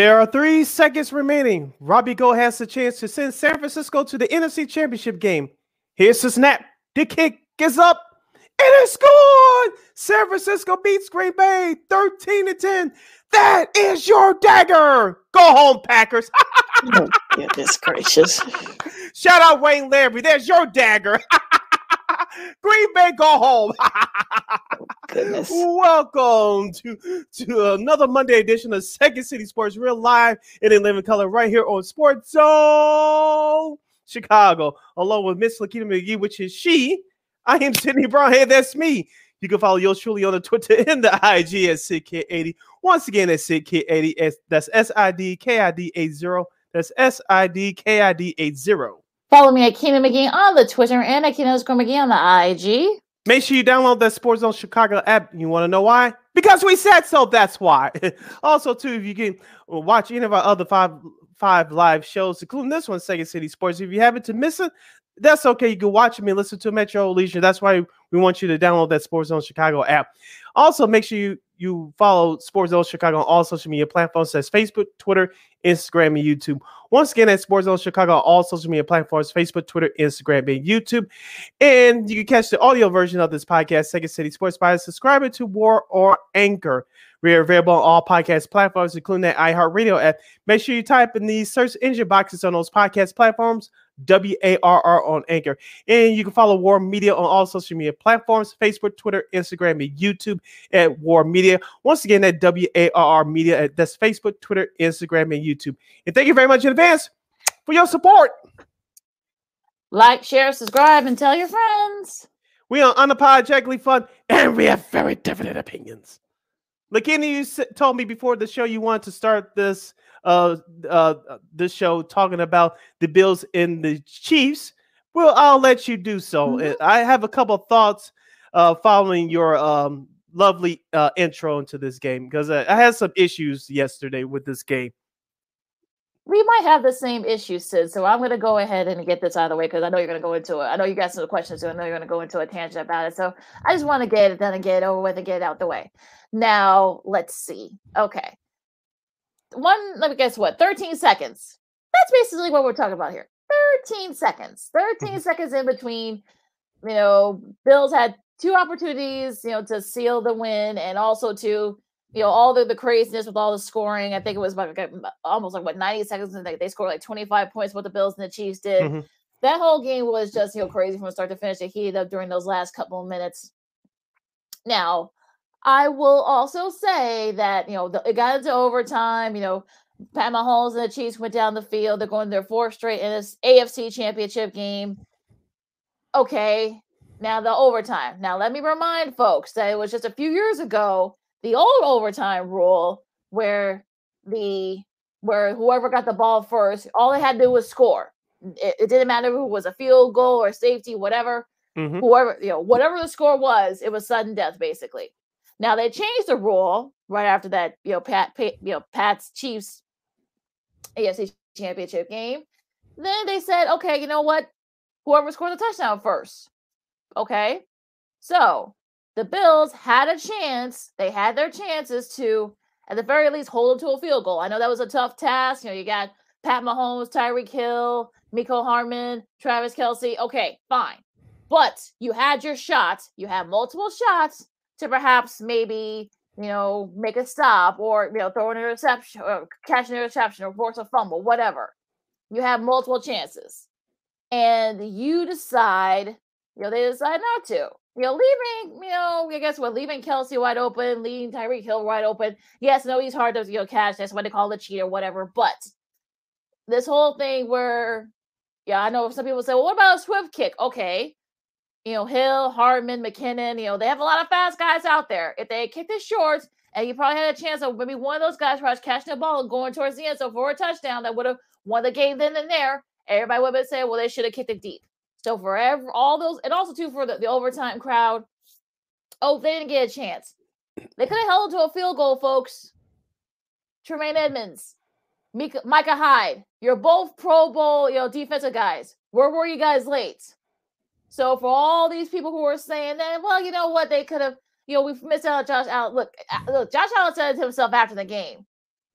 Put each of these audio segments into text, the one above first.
There are three seconds remaining. Robbie Gould has the chance to send San Francisco to the NFC Championship game. Here's the snap. The kick is up. It is scored. San Francisco beats Green Bay 13 to 10. That is your dagger. Go home, Packers. oh, goodness gracious. Shout out Wayne Larry. There's your dagger. Green Bay, go home. oh, goodness. Welcome to, to another Monday edition of Second City Sports Real Live and in living color right here on Sports Zone Chicago, along with Miss Lakita McGee, which is she. I am Sydney Brown. Hey, that's me. You can follow yours truly on the Twitter and the IG at SidKid80. Once again, at SidKid80. That's S I D K I D 80. That's S I D K I D 80. Follow me at Keenan McGee on the Twitter and at Keenan McGee on the IG. Make sure you download that Sports Zone Chicago app. You want to know why? Because we said so. That's why. also, too, if you can watch any of our other five five live shows, including this one, Second City Sports, if you happen to miss it, that's okay. You can watch me, listen to them at your leisure. That's why we want you to download that Sports Zone Chicago app. Also, make sure you you follow Sports Zone Chicago on all social media platforms. That's Facebook, Twitter, Instagram, and YouTube. Once again, at Sports Zone Chicago on all social media platforms: Facebook, Twitter, Instagram, and YouTube. And you can catch the audio version of this podcast, Second City Sports, by subscribing to War or Anchor. We are available on all podcast platforms, including that iHeartRadio app. Make sure you type in the search engine boxes on those podcast platforms W A R R on Anchor. And you can follow War Media on all social media platforms Facebook, Twitter, Instagram, and YouTube at War Media. Once again, at W A R R Media. That's Facebook, Twitter, Instagram, and YouTube. And thank you very much in advance for your support. Like, share, subscribe, and tell your friends. We are unapologetically fun, and we have very different opinions. Lakini, you told me before the show you wanted to start this uh, uh, this show talking about the Bills and the Chiefs, well, I'll let you do so. Mm-hmm. I have a couple thoughts uh, following your um, lovely uh, intro into this game because I, I had some issues yesterday with this game. We might have the same issue, Sid. So I'm going to go ahead and get this out of the way because I know you're going to go into it. I know you got some questions, so I know you're going to go into a tangent about it. So I just want to get it done and get it over with and get it out the way. Now, let's see. Okay one, let me guess what, 13 seconds. That's basically what we're talking about here. 13 seconds. 13 mm-hmm. seconds in between. You know, Bills had two opportunities, you know, to seal the win and also to, you know, all the, the craziness with all the scoring. I think it was like almost like what 90 seconds and they, they scored like 25 points what the Bills and the Chiefs did. Mm-hmm. That whole game was just, you know, crazy from start to finish. It heated up during those last couple of minutes. Now, I will also say that you know the, it got into overtime. You know, Pat Mahomes and the Chiefs went down the field. They're going their fourth straight in this AFC Championship game. Okay, now the overtime. Now let me remind folks that it was just a few years ago the old overtime rule where the where whoever got the ball first, all they had to do was score. It, it didn't matter who was a field goal or safety, whatever. Mm-hmm. Whoever you know, whatever the score was, it was sudden death basically. Now they changed the rule right after that, you know, Pat, Pat you know, Pat's Chiefs AFC Championship game. Then they said, okay, you know what? Whoever scored the touchdown first. Okay. So the Bills had a chance. They had their chances to, at the very least, hold them to a field goal. I know that was a tough task. You know, you got Pat Mahomes, Tyreek Hill, Mecole Hardman, Travis Kelce. Okay, fine. But you had your shot. You had multiple shots to perhaps maybe you know make a stop or you know throw an interception or catch an interception or force a fumble, whatever. You have multiple chances, and you decide. You know they decide not to. You know, leaving, you know, I guess what leaving Kelce wide open, leaving Tyreek Hill wide open. Yes, no, he's hard to you know catch. That's what they call the cheat or whatever. But this whole thing where, yeah, I know some people say, well, what about a swift kick? Okay, you know, Hill, Hardman, McKinnon, you know, they have a lot of fast guys out there. If they kicked it short, and you probably had a chance of maybe one of those guys perhaps catching the ball and going towards the end zone for a touchdown that would have won the game then and there, everybody would have said, well, they should have kicked it deep. So for every, all those, and also too for the, the overtime crowd, oh, they didn't get a chance. They could have held to a field goal, folks. Tremaine Edmunds, Micah, Micah Hyde, you're both Pro Bowl, you know, defensive guys. Where were you guys late? So for all these people who are saying that, well, you know what, they could have, you know, we've missed out on Josh Allen. Look, look, Josh Allen said it to himself after the game.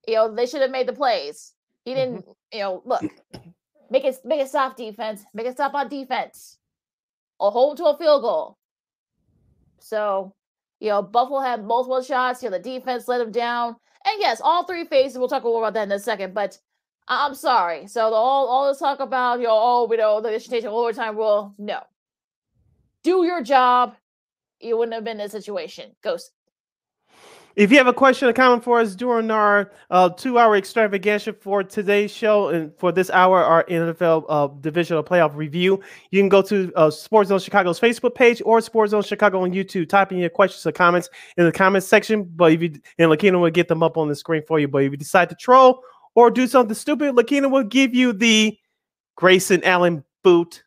You know, they should have made the plays. He Mm-hmm. didn't, you know, look, make it make it stop defense, make it stop on defense, or hold to a field goal. So, you know, Buffalo had multiple shots. You know, the defense let them down. And yes, all three phases. We'll talk more about that in a second. But I'm sorry. So the, all all this talk about you know, oh, we know the take overtime rule. No, do your job. You wouldn't have been in this situation. Ghost. If you have a question or comment for us during our uh, two-hour extravaganza for today's show and for this hour, our NFL uh, divisional playoff review, you can go to uh, Sports Zone Chicago's Facebook page or Sports Zone Chicago on YouTube. Type in your questions or comments in the comments section. But if you and Lakina will get them up on the screen for you. But if you decide to troll or do something stupid, Lakina will give you the Grayson Allen boot.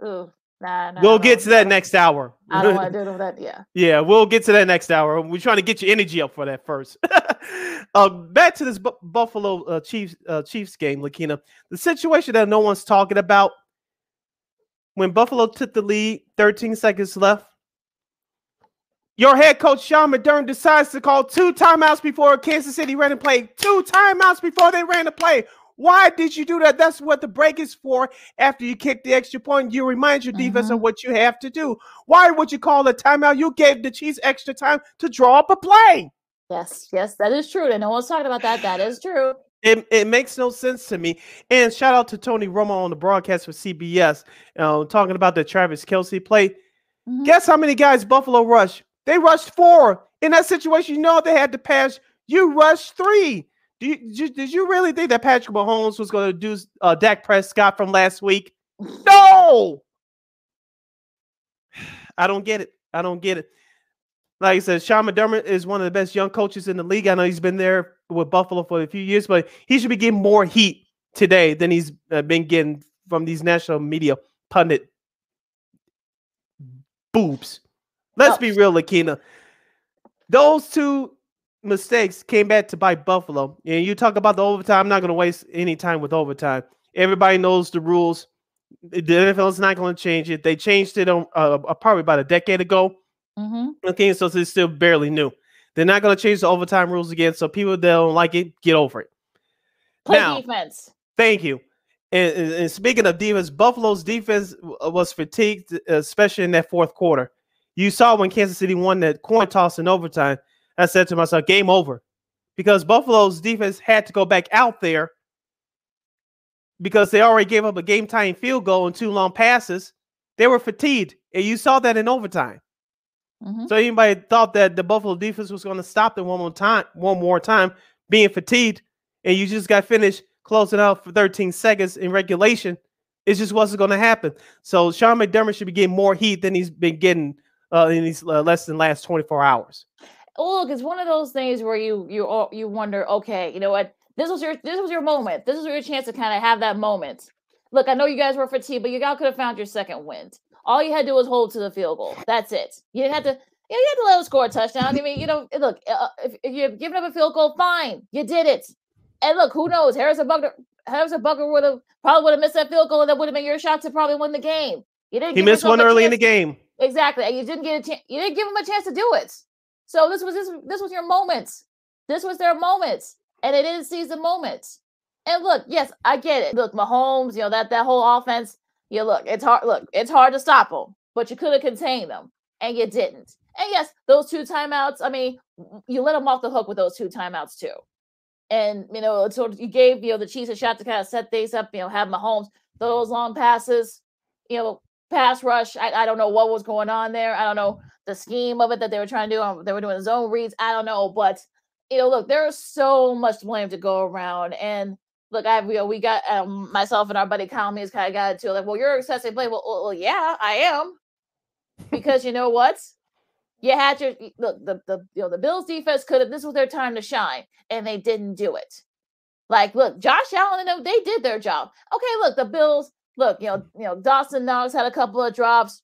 Bye. Nah, nah. we'll get to that next hour. I don't want to do that. Yeah. Yeah, we'll get to that next hour. We're trying to get your energy up for that first. uh, back to this Bu- Buffalo uh, Chiefs uh, Chiefs game, Lakina. The situation that no one's talking about when Buffalo took the lead, 13 seconds left. Your head coach Sean McDermott decides to call two timeouts before Kansas City ran a play. Two timeouts before they ran a play. Why did you do that? That's what the break is for. After you kick the extra point, you remind your defense of what you have to do. Why would you call a timeout? You gave the Chiefs extra time to draw up a play. Yes. Yes, that is true. And no one's talking about that. That is true. It, it makes no sense to me. And shout out to Tony Romo on the broadcast for CBS, uh, talking about the Travis Kelce play. Mhm. Guess how many guys Buffalo rushed? They rushed four. In that situation, you know they had to pass. You rushed three. Do you, did you- did you really think that Patrick Mahomes was going to do uh, Dak Prescott from last week? No. I don't get it. I don't get it. Like I said, Sean McDermott is one of the best young coaches in the league. I know he's been there with Buffalo for a few years, but he should be getting more heat today than he's been getting from these national media pundit boobs. Let's be real, Lakina. Those two mistakes came back to bite Buffalo. And you talk about the overtime. I'm not going to waste any time with overtime. Everybody knows the rules. The NFL is not going to change it. They changed it on, uh, probably about a decade ago. Mhm. Okay, so it's still barely new. They're not going to change the overtime rules again. So people that don't like it, get over it. Play Now- defense. Thank you. And, and- and speaking of defense, Buffalo's defense uh, was fatigued, especially in that fourth quarter. You saw when Kansas City won that coin toss in overtime. I said to myself, game over. Because Buffalo's defense had to go back out there because they already gave up a game tying field goal and two long passes. They were fatigued. And you saw that in overtime. Mhm. So anybody thought that the Buffalo defense was going to stop them one more time, one more time, being fatigued, and you just got finished closing out for 13 seconds in regulation, it just wasn't going to happen. So Sean McDermott should be getting more heat than he's been getting uh, in these uh, less than last 24 hours. Well, look, it's one of those things where you you all- you wonder, okay, you know what? This was your this was your moment. This was your chance to kind of have that moment. Look, I know you guys were fatigued, but you all could have found your second wind. All you had to do was hold to the field goal. That's it. You didn't have to. You, know, you had to let them score a touchdown. I mean, you know, look, uh, if, if you're giving up a field goal, fine, you did it. And look, who knows? Harrison Butker, Harrison Butker would have probably would have missed that field goal, and that would have been your shot to probably win the game. You didn't. He missed one early in the game. Exactly, and you didn't get a chance. You didn't give him a chance to do it. So this was this this was your moment. This was their moment, and they didn't seize the moment. And look, yes, I get it. Look, Mahomes, you know that that whole offense. You look, it's hard. Look, it's hard to stop them, but you could have contained them, and you didn't. And yes, those two timeouts. I mean, you let them off the hook with those two timeouts too. And you know, so you gave you know the Chiefs a shot to kind of set things up. You know, have Mahomes throw those long passes. You know, pass rush. I, I don't know what was going on there. I don't know the scheme of it that they were trying to do. um, They were doing zone reads. I don't know, but you know, look, there is so much blame to go around. And look, I you know, we got um, myself and our buddy Colin has kind of got into like, well, you're excessive blame. Well, well, well, yeah, I am, because you know what? You had your look the the you know the Bills defense could have this was their time to shine, and they didn't do it. Like, look, Josh Allen and them, they did their job. Okay, look, the Bills, look, you know, you know, Dawson Knox had a couple of drops.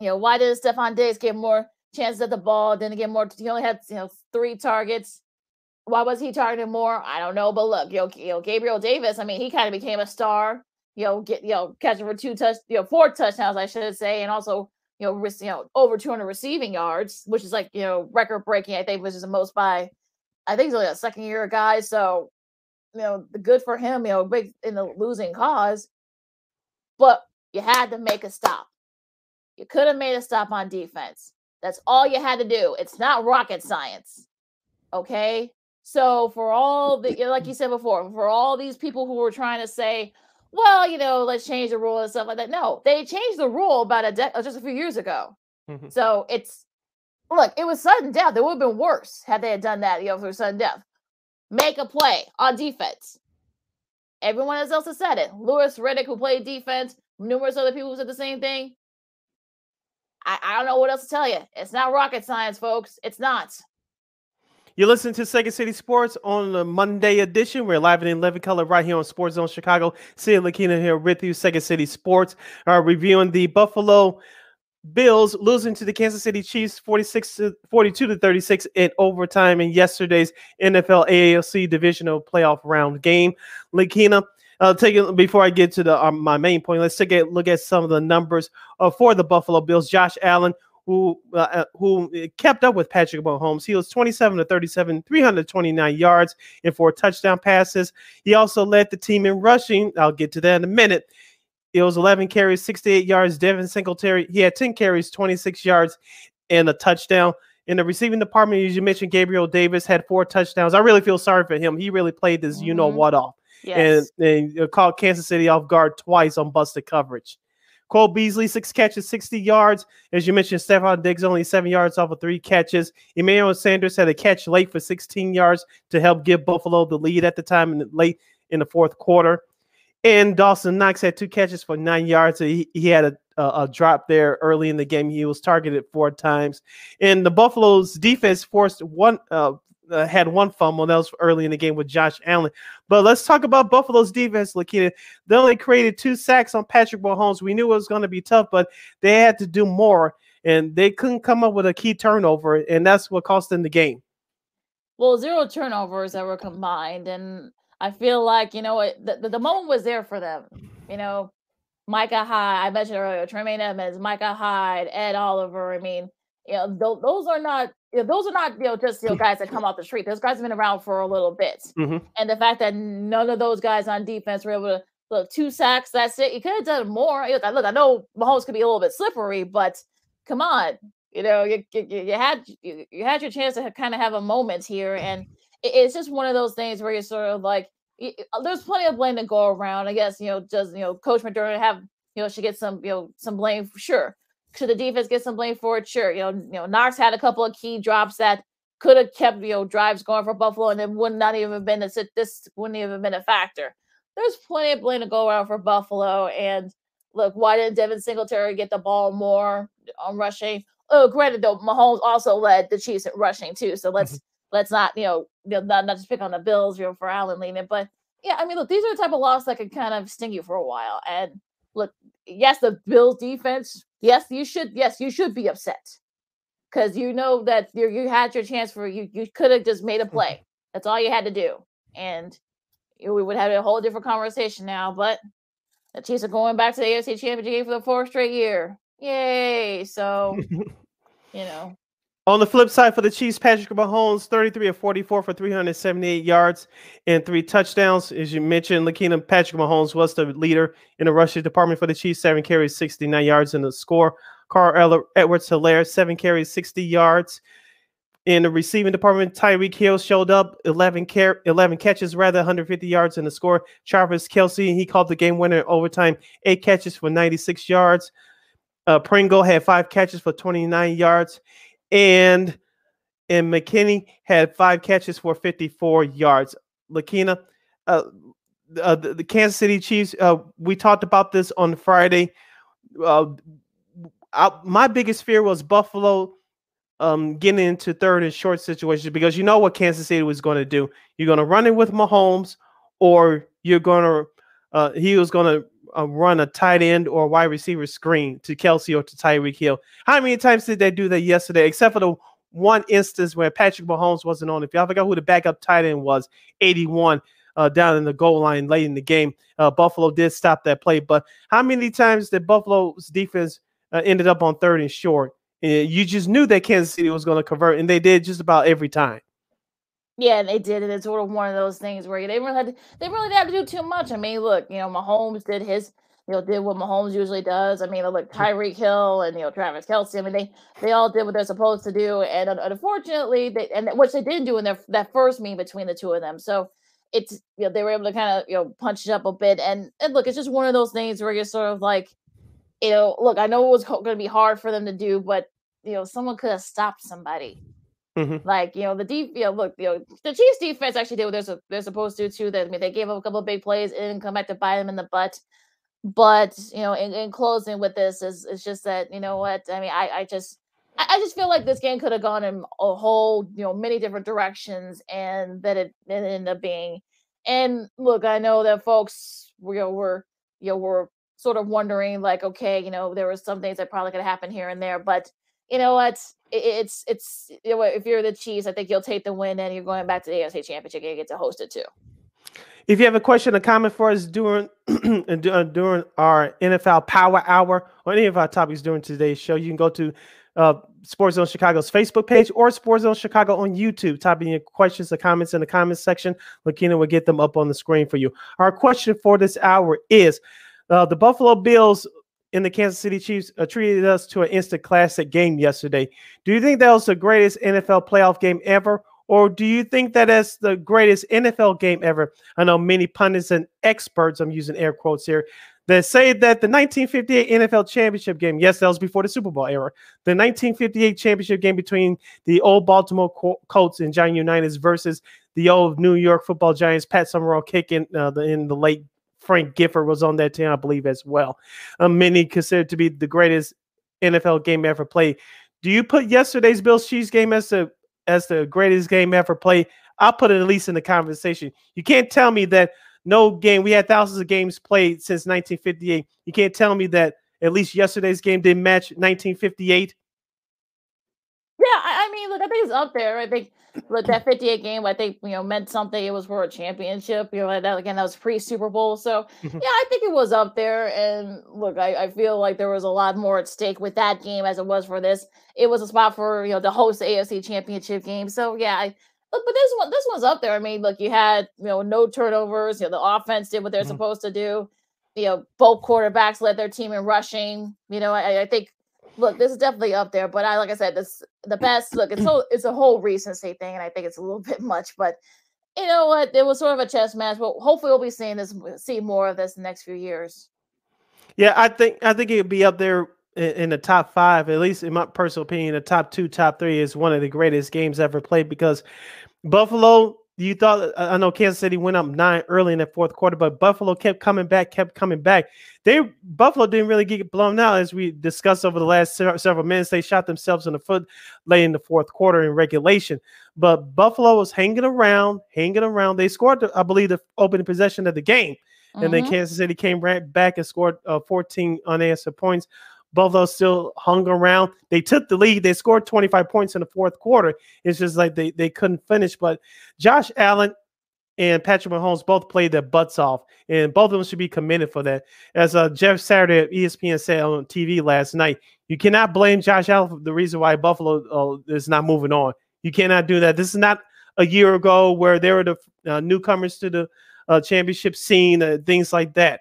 You know, why did Stefon Diggs get more chances at the ball? Didn't get more. He only had you know three targets. Why was he targeting more? I don't know. But look, you know, you know Gabriel Davis. I mean, he kind of became a star. You know, get you know catching for two touch, you know, four touchdowns, I should say, and also you know, you know, over 200 receiving yards, which is like you know record breaking. I think, which is the most by I think he's only a second year guy, so you know, the good for him, you know, big in the losing cause. But you had to make a stop. You could have made a stop on defense. That's all you had to do. It's not rocket science. Okay. So for all the like you said before, for all these people who were trying to say, well, you know, let's change the rule and stuff like that. No, they changed the rule about a de- just a few years ago. Mm-hmm. So it's look, it was sudden death. It would have been worse had they had done that, you know, for sudden death. Make a play on defense. Everyone else has said it. Louis Riddick, who played defense, numerous other people who said the same thing. I, I don't know what else to tell you. It's not rocket science, folks. It's not. You listen to Second City Sports on the Monday edition. We're live in living color right here on Sports Zone Chicago. Sid Lakina here with you, Second City Sports, uh, reviewing the Buffalo Bills losing to the Kansas City Chiefs 46 to 42 to 36 in overtime in yesterday's NFL AFC divisional playoff round game. Lakina, uh, take it before I get to the um, my main point. Let's take a look at some of the numbers uh, for the Buffalo Bills. Josh Allen, who uh, uh who kept up with Patrick Mahomes, he was 27 to 37, 329 yards and four touchdown passes. He also led the team in rushing. I'll get to that in a minute. It was 11 carries, 68 yards. Devin Singletary, he had 10 carries, 26 yards, and a touchdown. In the receiving department, as you mentioned, Gabriel Davis had four touchdowns. I really feel sorry for him. He really played this, mm-hmm. you know mm-hmm. what off, yes. and, and caught Kansas City off guard twice on busted coverage. Cole Beasley, six catches, 60 yards. As you mentioned, Stefon Diggs only seven yards off of three catches. Emmanuel Sanders had a catch late for 16 yards to help give Buffalo the lead at the time in the, late in the fourth quarter. And Dawson Knox had two catches for nine yards. He, he had a, a, a, drop there early in the game. He was targeted four times. And the Buffalo's defense forced one, uh, uh, had one fumble. That was early in the game with Josh Allen. But let's talk about Buffalo's defense, Lakita. They only created two sacks on Patrick Mahomes. We knew it was going to be tough, but they had to do more. And they couldn't come up with a key turnover. And that's what cost them the game. Well, zero turnovers that were combined. And I feel like you know the, the moment was there for them. You know, Micah Hyde. I mentioned earlier, Tremaine Edmunds, Micah Hyde, Ed Oliver. I mean, you know, th- those are not you know, those are not you know just you know guys that come off the street. Those guys have been around for a little bit, mm-hmm. and the fact that none of those guys on defense were able to look two sacks. That's it. You could have done more. Look, I know Mahomes could be a little bit slippery, but come on, you know, you you, you had you, you had your chance to kind of have a moment here, and it's just one of those things where you're sort of like, uh, there's plenty of blame to go around. I guess you know, does you know, Coach McDermott have you know, should get some you know some blame sure. Should the defense get some blame for it? Sure. You know, you know, Knox had a couple of key drops that could have kept you know drives going for Buffalo, and it would not even have been a, this wouldn't even have been a factor. There's plenty of blame to go around for Buffalo, and look, why didn't Devin Singletary get the ball more on rushing? Oh, granted, though, Mahomes also led the Chiefs at rushing too. So let's let's not, you know, not, not just pick on the Bills, you know, for Allen leading But yeah, I mean, look, these are the type of losses that can kind of sting you for a while. And look, yes, the Bills defense, yes, you should, yes, you should be upset because you know that you you had your chance for you. You could have just made a mm-hmm. play. That's all you had to do, and we would have a whole different conversation now. But the Chiefs are going back to the AFC Championship game for the fourth straight year. Yay! So, you know, on the flip side for the Chiefs, Patrick Mahomes, 33 of 44 for 378 yards and three touchdowns. As you mentioned, Lakina Patrick Mahomes was the leader in the rushing department for the Chiefs, seven carries, 69 yards in the score. Carl Edwards Helaire, seven carries, 60 yards. In the receiving department, Tyreek Hill showed up, 11, car- 11 catches, rather 150 yards in the score. Travis Kelce, he called the game winner in overtime, eight catches for 96 yards. Uh, Pringle had five catches for 29 yards and and McKinney had five catches for 54 yards. Lakina, uh, uh, the, the, Kansas City Chiefs. Uh, we talked about this on Friday. Uh, I, my biggest fear was Buffalo um, getting into third and short situations because you know what Kansas City was going to do. You're going to run it with Mahomes, or you're going to uh, he was going to uh, run a tight end or wide receiver screen to Kelce or to Tyreek Hill. How many times did they do that yesterday? Except for the one instance where Patrick Mahomes wasn't on. If y'all forgot who the backup tight end was, 81 uh, down in the goal line late in the game. Uh, Buffalo did stop that play, but how many times did Buffalo's defense uh, ended up on third and short? you just knew that Kansas City was going to convert, and they did just about every time. Yeah, they did it. It's sort of one of those things where they really had to, they really didn't have to do too much. I mean, look, you know, Mahomes did his, you know, did what Mahomes usually does. I mean, look, mm-hmm. Tyreek Hill and you know Travis Kelce. I mean, they they all did what they're supposed to do, and unfortunately, they and which they didn't do in their that first meet between the two of them. So it's you know they were able to kind of you know punch it up a bit, and and look, it's just one of those things where you're sort of like, you know, look, I know it was going to be hard for them to do, but you know, someone could have stopped somebody Mhm. like, you know, the deep, you know, look, you know, the Chiefs defense actually did what they're, they're supposed to too. That I mean, they gave up a couple of big plays and come back to bite them in the butt. But you know, in, in closing with this is it's just that you know what I mean. I I just I I just feel like this game could have gone in a whole you know many different directions, and that it, it ended up being. And look, I know that folks you know, were you know were sort of wondering like, okay, you know, there were some things that probably could happen here and there, but you know what? It's it's you know, if you're the Chiefs, I think you'll take the win, and you're going back to the AFC Championship you get to host it too. If you have a question or comment for us during uh, during our NFL Power Hour or any of our topics during today's show, you can go to uh, Sports Zone Chicago's Facebook page or Sports Zone Chicago on YouTube. Type in your questions or comments in the comments section. Lakina will get them up on the screen for you. Our question for this hour is uh, the Buffalo Bills in the Kansas City Chiefs uh, treated us to an instant classic game yesterday. Do you think that was the greatest NFL playoff game ever? Or do you think that that is the greatest NFL game ever? I know many pundits and experts, I'm using air quotes here, that say that the 1958 NFL championship game, yes, that was before the Super Bowl era, the 1958 championship game between the old Baltimore Colts and Johnny Unitas versus the old New York football Giants, Pat Summerall kicking uh, the, in the late Frank Gifford was on that team, I believe, as well. Um, many considered to be the greatest NFL game ever played. Do you put yesterday's Bills Chiefs game as the as the greatest game ever played? I'll put it at least in the conversation. You can't tell me that no game. We had thousands of games played since 1958. You can't tell me that at least yesterday's game didn't match 1958. Yeah, I, I mean, look, I think it's up there. I think look that 58 game, I think you know meant something. It was for a championship. You know, that again, that was pre Super Bowl. So Mhm. yeah, I think it was up there. And look, I, I feel like there was a lot more at stake with that game as it was for this. It was a spot for you know to host the AFC Championship game. So yeah, I look, but this one, this one's up there. I mean, look, you had you know no turnovers. You know, the offense did what they're Mhm. supposed to do. You know, both quarterbacks led their team in rushing. You know, I, I think look, this is definitely up there. But I, like I said, this the best. Look, it's so it's a whole recency thing, and I think it's a little bit much. But you know what? It was sort of a chess match. But hopefully, we'll be seeing this, see more of this the next few years. Yeah, I think I think it'd be up there in the top five, at least in my personal opinion. The top two, top three is one of the greatest games ever played because Buffalo. You thought I know Kansas City went up nine early in the fourth quarter, but Buffalo kept coming back, kept coming back. They Buffalo didn't really get blown out as we discussed over the last several minutes. They shot themselves in the foot late in the fourth quarter in regulation, but Buffalo was hanging around, hanging around. They scored, the, I believe, the opening possession of the game. And then Mhm. Kansas City came right back and scored uh, 14 unanswered points. Buffalo still hung around. They took the lead. They scored 25 points in the fourth quarter. It's just like they, they couldn't finish. But Josh Allen and Patrick Mahomes both played their butts off, and both of them should be commended for that. As uh, Jeff Saturday at ESPN said on TV last night, you cannot blame Josh Allen for the reason why Buffalo uh, is not moving on. You cannot do that. This is not a year ago where they were the uh, newcomers to the uh, championship scene, uh, things like that.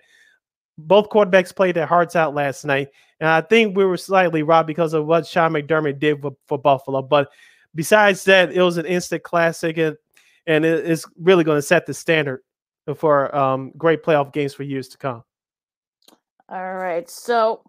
Both quarterbacks played their hearts out last night, and I think we were slightly robbed because of what Sean McDermott did for, for Buffalo. But besides that, it was an instant classic, and, and it- it's really going to set the standard for um, great playoff games for years to come. All right. So,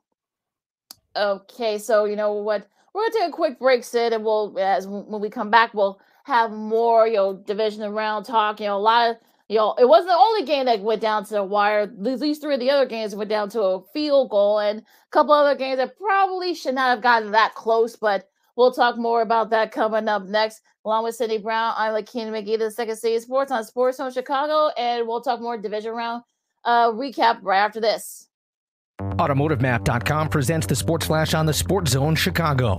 okay. So, you know what? We're going to take a quick break, Sid, and we'll, as when we come back, we'll have more, you know, division round talk. You know, a lot of, you know, it wasn't the only game that went down to the wire. At least three of the other games went down to a field goal, and a couple other games that probably should not have gotten that close, but we'll talk more about that coming up next. Along with Cindy Brown, I'm Lakina McGee, the Second City Sports on Sports Zone Chicago, and we'll talk more division round uh, recap right after this. AutomotiveMap.com presents the Sports Flash on the Sports Zone Chicago.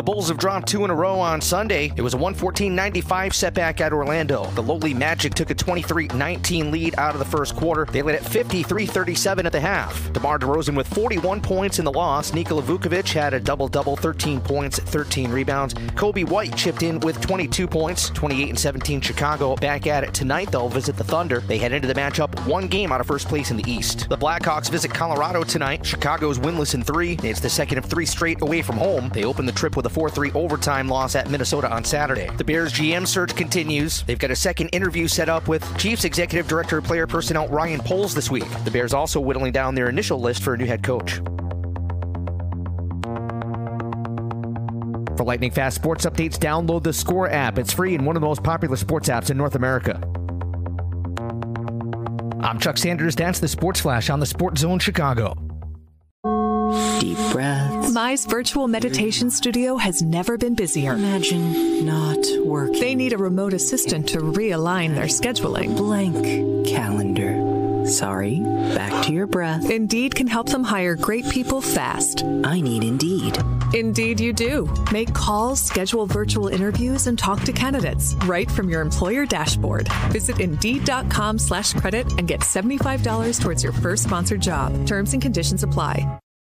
The Bulls have dropped two in a row on Sunday. It was a 114-95 setback at Orlando. The lowly Magic took a 23-19 lead out of the first quarter. They led at 53-37 at the half. DeMar DeRozan with 41 points in the loss. Nikola Vucevic had a double-double, 13 points, 13 rebounds. Coby White chipped in with 22 points, 28 and 17 Chicago. Back at it tonight, they'll visit the Thunder. They head into the matchup one game out of first place in the East. The Blackhawks visit Colorado tonight. Chicago's winless in three. It's the second of three straight away from home. They open the trip with a 4-3 overtime loss at Minnesota on Saturday. The Bears GM search continues. They've got a second interview set up with Chiefs Executive Director of Player Personnel Ryan Poles this week. The Bears also whittling down their initial list for a new head coach. For lightning fast sports updates, download the Score app. It's free and one of the most popular sports apps in North America. I'm Chuck Sanders. That's the Sports Flash on the Sports Zone Chicago. Deep breaths. Mize virtual meditation studio has never been busier. Imagine not working. They need a remote assistant to realign their scheduling. Blank calendar. Sorry, back to your breath. Indeed can help them hire great people fast. I need Indeed. Indeed, you do. Make calls, schedule virtual interviews, and talk to candidates right from your employer dashboard. Visit Indeed.com slash credit and get $75 towards your first sponsored job. Terms and conditions apply.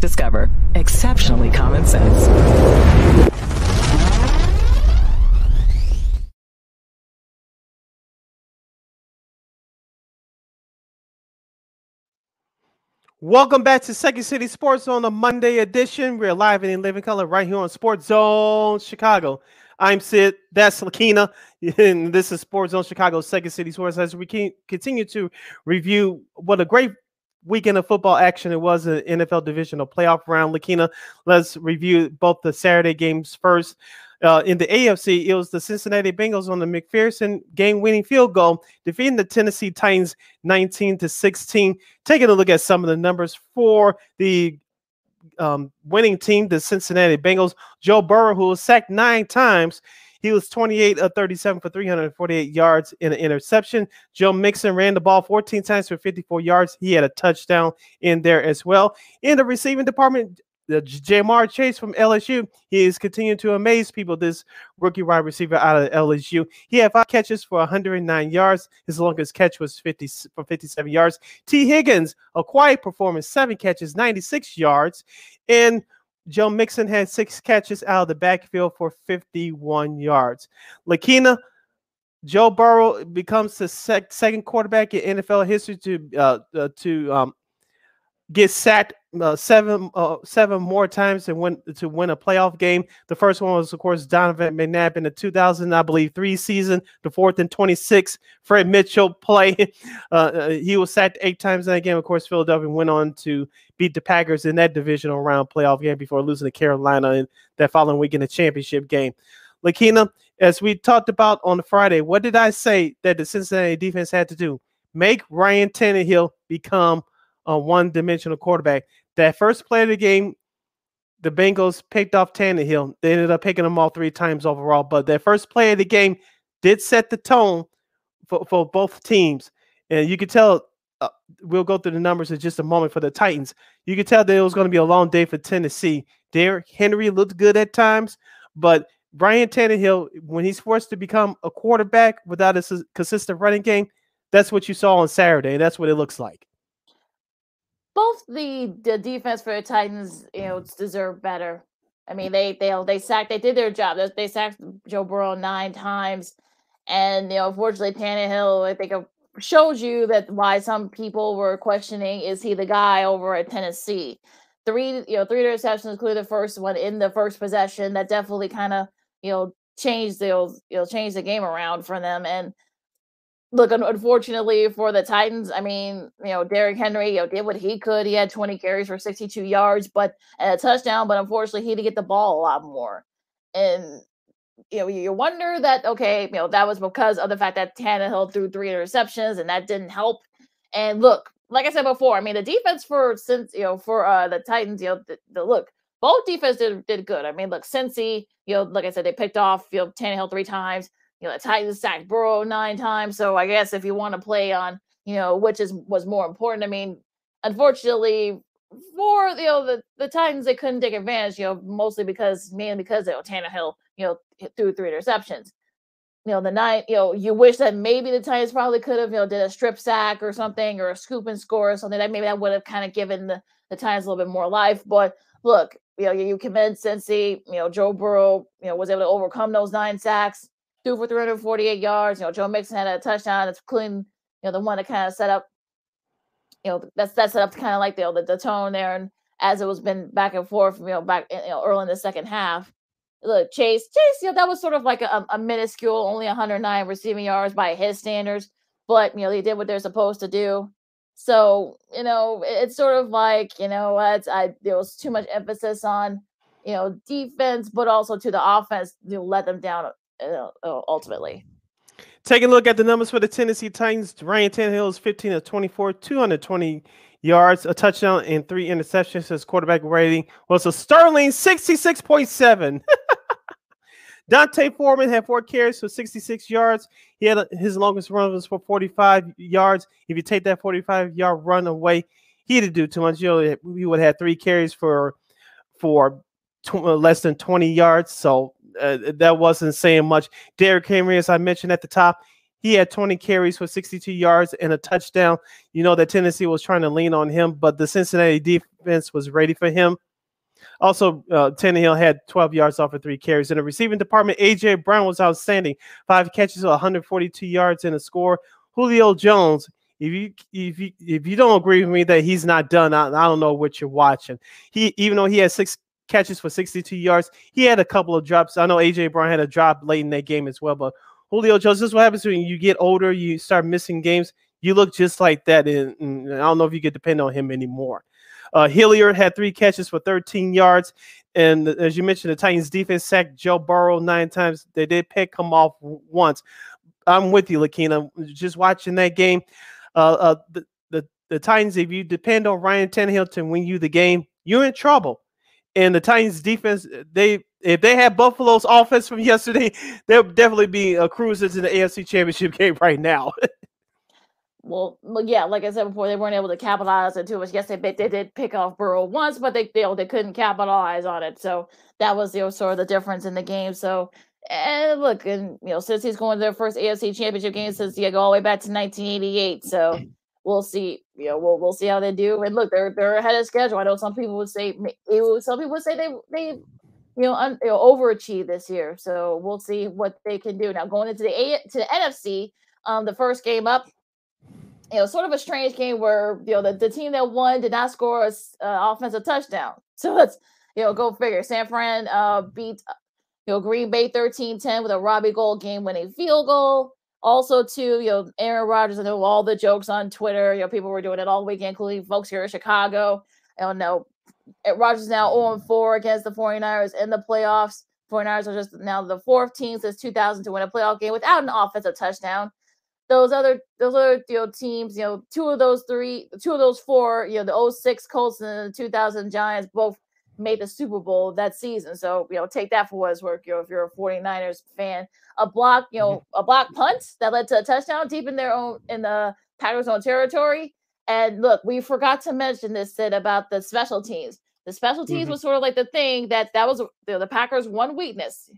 Discover exceptionally common sense. Welcome back to Second City Sports on the Monday edition. We're live and in living color right here on Sports Zone Chicago. I'm Sid. That's Lakina. And this is Sports Zone Chicago, Second City Sports. As we continue to review what a great weekend of football action it was an NFL divisional playoff round. Lakina, let's review both the Saturday games first. Uh, in the AFC, it was the Cincinnati Bengals on the McPherson game-winning field goal, defeating the Tennessee Titans 19 to 16. Taking a look at some of the numbers for the um, winning team, the Cincinnati Bengals. Joe Burrow, who was sacked nine times, he was 28 of 37 for 348 yards in an interception. Joe Mixon ran the ball 14 times for 54 yards. He had a touchdown in there as well. In the receiving department, the Ja'Marr Chase from LSU, he is continuing to amaze people. This rookie wide receiver out of LSU, he had five catches for 109 yards. His longest catch was 50 for 57 yards. Tee Higgins, a quiet performance, seven catches, 96 yards, and Joe Mixon had six catches out of the backfield for 51 yards. Lakina, Joe Burrow becomes the sec- second quarterback in NFL history to uh, uh, to um, get sacked uh, seven uh, seven more times to win to win a playoff game. The first one was, of course, Donovan McNabb in the 2000, I believe, three season. The fourth and 26, Fred Mitchell play. Uh, uh, he was sacked eight times in that game. Of course, Philadelphia went on to beat the Packers in that divisional round playoff game before losing to Carolina in that following week in the championship game. Lakina, as we talked about on Friday, what did I say that the Cincinnati defense had to do? Make Ryan Tannehill become a one-dimensional quarterback. That first play of the game, the Bengals picked off Tannehill. They ended up picking him all three times overall. But that first play of the game did set the tone for, for both teams. And you could tell, uh, we'll go through the numbers in just a moment for the Titans. You could tell that it was going to be a long day for Tennessee. Derrick Henry looked good at times, but Ryan Tannehill, when he's forced to become a quarterback without a consistent running game, that's what you saw on Saturday. And that's what it looks like both the the defense for the Titans, you know, deserve better. I mean, they they they sacked, they did their job. They, they sacked Joe Burrow nine times, and you know, unfortunately, Tannehill, I think, uh, shows you that why some people were questioning is he the guy over at Tennessee. Three, you know, three interceptions, including the first one in the first possession. That definitely kind of you know changed the you know changed the game around for them and look, unfortunately for the Titans, I mean, you know, Derrick Henry, you know, did what he could. He had 20 carries for 62 yards, but a touchdown. But unfortunately, he had to get the ball a lot more. And you know, you wonder that okay, you know, that was because of the fact that Tannehill threw three interceptions and that didn't help. And look, like I said before, I mean, the defense for since you know for uh the Titans, you know, the, the look, both defense did, did good. I mean, look, Cincy, you know, like I said, they picked off you know Tannehill three times. You know, the Titans sacked Burrow nine times. So I guess if you want to play on, you know, which is was more important. I mean, unfortunately, for you know the, the Titans, they couldn't take advantage, you know, mostly because mainly because you know Tannehill, you know, threw three interceptions. You know, the night, you know, you wish that maybe the Titans probably could have, you know, did a strip sack or something or a scoop and score or something that maybe that would have kind of given the, the Titans a little bit more life. But look, you know, you committed Cincy, you know, Joe Burrow, you know, was able to overcome those nine sacks, threw for 348 yards. You know, Joe Mixon had a touchdown. It's clean, you know, the one that kind of set up you know that's that's set up kind of like the, the the tone there, and as it was been back and forth, you know, back you know early in the second half. Look, Chase, Chase, you know, that was sort of like a, a minuscule, only 109 receiving yards by his standards, but you know, they did what they're supposed to do. So, you know, it's sort of like, you know, it's I there was too much emphasis on, you know, defense, but also to the offense to let them down uh, Uh, uh, ultimately. Take a look at the numbers for the Tennessee Titans. Ryan Tannehill is 15 of 24, 220 yards, a touchdown, and three interceptions. His quarterback rating was a sterling 66.7. D'Onta Foreman had four carries for 66 yards. He had a, his longest run was for 45 yards. If you take that 45 yard run away, he didn't do too much. You know, we would have had three carries for for tw- uh, less than 20 yards. So uh, that wasn't saying much. Derrick Henry, as I mentioned at the top, he had 20 carries for 62 yards and a touchdown. You know that Tennessee was trying to lean on him, but the Cincinnati defense was ready for him. Also, uh, Tannehill had 12 yards off of three carries. In the receiving department, AJ Brown was outstanding. Five catches, 142 yards, and a score. Julio Jones, if you if you if you don't agree with me that he's not done, I, I don't know what you're watching. He even though he had six catches for 62 yards. He had a couple of drops. I know AJ Brown had a drop late in that game as well, but Julio Jones, this is what happens when you get older, you start missing games. You look just like that, and, and I don't know if you could depend on him anymore. Uh, Hilliard had three catches for 13 yards. And as you mentioned, the Titans defense sacked Joe Burrow nine times. They did pick him off once. I'm with you, Lakina. Just watching that game. Uh, uh, the, the, the Titans, if you depend on Ryan Tannehill to win you the game, you're in trouble and the Titans defense, they if they had Buffalo's offense from yesterday, they'll definitely be a cruisers in the AFC Championship game right now. well, yeah, like I said before, they weren't able to capitalize on too much. Yes, they they did pick off Burrow once, but they they, they couldn't capitalize on it. So that was you know, sort of the difference in the game. So and look, and you know, since he's going to their first AFC Championship game since you go all the way back to 1988, so we'll see. You know, we'll we'll see how they do. And look, they're they're ahead of schedule. I know some people would say some people would say they they you know, un, you know overachieve this year. So we'll see what they can do. Now going into the A to the NFC, um, the first game up, you know, sort of a strange game where you know the, the team that won did not score a uh, offensive touchdown. So let's you know go figure. San Fran uh beat you know Green Bay 13-10 with a Robbie Gould game winning field goal. Also, too, you know, Aaron Rodgers, I know all the jokes on Twitter, you know, people were doing it all weekend, including folks here in Chicago. I don't know. Eh, Rodgers now 0 4 against the 49ers in the playoffs. 49ers are just now the fourth team since 2000 to win a playoff game without an offensive touchdown. Those other those other you know, teams, you know, two of those three, two of those four, you know, the 06 Colts and the 2000 Giants both made the Super Bowl that season. So, you know, take that for what it's worth. You know, if you're a 49ers fan, a block, you know, mm-hmm. a block punt that led to a touchdown deep in their own in the Packers' own territory. And look, we forgot to mention this Sid about the special teams. The special teams mm-hmm. was sort of like the thing that that was you know, the Packers' one weakness.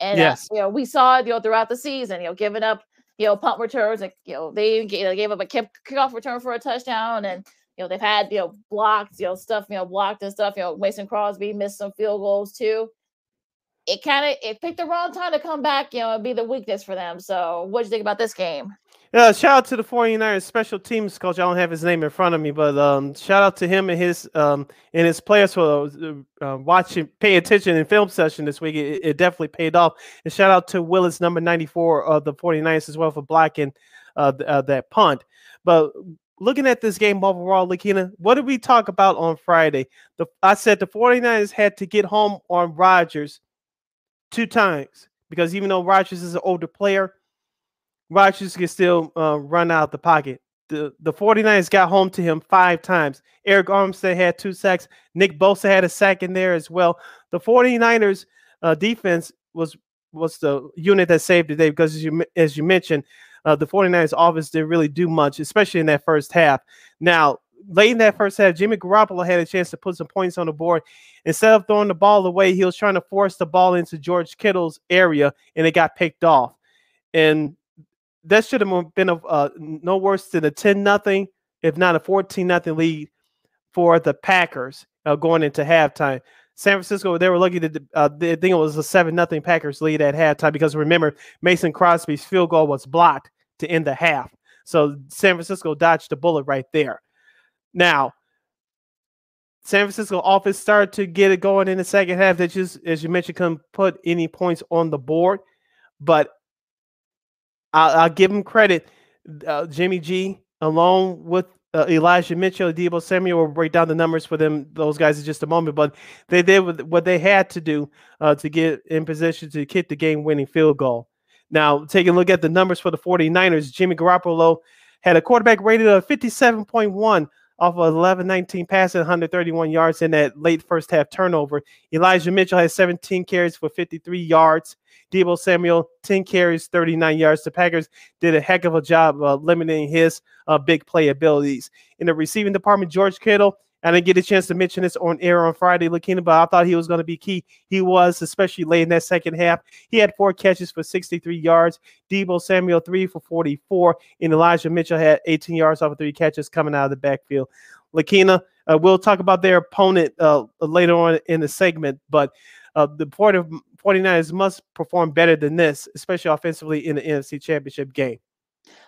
And uh, yes. uh, you know, we saw you know, throughout the season, you know, giving up, you know, punt returns, and you know, they gave, gave up a kick, kickoff return for a touchdown, and you know, they've had, you know, blocked, you know, stuff, you know, blocked and stuff. You know, Mason Crosby missed some field goals too. It kind of it picked the wrong time to come back, you know, and be the weakness for them. So what do you think about this game? Yeah, shout out to the 49ers special teams coach. I don't have his name in front of me, but um, shout out to him and his um and his players for uh, uh watching, paying attention in film session this week. It, it, definitely paid off. And shout out to Willis, number 94 of the 49ers as well for blocking uh, uh, that punt. But looking at this game overall, Lakina, what did we talk about on Friday? The I said the 49ers had to get home on Rodgers two times because even though Rodgers is an older player, Rodgers can still uh, run out the pocket. The, the 49ers got home to him five times. Arik Armstead had two sacks. Nick Bosa had a sack in there as well. The 49ers uh, defense was was the unit that saved the day because as you as you mentioned, uh, the 49ers offense didn't really do much, especially in that first half. Now, late in that first half, Jimmy Garoppolo had a chance to put some points on the board. Instead of throwing the ball away, he was trying to force the ball into George Kittle's area, and it got picked off. And that should have been a, uh, no worse than a 10 nothing, if not a 14 nothing lead for the Packers uh, going into halftime. San Francisco, they were lucky to, uh, they think it was a 7 nothing Packers lead at halftime because remember, Mason Crosby's field goal was blocked to end the half. So San Francisco dodged the bullet right there. Now, San Francisco offense started to get it going in the second half. That just, as you mentioned, couldn't put any points on the board. But I'll, I'll give them credit. Uh, Jimmy G, along with uh, Elijah Mitchell, Deebo Samuel will break down the numbers for them, those guys in just a moment. But they did what they had to do uh, to get in position to kick the game winning field goal. Now, taking a look at the numbers for the 49ers, Jimmy Garoppolo had a quarterback rated of 57.1 off of 11 19 passing, 131 yards in that late first half turnover. Elijah Mitchell had 17 carries for 53 yards. Deebo Samuel, 10 carries, 39 yards. The Packers did a heck of a job uh, limiting his uh, big play abilities. In the receiving department, George Kittle, I didn't get a chance to mention this on air on Friday, Lakina, but I thought he was going to be key. He was, especially late in that second half. He had four catches for 63 yards. Deebo Samuel, three for 44. And Elijah Mitchell had 18 yards off of three catches coming out of the backfield. Lakina, uh, we'll talk about their opponent uh, later on in the segment, but uh, the point of 49ers must perform better than this, especially offensively in the NFC Championship game.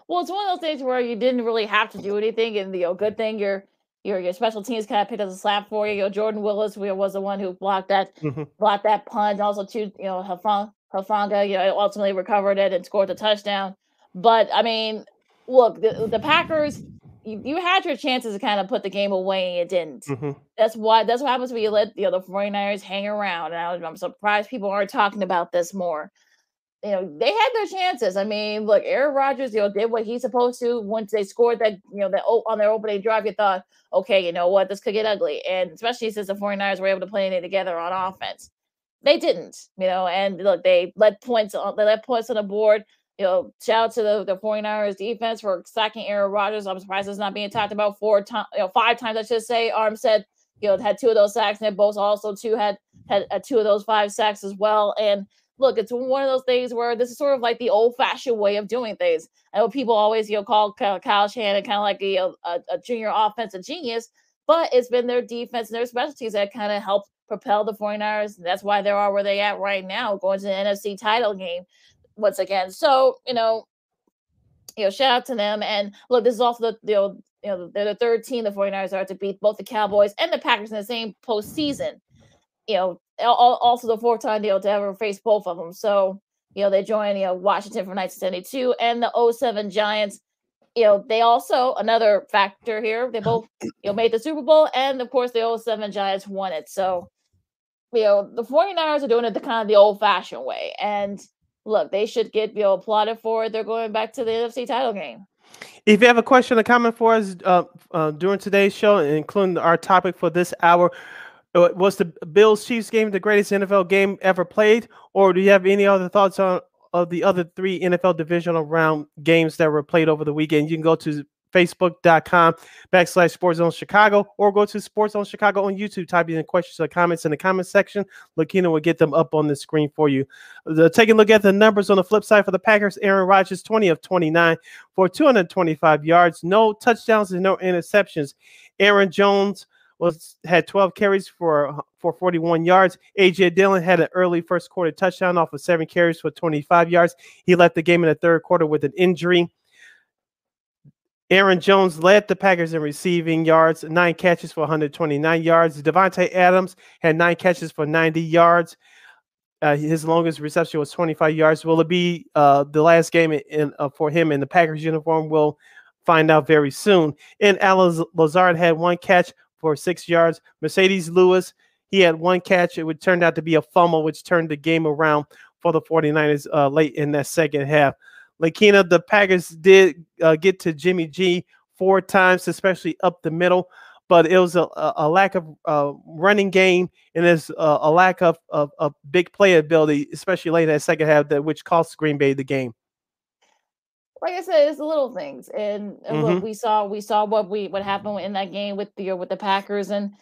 Well, it's one of those things where you didn't really have to do anything, and the you know, good thing your your your special teams kind of picked up the slap for you. You know, Jordan Willis was the one who blocked that mm-hmm. blocked that punt, also too, you know, Hafanga, Hufanga, you know, ultimately recovered it and scored the touchdown. But I mean, look, the, the Packers you, you, had your chances to kind of put the game away and you didn't. Mm-hmm. That's why that's what happens when you let you know, the 49ers hang around. And I, I'm surprised people aren't talking about this more. You know, they had their chances. I mean, look, Aaron Rodgers, you know, did what he's supposed to. Once they scored that, you know, that on their opening drive, you thought, okay, you know what, this could get ugly. And especially since the 49ers were able to play it together on offense. They didn't, you know, and look, they let points on they let points on the board you know, shout out to the, the 49ers defense for sacking Aaron Rodgers. I'm surprised it's not being talked about four times, you know, five times, I should say. Armstead, you know, had two of those sacks, and both also two had had uh, two of those five sacks as well. And look, it's one of those things where this is sort of like the old fashioned way of doing things. I know people always, you know, call Kyle Shanahan kind of like a, a, a junior offensive genius, but it's been their defense and their specialties that kind of helped propel the 49ers. That's why they are where they at right now, going to the NFC title game once again. So, you know, you know, shout out to them. And look, this is also the, you know, you know, they're the third team the 49ers are to beat both the Cowboys and the Packers in the same postseason. You know, also the fourth time they'll ever face both of them. So, you know, they join, you know, Washington from 1972 and the 07 Giants. You know, they also, another factor here, they both, you know, made the Super Bowl and of course the 07 Giants won it. So, you know, the 49ers are doing it the kind of the old fashioned way. And, look, they should get you know applauded for it. They're going back to the NFC title game. If you have a question or comment for us uh, uh, during today's show, including our topic for this hour, Uh, was the Bills Chiefs game the greatest NFL game ever played, or do you have any other thoughts on of the other three NFL divisional round games that were played over the weekend? You can go to facebook.com backslash sports zone chicago or go to sports zone chicago on youtube type in questions or comments in the comment section. Lakina will get them up on the screen for you. The, taking a look at the numbers on the flip side for the packers aaron rodgers 20 of 29 for 225 yards no touchdowns and no interceptions. Aaron jones was had 12 carries for for 41 yards. AJ Dillon had an early first quarter touchdown off of seven carries for 25 yards. He left the game in the third quarter with an injury. Aaron Jones led the Packers in receiving yards, nine catches for 129 yards. Davante Adams had nine catches for 90 yards. Uh, his longest reception was 25 yards. Will it be uh, the last game in, uh, for him in the Packers uniform? We'll find out very soon. And Allen Lazard had one catch for six yards. Marcedes Lewis, he had one catch. It would turned out to be a fumble, which turned the game around for the 49ers uh, late in that second half. Lakina, the Packers did uh, get to Jimmy G four times, especially up the middle, but it was a, a lack of uh, running game and there's a, a lack of, of, of, big playability, especially late in that second half, that which cost Green Bay the game. Like I said, it's the little things, and, and mm-hmm. look, we saw we saw what we what happened in that game with the with the Packers, and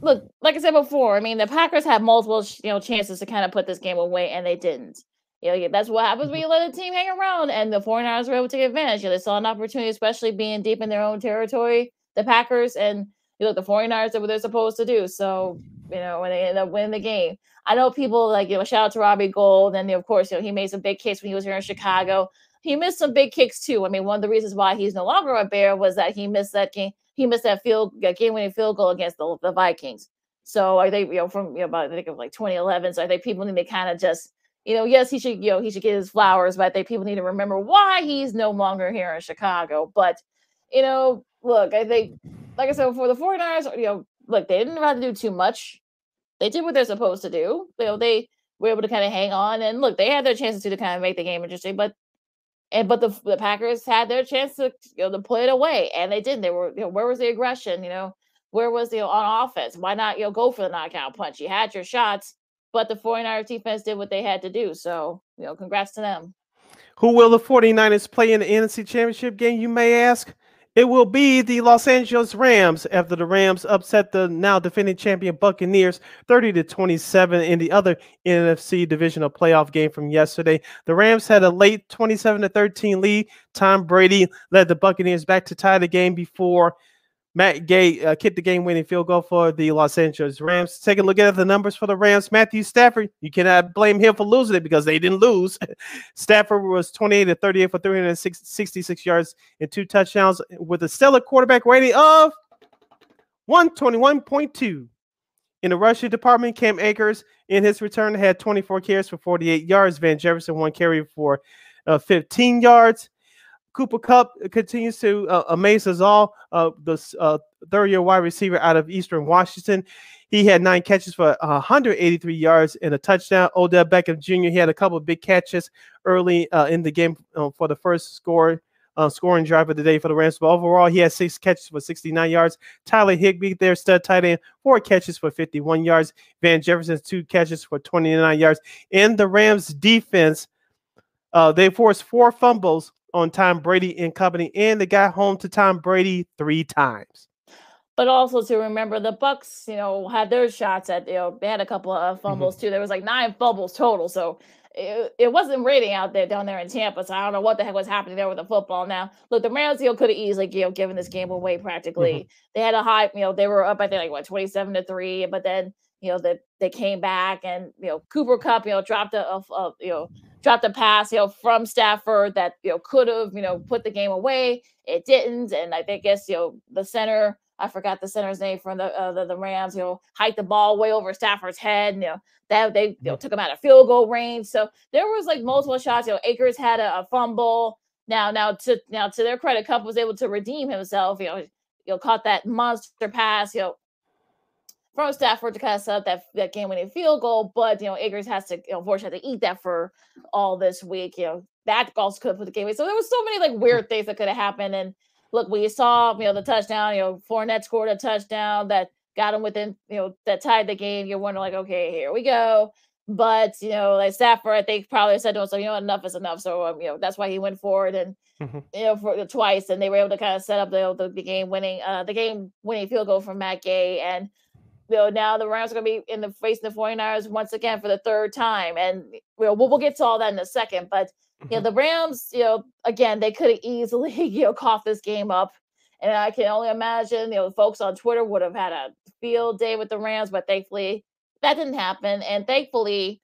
look, like I said before, I mean the Packers had multiple you know chances to kind of put this game away, and they didn't. You know, that's what happens when mm-hmm. you let a team hang around, and the 49ers were able to take advantage. You know, they saw an opportunity, especially being deep in their own territory, the Packers, and you know, the 49ers did what they're supposed to do. So, you know, when they end up winning the game. I know people like, you know, shout out to Robbie Gould, And of course, you know, he made some big case when he was here in Chicago. He missed some big kicks too. I mean, one of the reasons why he's no longer a Bear was that he missed that game. He missed that field game winning field goal against the, the Vikings. So I think, you know, from you know, about I think of like 2011. So I think people need to kind of just you know, yes, he should, you know, he should get his flowers, but I think people need to remember why he's no longer here in Chicago. But, you know, look, I think, like I said, for the 49ers, you know, look, they didn't have to do too much. They did what they're supposed to do. You know, they were able to kind of hang on and look, they had their chances to kind of make the game interesting, but and but the the Packers had their chance to you know to play it away, and they didn't. They were you know where was the aggression? You know where was the you know, on offense? Why not you know go for the knockout punch? You had your shots but the 49ers defense did what they had to do. So, you know, congrats to them. Who will the 49ers play in the NFC Championship game, you may ask? It will be the Los Angeles Rams after the Rams upset the now defending champion Buccaneers 30 to 27 in the other NFC divisional playoff game from yesterday. The Rams had a late 27 to 13 lead. Tom Brady led the Buccaneers back to tie the game before Matt Gay uh, kicked the game winning field goal for the Los Angeles Rams. Take a look at the numbers for the Rams. Matthew Stafford, you cannot blame him for losing it because they didn't lose. Stafford was 28 to 38 for 366 yards and two touchdowns with a stellar quarterback rating of 121.2. In the rushing department, Cam Akers in his return had 24 carries for 48 yards. Van Jefferson one carry for uh, 15 yards. Cooper Kupp continues to uh, amaze us all. Uh, the uh, third year wide receiver out of Eastern Washington. He had nine catches for 183 yards and a touchdown. Odell Beckham Jr. He had a couple of big catches early uh, in the game uh, for the first score. Uh, scoring drive of the day for the Rams. But overall, he had six catches for 69 yards. Tyler Higbee, their stud tight end, four catches for 51 yards. Van Jefferson, two catches for 29 yards. In the Rams defense, uh, they forced four fumbles on Tom Brady and company, and they got home to Tom Brady three times. But also to remember, the Bucks, you know, had their shots at you know they had a couple of mm-hmm. fumbles mm-hmm. too. There was like nine fumbles total, so it, it wasn't raining out there down there in Tampa. So I don't know what the heck was happening there with the football. Now, look, the Rams, you know, could have easily you know given this game away practically. Mm-hmm. They had a high, you know, they were up I think like what twenty seven to three, but then you know that they, they came back and you know Cooper Kupp, you know, dropped a, a, a you know dropped a pass, you know, from Stafford that you know could have, you know, put the game away. It didn't, and I think guess you know the center. I forgot the center's name from the, uh, the the, Rams. You know, hiked the ball way over Stafford's head. And, you know that they you know, took him out of field goal range. So there was like multiple shots. You know, Akers had a, a fumble. Now, now to now to their credit, Kupp was able to redeem himself. You know, you know, caught that monster pass. You know, from Stafford to kind of set up that, that game winning field goal. But, you know, Akers has to, you know, unfortunately, to eat that for all this week. You know, that also could put the game away. So there was so many like weird things that could have happened. And look, we saw, you know, the touchdown, you know, Fournette scored a touchdown that got him within, you know, that tied the game. You're wondering, like, okay, here we go. But, you know, like Stafford, I think probably said to himself, you know, enough is enough. So, um, you know, that's why he went forward and, mm-hmm. you know, for the twice. And they were able to kind of set up the, the, the game winning, uh, the game winning field goal from Matt Gay. And, know, now the Rams are going to be in the facing the 49ers once again for the third time. And you know, we'll, we'll get to all that in a second. But, you know, mm-hmm. the Rams, you know, again, they could have easily, you know, coughed this game up. And I can only imagine, you know, folks on Twitter would have had a field day with the Rams, but thankfully that didn't happen. And thankfully,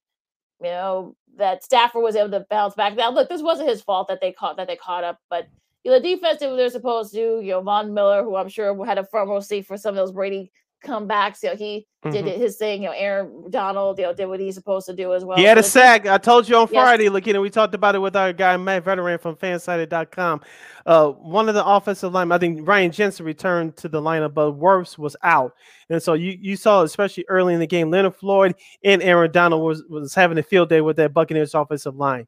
you know, that Stafford was able to bounce back. Now, look, this wasn't his fault that they caught that they caught up, but you know, the defense did what they're supposed to. You know, Von Miller, who I'm sure had a front row seat for some of those Brady comebacks. You know, he mm-hmm. did his thing. You know, Aaron Donald, you know, did what he's supposed to do as well. He had so a sack. I told you on yes. Friday, look, you know, we talked about it with our guy Matt Veteran from Fansided.com. Uh, one of the offensive linemen, I think Ryan Jensen returned to the lineup, but Wirfs was out, and so you you saw especially early in the game, Leonard Floyd and Aaron Donald was was having a field day with that Buccaneers offensive line.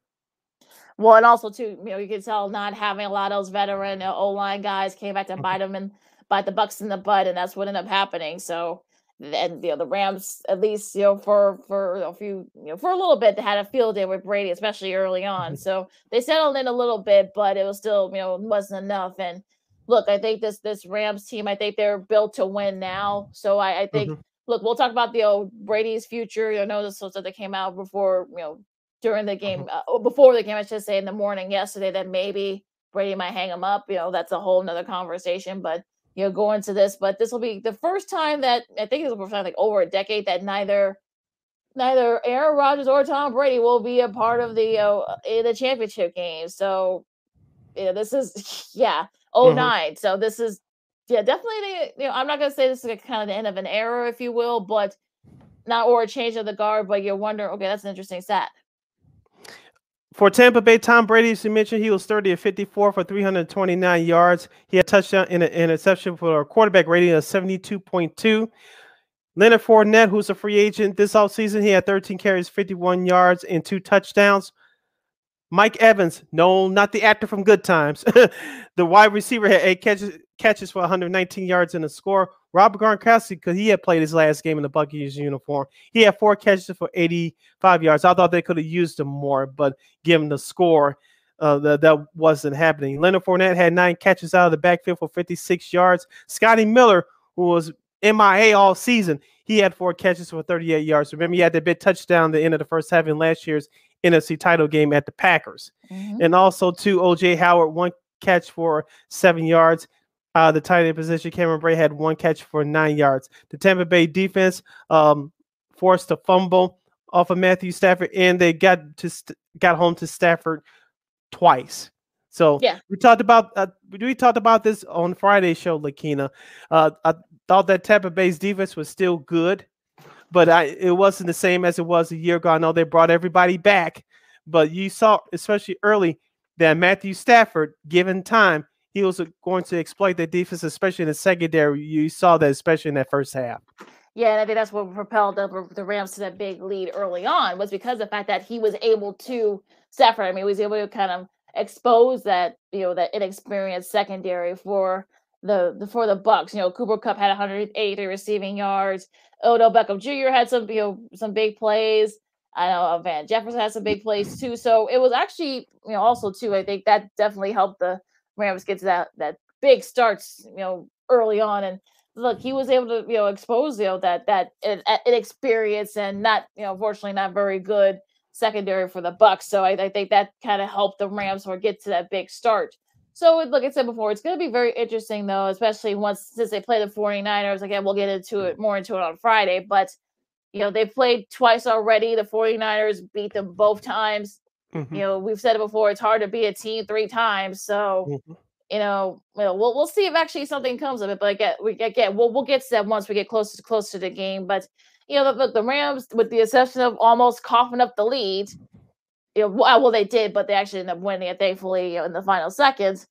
Well, and also too, you know, you can tell not having a lot of those veteran O line guys came back to bite them and bite the Bucks in the butt, and that's what ended up happening. So, and you know, the Rams at least you know for for a few you know for a little bit they had a field day with Brady, especially early on. Mm-hmm. So they settled in a little bit, but it was still you know wasn't enough. And look, I think this this Rams team, I think they're built to win now. So I, I think. Mm-hmm. Look, we'll talk about the old Brady's future. You know, this was that came out before, you know, during the game, uh-huh. uh, before the game, I should say, in the morning yesterday, that maybe Brady might hang him up. You know, that's a whole nother conversation. But you know, go into this. But this will be the first time that I think it's the first time like over a decade that neither neither Aaron Rodgers or Tom Brady will be a part of the uh, the championship game. So yeah, this is yeah, oh mm-hmm. So this is yeah, definitely the you know, I'm not gonna say this is kind of the end of an era, if you will, but not or a change of the guard, but you're wondering, okay, that's an interesting stat for Tampa Bay, Tom Brady, as you mentioned, he was 30 of 54 for 329 yards. He had a touchdown and an interception for a quarterback rating of 72.2. Leonard Fournette, who's a free agent this offseason, he had 13 carries, 51 yards, and two touchdowns. Mike Evans, no, not the actor from Good Times. the wide receiver had eight catches, catches for 119 yards and a score. Rob Gronkowski, because he had played his last game in the Buccaneers uniform, he had four catches for 85 yards. I thought they could have used him more, but given the score, uh, that, that wasn't happening. Leonard Fournette had nine catches out of the backfield for 56 yards. Scotty Miller, who was MIA all season, he had four catches for 38 yards. Remember, he had that big touchdown the end of the first half in last year's NFC title game at the Packers. Mm-hmm. And also, to OJ Howard, one catch for seven yards. Uh, the tight end position, Cameron Brate had one catch for nine yards. The Tampa Bay defense um, forced a fumble off of Matthew Stafford, and they got to st- got home to Stafford twice. So yeah, we talked about uh, we talked about this on Friday's show, Lakina. Uh, I thought that Tampa Bay's defense was still good but I, it wasn't the same as it was a year ago. I know they brought everybody back, but you saw, especially early, that Matthew Stafford, given time, he was going to exploit the defense, especially in the secondary. You saw that, especially in that first half. Yeah, and I think that's what propelled the, the Rams to that big lead early on was because the fact that he was able to Stafford. I mean, he was able to kind of expose that you know that inexperienced secondary for the, the for the Bucks. You know, Cooper Kupp had 180 receiving yards. Odell Beckham Jr. had some, you know, some big plays. I know uh, Van Jefferson had some big plays too. So it was actually, you know, also too. I think that definitely helped the Rams get to that that big starts, you know, early on. And look, he was able to, you know, expose, you know, that that inexperience and not, you know, fortunately not very good secondary for the Bucks. So I, I think that kind of helped the Rams or get to that big start. So, like I said before, it's going to be very interesting, though, especially once since they play the 49ers. Again, we'll get into it more into it on Friday, but you know, they played twice already. The 49ers beat them both times. Mm-hmm. You know, we've said it before, it's hard to be a team three times. So, mm-hmm. you know, we'll we'll see if actually something comes of it. But again, we again we'll we'll get to that once we get closer to close to the game. But you know, the, the Rams, with the exception of almost coughing up the lead, you know, well, they did, but they actually ended up winning it, thankfully, you know, in the final seconds.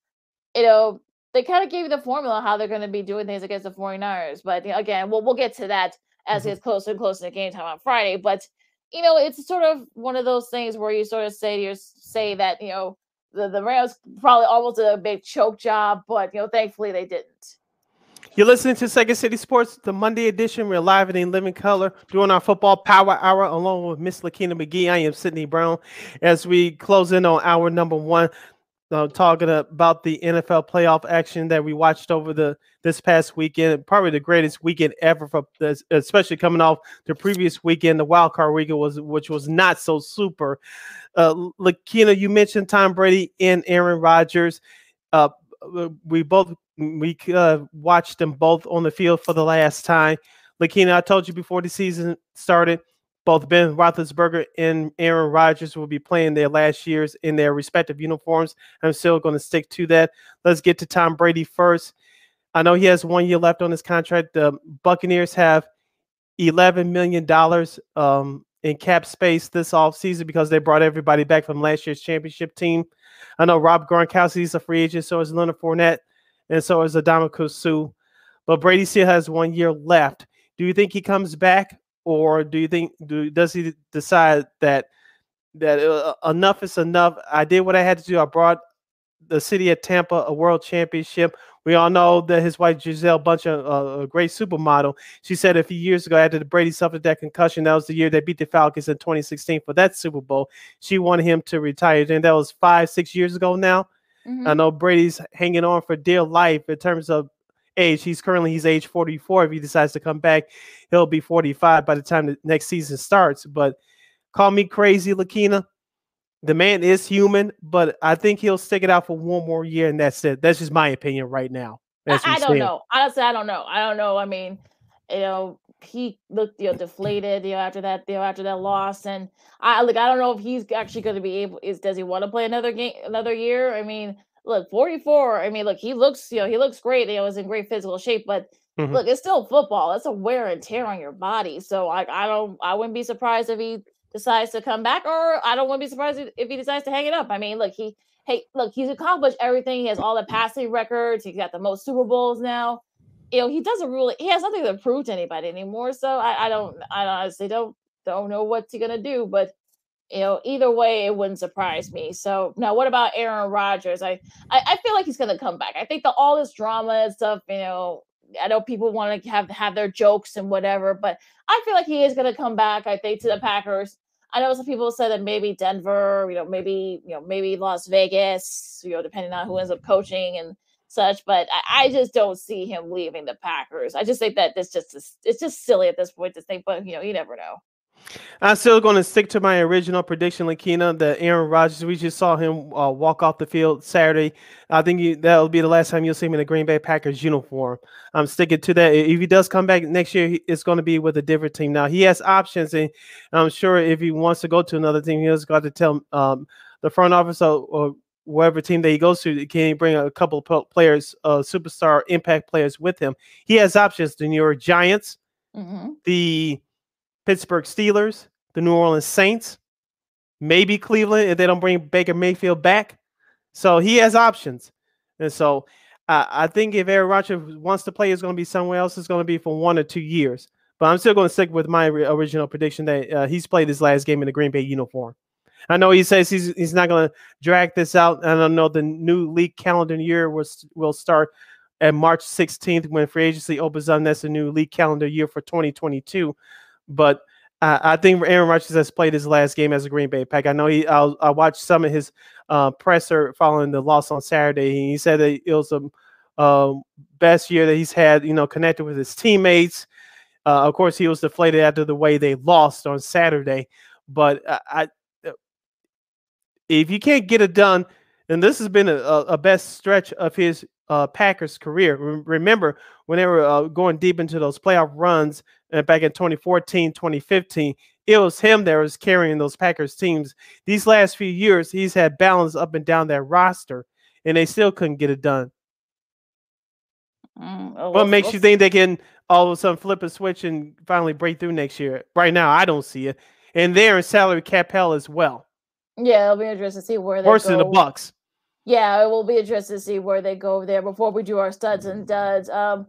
You know, they kind of gave you the formula how they're going to be doing things against the 49ers. But you know, again, we'll, we'll get to that as mm-hmm. it gets closer and closer to game time on Friday. But, you know, it's sort of one of those things where you sort of say to your, say that, you know, the, the Rams probably almost did a big choke job, but, you know, thankfully they didn't. You're listening to Second City Sports, the Monday edition. We're live and in living color doing our football power hour along with Miss Lakina McGee. I am Sydney Brown as we close in on hour number one, uh, talking about the NFL playoff action that we watched over the this past weekend. Probably the greatest weekend ever for this, especially coming off the previous weekend, the wild card weekend was which was not so super. Uh, Lakina, you mentioned Tom Brady and Aaron Rodgers. Uh, we both we uh, watched them both on the field for the last time. Lakina, I told you before the season started, both Ben Roethlisberger and Aaron Rodgers will be playing their last years in their respective uniforms. I'm still going to stick to that. Let's get to Tom Brady first. I know he has one year left on his contract. The Buccaneers have eleven million dollars um, in cap space this offseason because they brought everybody back from last year's championship team. I know Rob Gronkowski is a free agent, so is Leonard Fournette, and so is Ndamukong Suh. But Brady still has one year left. Do you think he comes back, or do you think do does he decide that that uh, enough is enough? I did what I had to do. I brought the city of Tampa a world championship. We all know that his wife Gisele Bündchen, uh, a great supermodel, she said a few years ago after the Brady suffered that concussion, that was the year they beat the Falcons in 2016 for that Super Bowl. She wanted him to retire, and that was five, six years ago now. Mm-hmm. I know Brady's hanging on for dear life in terms of age. He's currently he's age 44. If he decides to come back, he'll be 45 by the time the next season starts. But call me crazy, Lakina. The man is human, but I think he'll stick it out for one more year, and that's it. That's just my opinion right now. I, I don't know. Honestly, I don't know. I don't know. I mean, you know, he looked you know deflated you know after that you know after that loss and i like i don't know if he's actually going to be able is does he want to play another game another year i mean look 44 i mean look he looks you know he looks great you know is in great physical shape but mm-hmm. look it's still football it's a wear and tear on your body so i i don't i wouldn't be surprised if he decides to come back, or I don't want to be surprised if he decides to hang it up. I mean, look, he hey, look, he's accomplished everything. He has all the passing records. He's got the most Super Bowls now. You know, he doesn't really he has nothing to prove to anybody anymore. So I, I don't I honestly don't don't know what's he gonna do, but you know, either way, it wouldn't surprise me. So now, what about Aaron Rodgers? I, I, I feel like he's gonna come back. I think that all this drama and stuff, you know, I know people want to have have their jokes and whatever, but I feel like he is to come back. I think to the Packers. I know some people said that maybe Denver, you know, maybe you know, maybe Las Vegas, you know, depending on who ends up coaching and such. But I, I just don't see him leaving the Packers. I just think that this just it's just silly at this point to think, but you know, you never know. I'm still going to stick to my original prediction, Lakina, that Aaron Rodgers, we just saw him uh, walk off the field Saturday. I think you, that'll be the last time you'll see him in a Green Bay Packers uniform. I'm sticking to that. If he does come back next year, it's going to be with a different team. Now, he has options, and I'm sure if he wants to go to another team, he has got to tell um, the front office or, or wherever team that he goes to, can he bring a couple of players, uh, superstar impact players with him? He has options. The New York Giants, mm-hmm. the Pittsburgh Steelers, the New Orleans Saints, maybe Cleveland if they don't bring Baker Mayfield back. So he has options. And so uh, I think if Aaron Rodgers wants to play, it's going to be somewhere else. It's going to be for one or two years. But I'm still going to stick with my original prediction that uh, he's played his last game in the Green Bay uniform. I know he says he's he's not going to drag this out. I don't know the new league calendar year will will start at March 16th when free agency opens up. That's a new league calendar year for 2022. But uh, I think Aaron Rodgers has played his last game as a Green Bay Pack. I know he. I'll, I watched some of his uh, presser following the loss on Saturday. He said that it was the um, best year that he's had. You know, connected with his teammates. Uh, of course, he was deflated after the way they lost on Saturday. But I, if you can't get it done, and this has been a, a best stretch of his uh, Packers career. remember when they were uh, going deep into those playoff runs uh, back in 2014, 2015, it was him that was carrying those Packers teams. These last few years, he's had balance up and down that roster, and they still couldn't get it done. Mm, oh, what makes you think they can all of a sudden flip a switch and finally break through next year? Right now, I don't see it. And they're in salary cap hell as well. Yeah, it'll be interesting to see where they worse go. than the Bucks yeah, it will be interesting to see where they go there before we do our studs and duds. Um,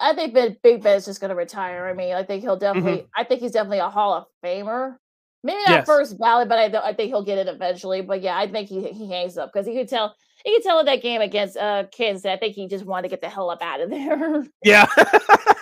I think Ben, Big Ben is just going to retire. I mean, I think he'll definitely. Mm-hmm. I think he's definitely a Hall of Famer. Maybe not yes. first ballot, but I, I think he'll get it eventually. But yeah, I think he he hangs up because he could tell he could tell in that game against uh Kansas. I think he just wanted to get the hell up out of there. Yeah.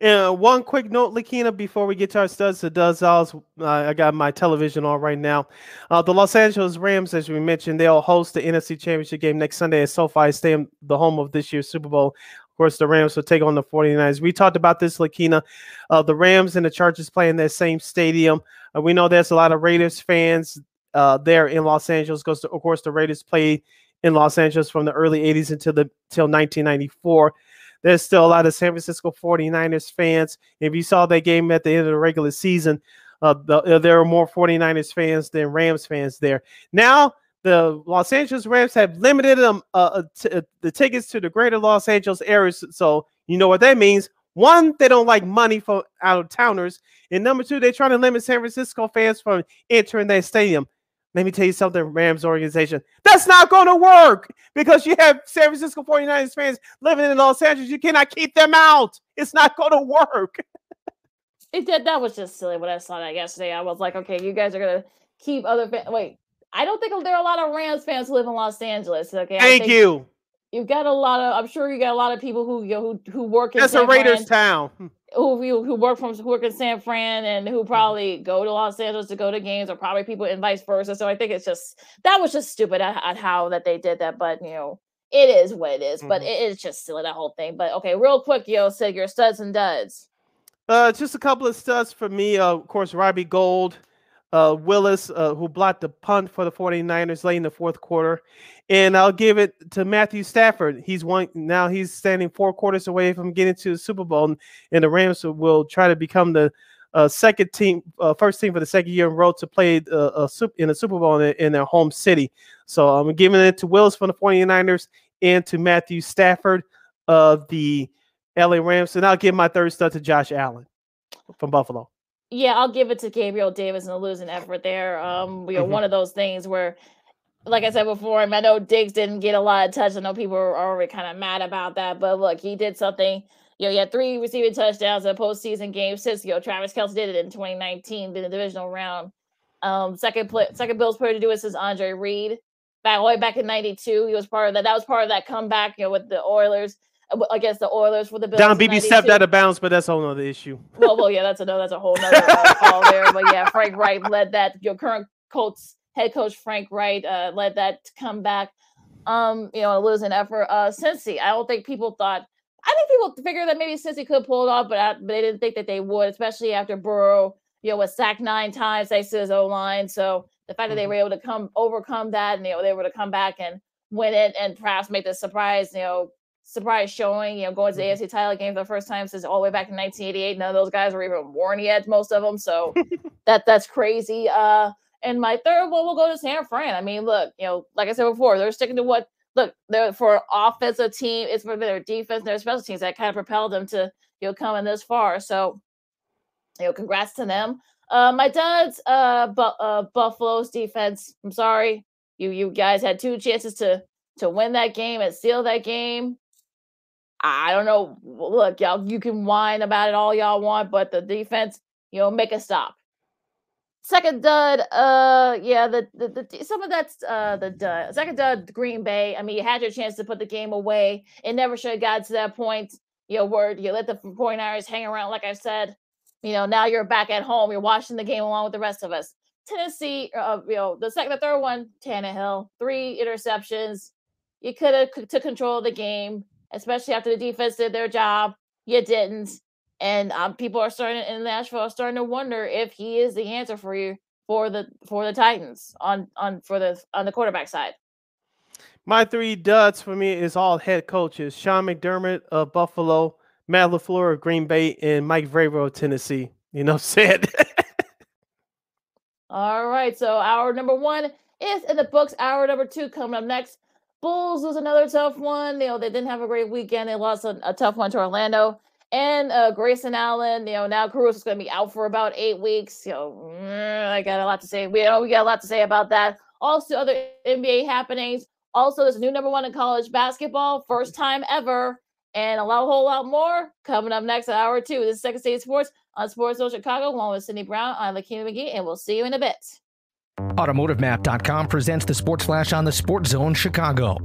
And one quick note, Lakina, before we get to our studs to does Uh, I got my television on right now. Uh, the Los Angeles Rams, as we mentioned, they'll host the NFC Championship game next Sunday at SoFi Stadium, the home of this year's Super Bowl. Of course, the Rams will take on the 49ers. We talked about this, Lakina. Uh, the Rams and the Chargers play in that same stadium. Uh, we know there's a lot of Raiders fans uh, there in Los Angeles because, of course, the Raiders played in Los Angeles from the early 80s until the till 1994. There's still a lot of San Francisco 49ers fans. If you saw that game at the end of the regular season, uh, the, uh, there are more 49ers fans than Rams fans there. Now the Los Angeles Rams have limited them uh, t- uh, the tickets to the greater Los Angeles area. So you know what that means. One, they don't like money for out of towners, and number two, they're trying to limit San Francisco fans from entering their stadium. Let me tell you something, Rams organization. That's not going to work because you have San Francisco 49ers fans living in Los Angeles. You cannot keep them out. It's not going to work. it did. That was just silly when I saw that yesterday. I was like, okay, you guys are going to keep other fans. Wait, I don't think there are a lot of Rams fans who live in Los Angeles. Okay. Thank you. You've got a lot of. I'm sure you got a lot of people who you know, who who work in. That's a Raiders town. Who, who who work from who work in San Fran and who probably go to Los Angeles to go to games, or probably people and vice versa. So I think it's just that was just stupid at, at how that they did that. But you know, it is what it is. But Mhm. it is just silly that whole thing. But okay, real quick, yo, said your studs and duds. Uh, just a couple of studs for me. Uh, of course, Robbie Gould, uh, Willis, uh, who blocked the punt for the 49ers late in the fourth quarter. And I'll give it to Matthew Stafford. He's one now he's standing four quarters away from getting to the Super Bowl, and, and the Rams will try to become the uh, second team, uh, first team for the second year in a row to play uh, a, in a Super Bowl in, their- in their home city. So I'm giving it to Willis from the 49ers and to Matthew Stafford of the LA Rams. And I'll give my third stud to Josh Allen from Buffalo. Yeah, I'll give it to Gabriel Davis and a losing effort there. Um, you know, Mhm. one of those things where, like I said before, I, mean, I know Diggs didn't get a lot of touch. I know people are already kind of mad about that, but look, he did something. You know, he had three receiving touchdowns in a postseason game since you know Travis Kelce did it in 2019 in the divisional round. Um, second play, second Bills player to do it is Andre Reed. Back the way back in '92, he was part of that. That was part of that comeback, you know, with the Oilers against the Oilers for the Bills. Don Beebe stepped out of bounds, but that's a whole other issue. well, well, yeah, that's another, that's a whole nother uh, call there. But yeah, Frank Reich led that. Your current Colts head coach Frank Reich uh, led that to come back. Um, you know, a losing effort. Uh, Cincy, I don't think people thought. I think people figured that maybe Cincy could pull it off, but, I, but they didn't think that they would, especially after Burrow, you know, was sacked nine times thanks to his O line. So the fact that they Mhm. were able to come overcome that, and you know, they were able to come back and win it, and perhaps make the surprise, you know, surprise showing, you know, going to the Mhm. AFC title game for the first time since all the way back in 1988. None of those guys were even born yet, most of them. So that that's crazy. Uh, and my third one will go to San Fran. I mean, look, you know, like I said before, they're sticking to what look they're for offensive team. It's for their defense, their special teams that kind of propelled them to you know coming this far. So you know, congrats to them. Uh, my duds, uh, bu- uh, Buffalo's defense. I'm sorry, you you guys had two chances to to win that game and seal that game. I don't know. Look, y'all, you can whine about it all y'all want, but the defense, you know, make a stop. Second dud, uh, yeah, the, the, the some of that's uh the dud. Second dud, Green Bay. I mean, you had your chance to put the game away. It never should have got to that point. You know, where you let the 49ers hang around, like I said. You know, now you're back at home. You're watching the game along with the rest of us. Tennessee, uh, you know, the second, the third one, Tannehill, three interceptions. You could have took control of the game, especially after the defense did their job. You didn't, and um, people are starting in Nashville are starting to wonder if he is the answer for you for the for the Titans on on for the on the quarterback side. My three duds for me is all head coaches: Sean McDermott of Buffalo, Matt Lafleur of Green Bay, and Mike Vrabel of Tennessee. You know, said. All right, so hour number one is in the books. Hour number two coming up next. Bulls was another tough one. You know, they didn't have a great weekend. They lost a, a tough one to Orlando. And uh, Grayson Allen, you know, now Caruso is going to be out for about eight weeks. You know, mm, I got a lot to say. We, know, we got a lot to say about that. Also, other NBA happenings. Also, there's a new number one in college basketball, first time ever, and a lot, a whole lot more coming up next hour two. This is Second State Sports on Sports Zone Chicago, along with Cindy Brown. I'm Lakina McGee, and we'll see you in a bit. AutomotiveMap.com presents the Sports Flash on the Sports Zone Chicago.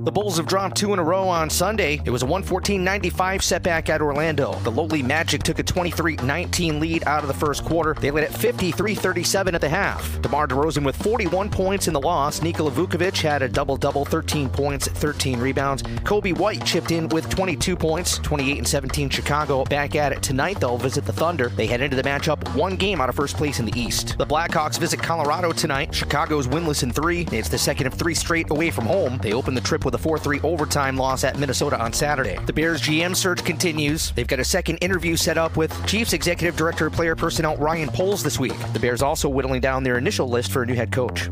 The Bulls have dropped two in a row on Sunday. It was a 114-95 setback at Orlando. The lowly Magic took a 23-19 lead out of the first quarter. They led at 53-37 at the half. DeMar DeRozan with 41 points in the loss. Nikola Vucevic had a double-double, 13 points, 13 rebounds. Coby White chipped in with 22 points, 28 and 17 Chicago. Back at it tonight, they'll visit the Thunder. They head into the matchup one game out of first place in the East. The Blackhawks visit Colorado tonight. Chicago's winless in three. It's the second of three straight away from home. They open the trip with a 4 3 overtime loss at Minnesota on Saturday. The Bears GM search continues. They've got a second interview set up with Chiefs Executive Director of Player Personnel Ryan Poles this week. The Bears also whittling down their initial list for a new head coach.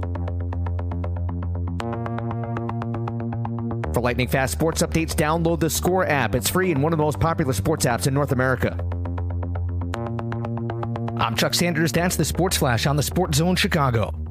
For lightning fast sports updates, download the Score app. It's free and one of the most popular sports apps in North America. I'm Chuck Sanders. That's the Sports Flash on the Sports Zone Chicago.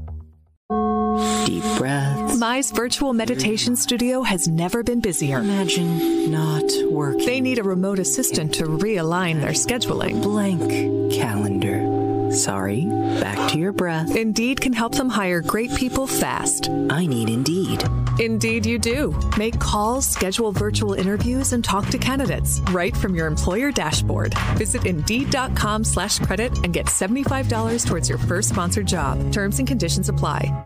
Deep breaths. Mize virtual meditation studio has never been busier. Imagine not working. They need a remote assistant to realign their scheduling. Blank calendar. Sorry, back to your breath. Indeed can help them hire great people fast. I need Indeed. Indeed, you do. Make calls, schedule virtual interviews, and talk to candidates right from your employer dashboard. Visit Indeed.com slash credit and get $75 towards your first sponsored job. Terms and conditions apply.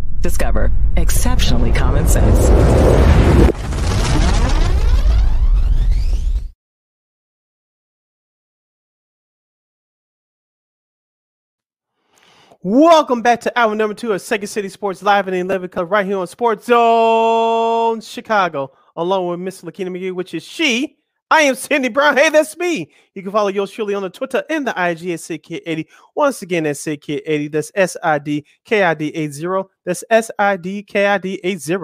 Discover exceptionally common sense. Welcome back to hour number two of Second City Sports Live and 11 Club right here on Sports Zone Chicago, along with Miss Lakina McGee, which is she. I am Cindy Brown. Hey, that's me. You can follow yours truly on the Twitter and the IG at SidKid80. Once again, that's SidKid80. That's S I D K I D 80. That's S I D K I D 80.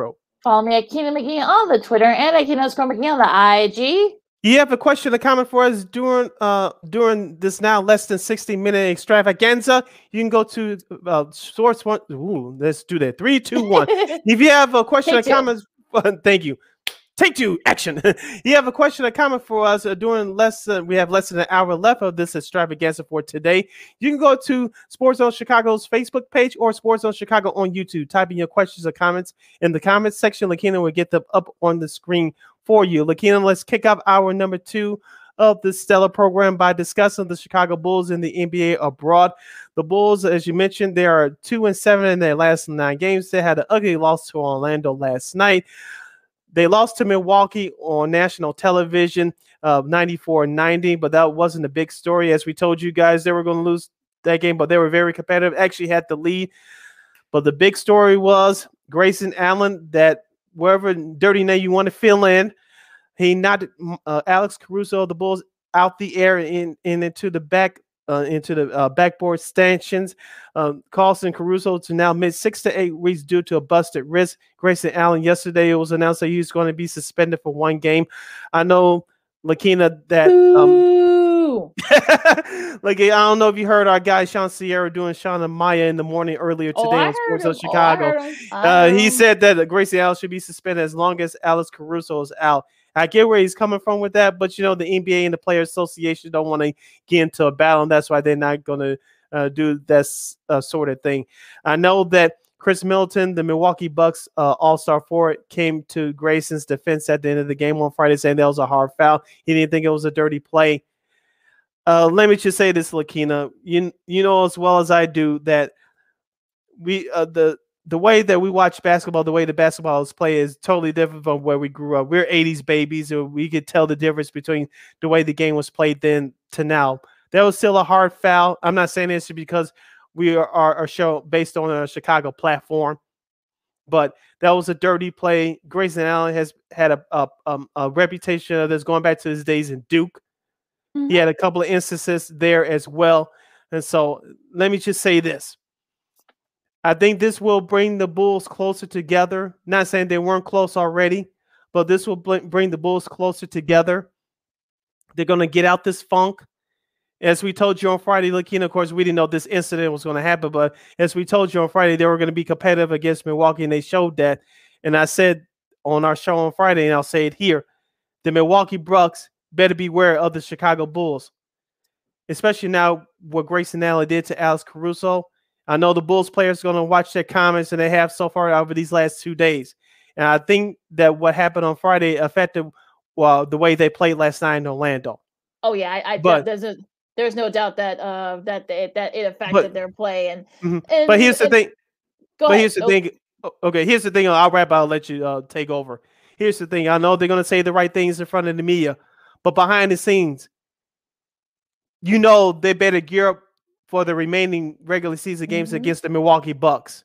Follow me at Keenan McGee on the Twitter and at Keenan underscore McGee on the IG. You have a question or comment for us during uh during this now less than 60 minute extravaganza? You can go to uh source one. Ooh, let's do that. Three, two, one. if you have a question or two. comment, thank you. Take two, action. you have a question or comment for us uh, during less than we have less than an hour left of this extravaganza for today. You can go to Sports Zone Chicago's Facebook page or Sports Zone Chicago on YouTube. Type in your questions or comments in the comments section. Lakina will get them up on the screen for you. Lakina, let's kick off hour number two of the stellar program by discussing the Chicago Bulls in the NBA abroad. The Bulls, as you mentioned, they are two and seven in their last nine games. They had an ugly loss to Orlando last night. They lost to Milwaukee on national television, uh, 94-90, but that wasn't a big story. As we told you guys, they were going to lose that game, but they were very competitive. Actually, had the lead. But the big story was Grayson Allen, that wherever dirty name you want to fill in, he knocked uh, Alex Caruso the Bulls out the air and, and into the back uh, into the uh, backboard stanchions. Um, Carlson Caruso to now miss six to eight weeks due to a busted wrist. Grayson Allen yesterday it was announced that he's going to be suspended for one game. I know Lakina that um, like I don't know if you heard our guy Sean Sierra doing Sean and Maya in the morning earlier today Oh, on Sports of Oh, Chicago. I Uh, he said that Grayson Allen should be suspended as long as Alex Caruso is out. I get where he's coming from with that, but you know the NBA and the Player Association don't want to get into a battle, and that's why they're not going to uh, do this uh, sort of thing. I know that Khris Middleton, the Milwaukee Bucks uh, All Star forward, came to Grayson's defense at the end of the game on Friday, saying that was a hard foul. He didn't think it was a dirty play. Uh, let me just say this, Lakina. You you know as well as I do that we uh, the the way that we watch basketball, the way the basketball is played is totally different from where we grew up. We're 80s babies, and we could tell the difference between the way the game was played then to now. That was still a hard foul. I'm not saying this because we are, are a show based on a Chicago platform, but that was a dirty play. Grayson Allen has had a, a, um, a reputation of this going back to his days in Duke. He had a couple of instances there as well. And so let me just say this. I think this will bring the Bulls closer together. Not saying they weren't close already, but this will bring the Bulls closer together. They're going to get out this funk. As we told you on Friday, looking, of course, we didn't know this incident was going to happen, but as we told you on Friday, they were going to be competitive against Milwaukee, and they showed that. And I said on our show on Friday, and I'll say it here the Milwaukee Bucks better beware of the Chicago Bulls, especially now what Grayson Allen did to Alex Caruso. I know the Bulls players are going to watch their comments, and they have so far over these last two days. And I think that what happened on Friday affected well the way they played last night in Orlando. Oh yeah, I, I But- there's a there's no doubt that uh that they, that it affected their play and, Mhm. and But here's the and- thing. Go but ahead. here's the thing. Okay, here's the thing. I'll wrap. I'll let you uh, take over. Here's the thing. I know they're going to say the right things in front of the media, but behind the scenes, you know they better gear up for the remaining regular season games Mhm. against the Milwaukee Bucks.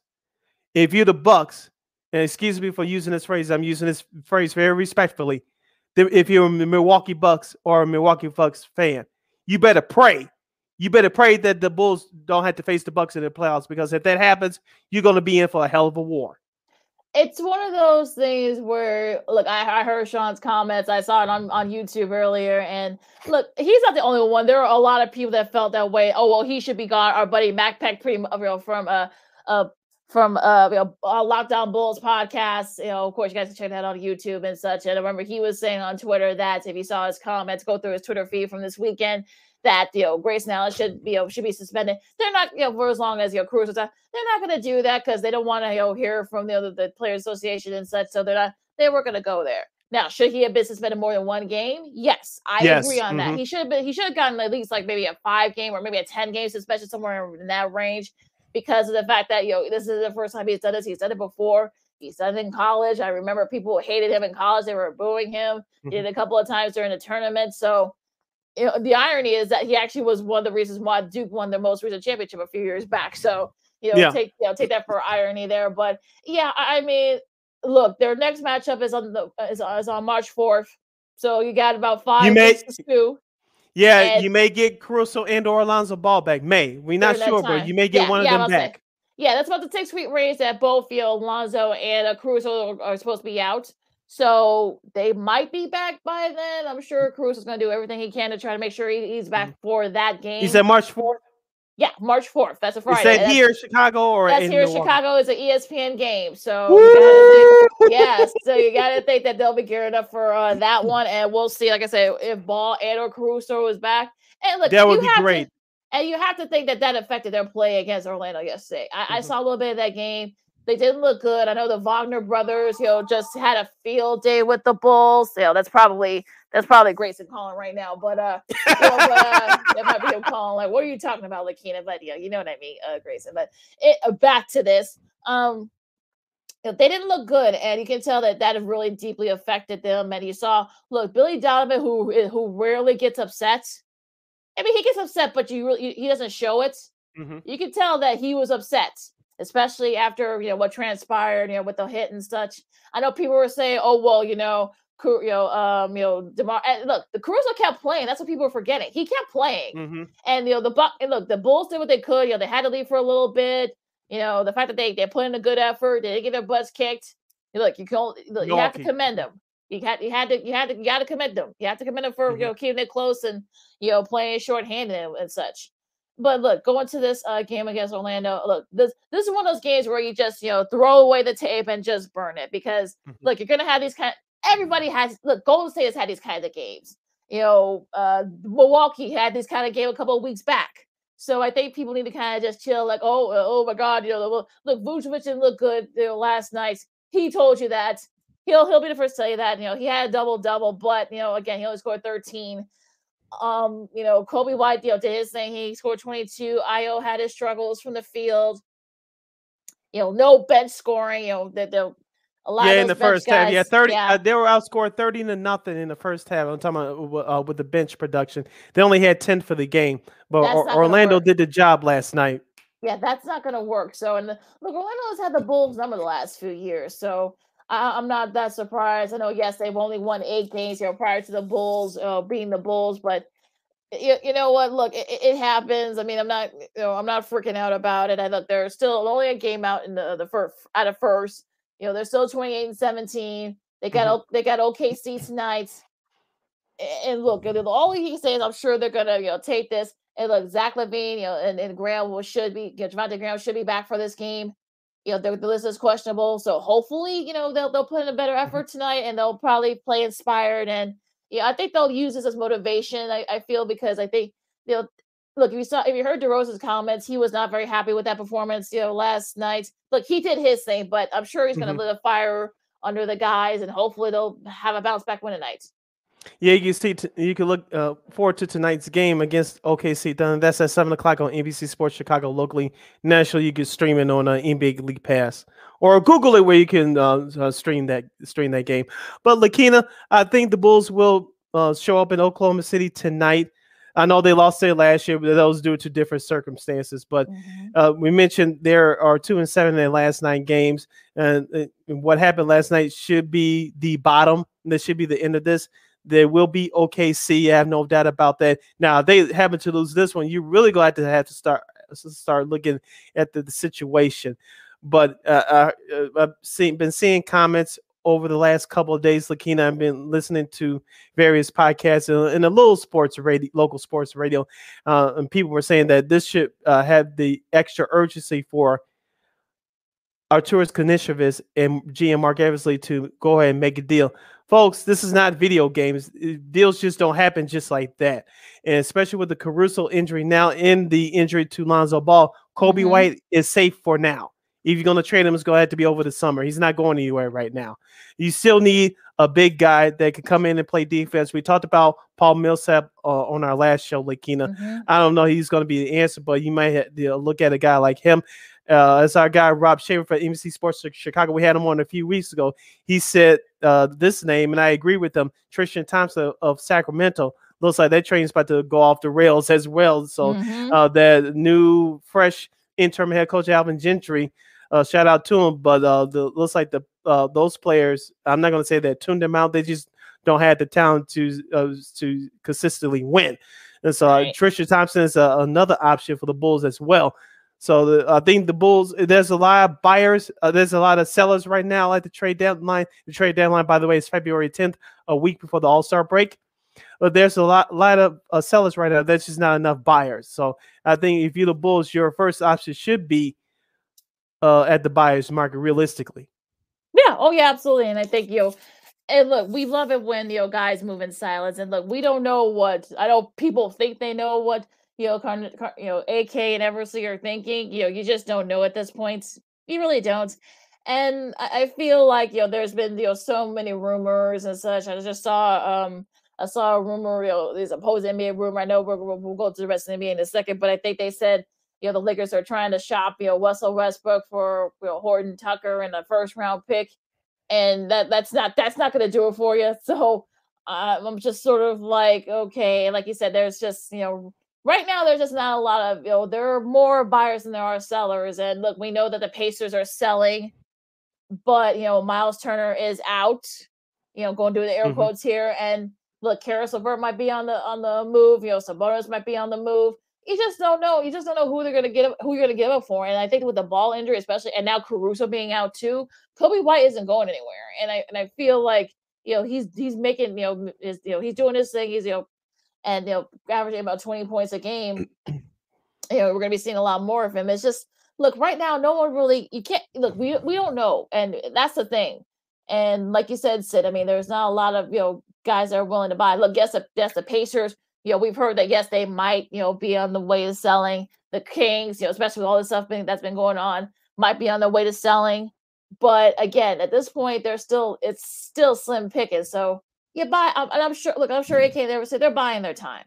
If you're the Bucks, and excuse me for using this phrase, I'm using this phrase very respectfully. If you're a Milwaukee Bucks or a Milwaukee Bucks fan, you better pray. You better pray that the Bulls don't have to face the Bucks in the playoffs because if that happens, you're going to be in for a hell of a war. It's one of those things where look I, I heard sean's comments. I saw it on, on youtube earlier and look he's not the only one. There are a lot of people that felt that way. Oh well he should be gone. Our buddy mac peck pretty mu- you from uh uh from uh, you know, uh lockdown bulls podcast. You know of course you guys can check that out on youtube and such. And i remember he was saying on twitter that if you saw his comments go through his twitter feed from this weekend that you know Grayson Allen should you know should be suspended. They're not you know for as long as you know Caruso was out. They're not going to do that because they don't want to you know hear from the other the player association and such. So they're not they were going to go there. Now, should he have been suspended more than one game? Yes, I Yes, agree on that. mhm. He should have been. He should have gotten at least like maybe a five game or maybe a ten game suspension somewhere in that range because of the fact that you know this is the first time he's done this. He's done it before. He's done it in college. I remember people hated him in college. They were booing him. He did it a couple of times during the tournament. So you know, the irony is that he actually was one of the reasons why Duke won their most recent championship a few years back. So, you know, Yeah. take you know, take that for irony there. But yeah, I I mean, look, their next matchup is on the is, is on March fourth. So you got about five may- weeks to. Yeah, And- you may get Caruso and or Alonzo Ball back. May we're not sure, but you may get Yeah, one of yeah, them I'll say. back. Yeah, that's about the six week race that both you know, Lonzo and uh, Caruso are, are supposed to be out. So they might be back by then. I'm sure Caruso is going to do everything he can to try to make sure he, he's back for that game. Mm-hmm. He said March fourth. yeah, March 4th. That's a Is Friday. that That's- here in Chicago or That's here in Chicago. It's an ESPN game, so gotta think, yes. So you got to think that they'll be geared up for uh, that one, and we'll see. Like I said, if Ball and or Caruso is back, and look, That would be have to- great. and you have to think that that affected their play against Orlando yesterday. I, I Mhm. saw a little bit of that game. They didn't look good. I know the Wagner brothers, you know, just had a field day with the Bulls. You know, that's probably that's probably Grayson calling right now. But uh, you know, but, uh that might be him calling. Like, what are you talking about, Lakina? But yeah, you know what I mean, uh, Grayson. But it, uh, back to this. Um, they didn't look good, and you can tell that that really deeply affected them. And you saw, look, Billy Donovan, who who rarely gets upset. I mean, he gets upset, but you really he doesn't show it. Mhm. You can tell that he was upset, especially after you know what transpired, you know, with the hit and such. I know people were saying, "Oh, well, you know, you know, um, you know, DeMar." And look, the Caruso kept playing. That's what people were forgetting. He kept playing. Mhm. And you know, the buck and look, the Bulls did what they could. You know, they had to leave for a little bit. You know, the fact that they they put in a good effort, they didn't get their butts kicked. You look, you can only, look, you have to commend them. You had you had to you had to you got to commend them. You have to commend them for Mhm. you know keeping it close and you know playing shorthanded and, and such. But look, going to this uh, game against Orlando, look, this this is one of those games where you just you know throw away the tape and just burn it because Mhm. look, you're gonna have these kind. Everybody has look. Golden State has had these kinds of games. You know, uh, Milwaukee had this kind of game a couple of weeks back. So I think people need to kind of just chill. Like, oh, uh, oh my God, you know, look, look, Vucevic didn't look good you know, last night. He told you that. He'll he'll be the first to tell you that. You know, he had a double double, but you know, again, he only scored 13. Um, you know, Coby White, you know, did his thing. He scored 22. Io had his struggles from the field. You know, no bench scoring. You know, that the a lot Yeah, in the first half. Yeah, thirty. yeah. Uh, they were outscored thirty to nothing in the first half. I'm talking about uh, with the bench production. They only had ten for the game, but Or- Orlando did the job last night. Yeah, that's not going to work. So, and the, look, Orlando has had the Bulls number the last few years. So, I, I'm not that surprised. I know, yes, they've only won eight games you know, prior to the Bulls uh, being the Bulls, but you, you know what? Look, it, it happens. I mean, I'm not, you know, I'm not freaking out about it. I thought they're still only a game out in the the first out of first. You know, they're still 28 and 17. They got O- they got OKC tonight. And look, all he can say is, I'm sure they're gonna, you know, take this. And look, Zach LaVine, you know, and, and Graham will should be, you know, Javonte Graham should be back for this game. You know, the, the list is questionable, so hopefully, you know, they'll they'll put in a better mm-hmm. effort tonight, and they'll probably play inspired. And yeah, I think they'll use this as motivation. I, I feel because I think you know, look. If you saw, if you heard DeRozan's comments, he was not very happy with that performance. You know, last night. Look, he did his thing, but I'm sure he's going to mm-hmm. lit a fire under the guys, and hopefully they'll have a bounce back win tonight. Yeah, you can see. T- you can look uh, forward to tonight's game against OKC Thunder. That's at seven o'clock on NBC Sports Chicago locally, nationally. You can stream it on uh, NBA League Pass or Google it where you can uh, uh, stream that stream that game. But Lakina, I think the Bulls will uh, show up in Oklahoma City tonight. I know they lost there last year, but that was due to different circumstances. But Mhm. uh, we mentioned there are two and seven in their last nine games, and, uh, and what happened last night should be the bottom. This should be the end of this. There will be OKC. I have no doubt about that. Now, they happen to lose this one, you're really glad to have to start start looking at the, the situation. But uh, uh, uh, I've seen been seeing comments over the last couple of days. Lakina, I've been listening to various podcasts and, and a little sports radio, local sports radio, uh, and people were saying that this should uh, have the extra urgency for Arturas Karnisovas and GM Marc Eversley to go ahead and make a deal. Folks, this is not video games. Uh, Deals just don't happen just like that. And especially with the Caruso injury now in the injury to Lonzo Ball, Coby Mhm. White is safe for now. If you're going to trade him, it's going to have to be over the summer. He's not going anywhere right now. You still need a big guy that can come in and play defense. We talked about Paul Millsap uh, on our last show, Lakina. Mhm. I don't know he's going to be the answer, but you might have to look at a guy like him. Uh, as our guy Rob Schaefer for NBC Sports Chicago, we had him on a few weeks ago. He said uh, this name, and I agree with him. Tristan Thompson of, Sacramento looks like that train's about to go off the rails as well. So Mhm. uh, the new fresh interim head coach Alvin Gentry. Uh, shout out to him, but uh, the looks like the uh, those players. I'm not going to say that tuned them out. They just don't have the talent to uh, to consistently win. And so uh, Right. Tristan Thompson is uh, another option for the Bulls as well. So the, I think the Bulls. There's a lot of buyers. Uh, there's a lot of sellers right now at the trade deadline. The trade deadline, by the way, is February 10th, a week before the All Star break. But there's a lot, lot of uh, sellers right now. That's just not enough buyers. So I think if you're the Bulls, your first option should be uh, at the buyers market realistically. Yeah. Oh, yeah. Absolutely. And I think you know, and look, we love it when you know guys move in silence. And look, we don't know what I know. People think they know what you know, Car- Car- you know, AK and Eversley are thinking. You know, you just don't know at this point. You really don't. And I, I feel like you know, there's been you know so many rumors and such. I just saw um. I saw a rumor, you know, there's a post NBA rumor. I know we're, we'll, we'll go to the rest of the NBA in a second, but I think they said, you know, the Lakers are trying to shop, you know, Russell Westbrook for you know, Horton Tucker and a first round pick and that that's not that's not going to do it for you. So uh, I'm just sort of like, okay, like you said, there's just you know, right now there's just not a lot of you know, there are more buyers than there are sellers, and look, we know that the Pacers are selling, but you know, Myles Turner is out, you know, going to do the air Mhm. quotes here, and look, Caris LeVert might be on the on the move, you know, Sabonis might be on the move. You just don't know. You just don't know who they're gonna get who you're gonna give up for. And I think with the ball injury, especially, and now Caruso being out too, Coby White isn't going anywhere. And I and I feel like you know he's he's making you know is you know he's doing his thing. He's you know and you know averaging about twenty points a game. you know we're gonna be seeing a lot more of him. It's just look right now, no one really you can't look. We we don't know, and that's the thing. And like you said, Sid, I mean, there's not a lot of you know guys that are willing to buy. Look, yes, the- that's the Pacers. You know, we've heard that yes, they might you know be on the way to selling. The Kings, you know, especially with all this stuff that's been going on, might be on the way to selling. But again, at this point, they're still it's still slim pickings. So you buy, um, and I'm sure. Look, I'm sure AK and Eversley they're buying their time.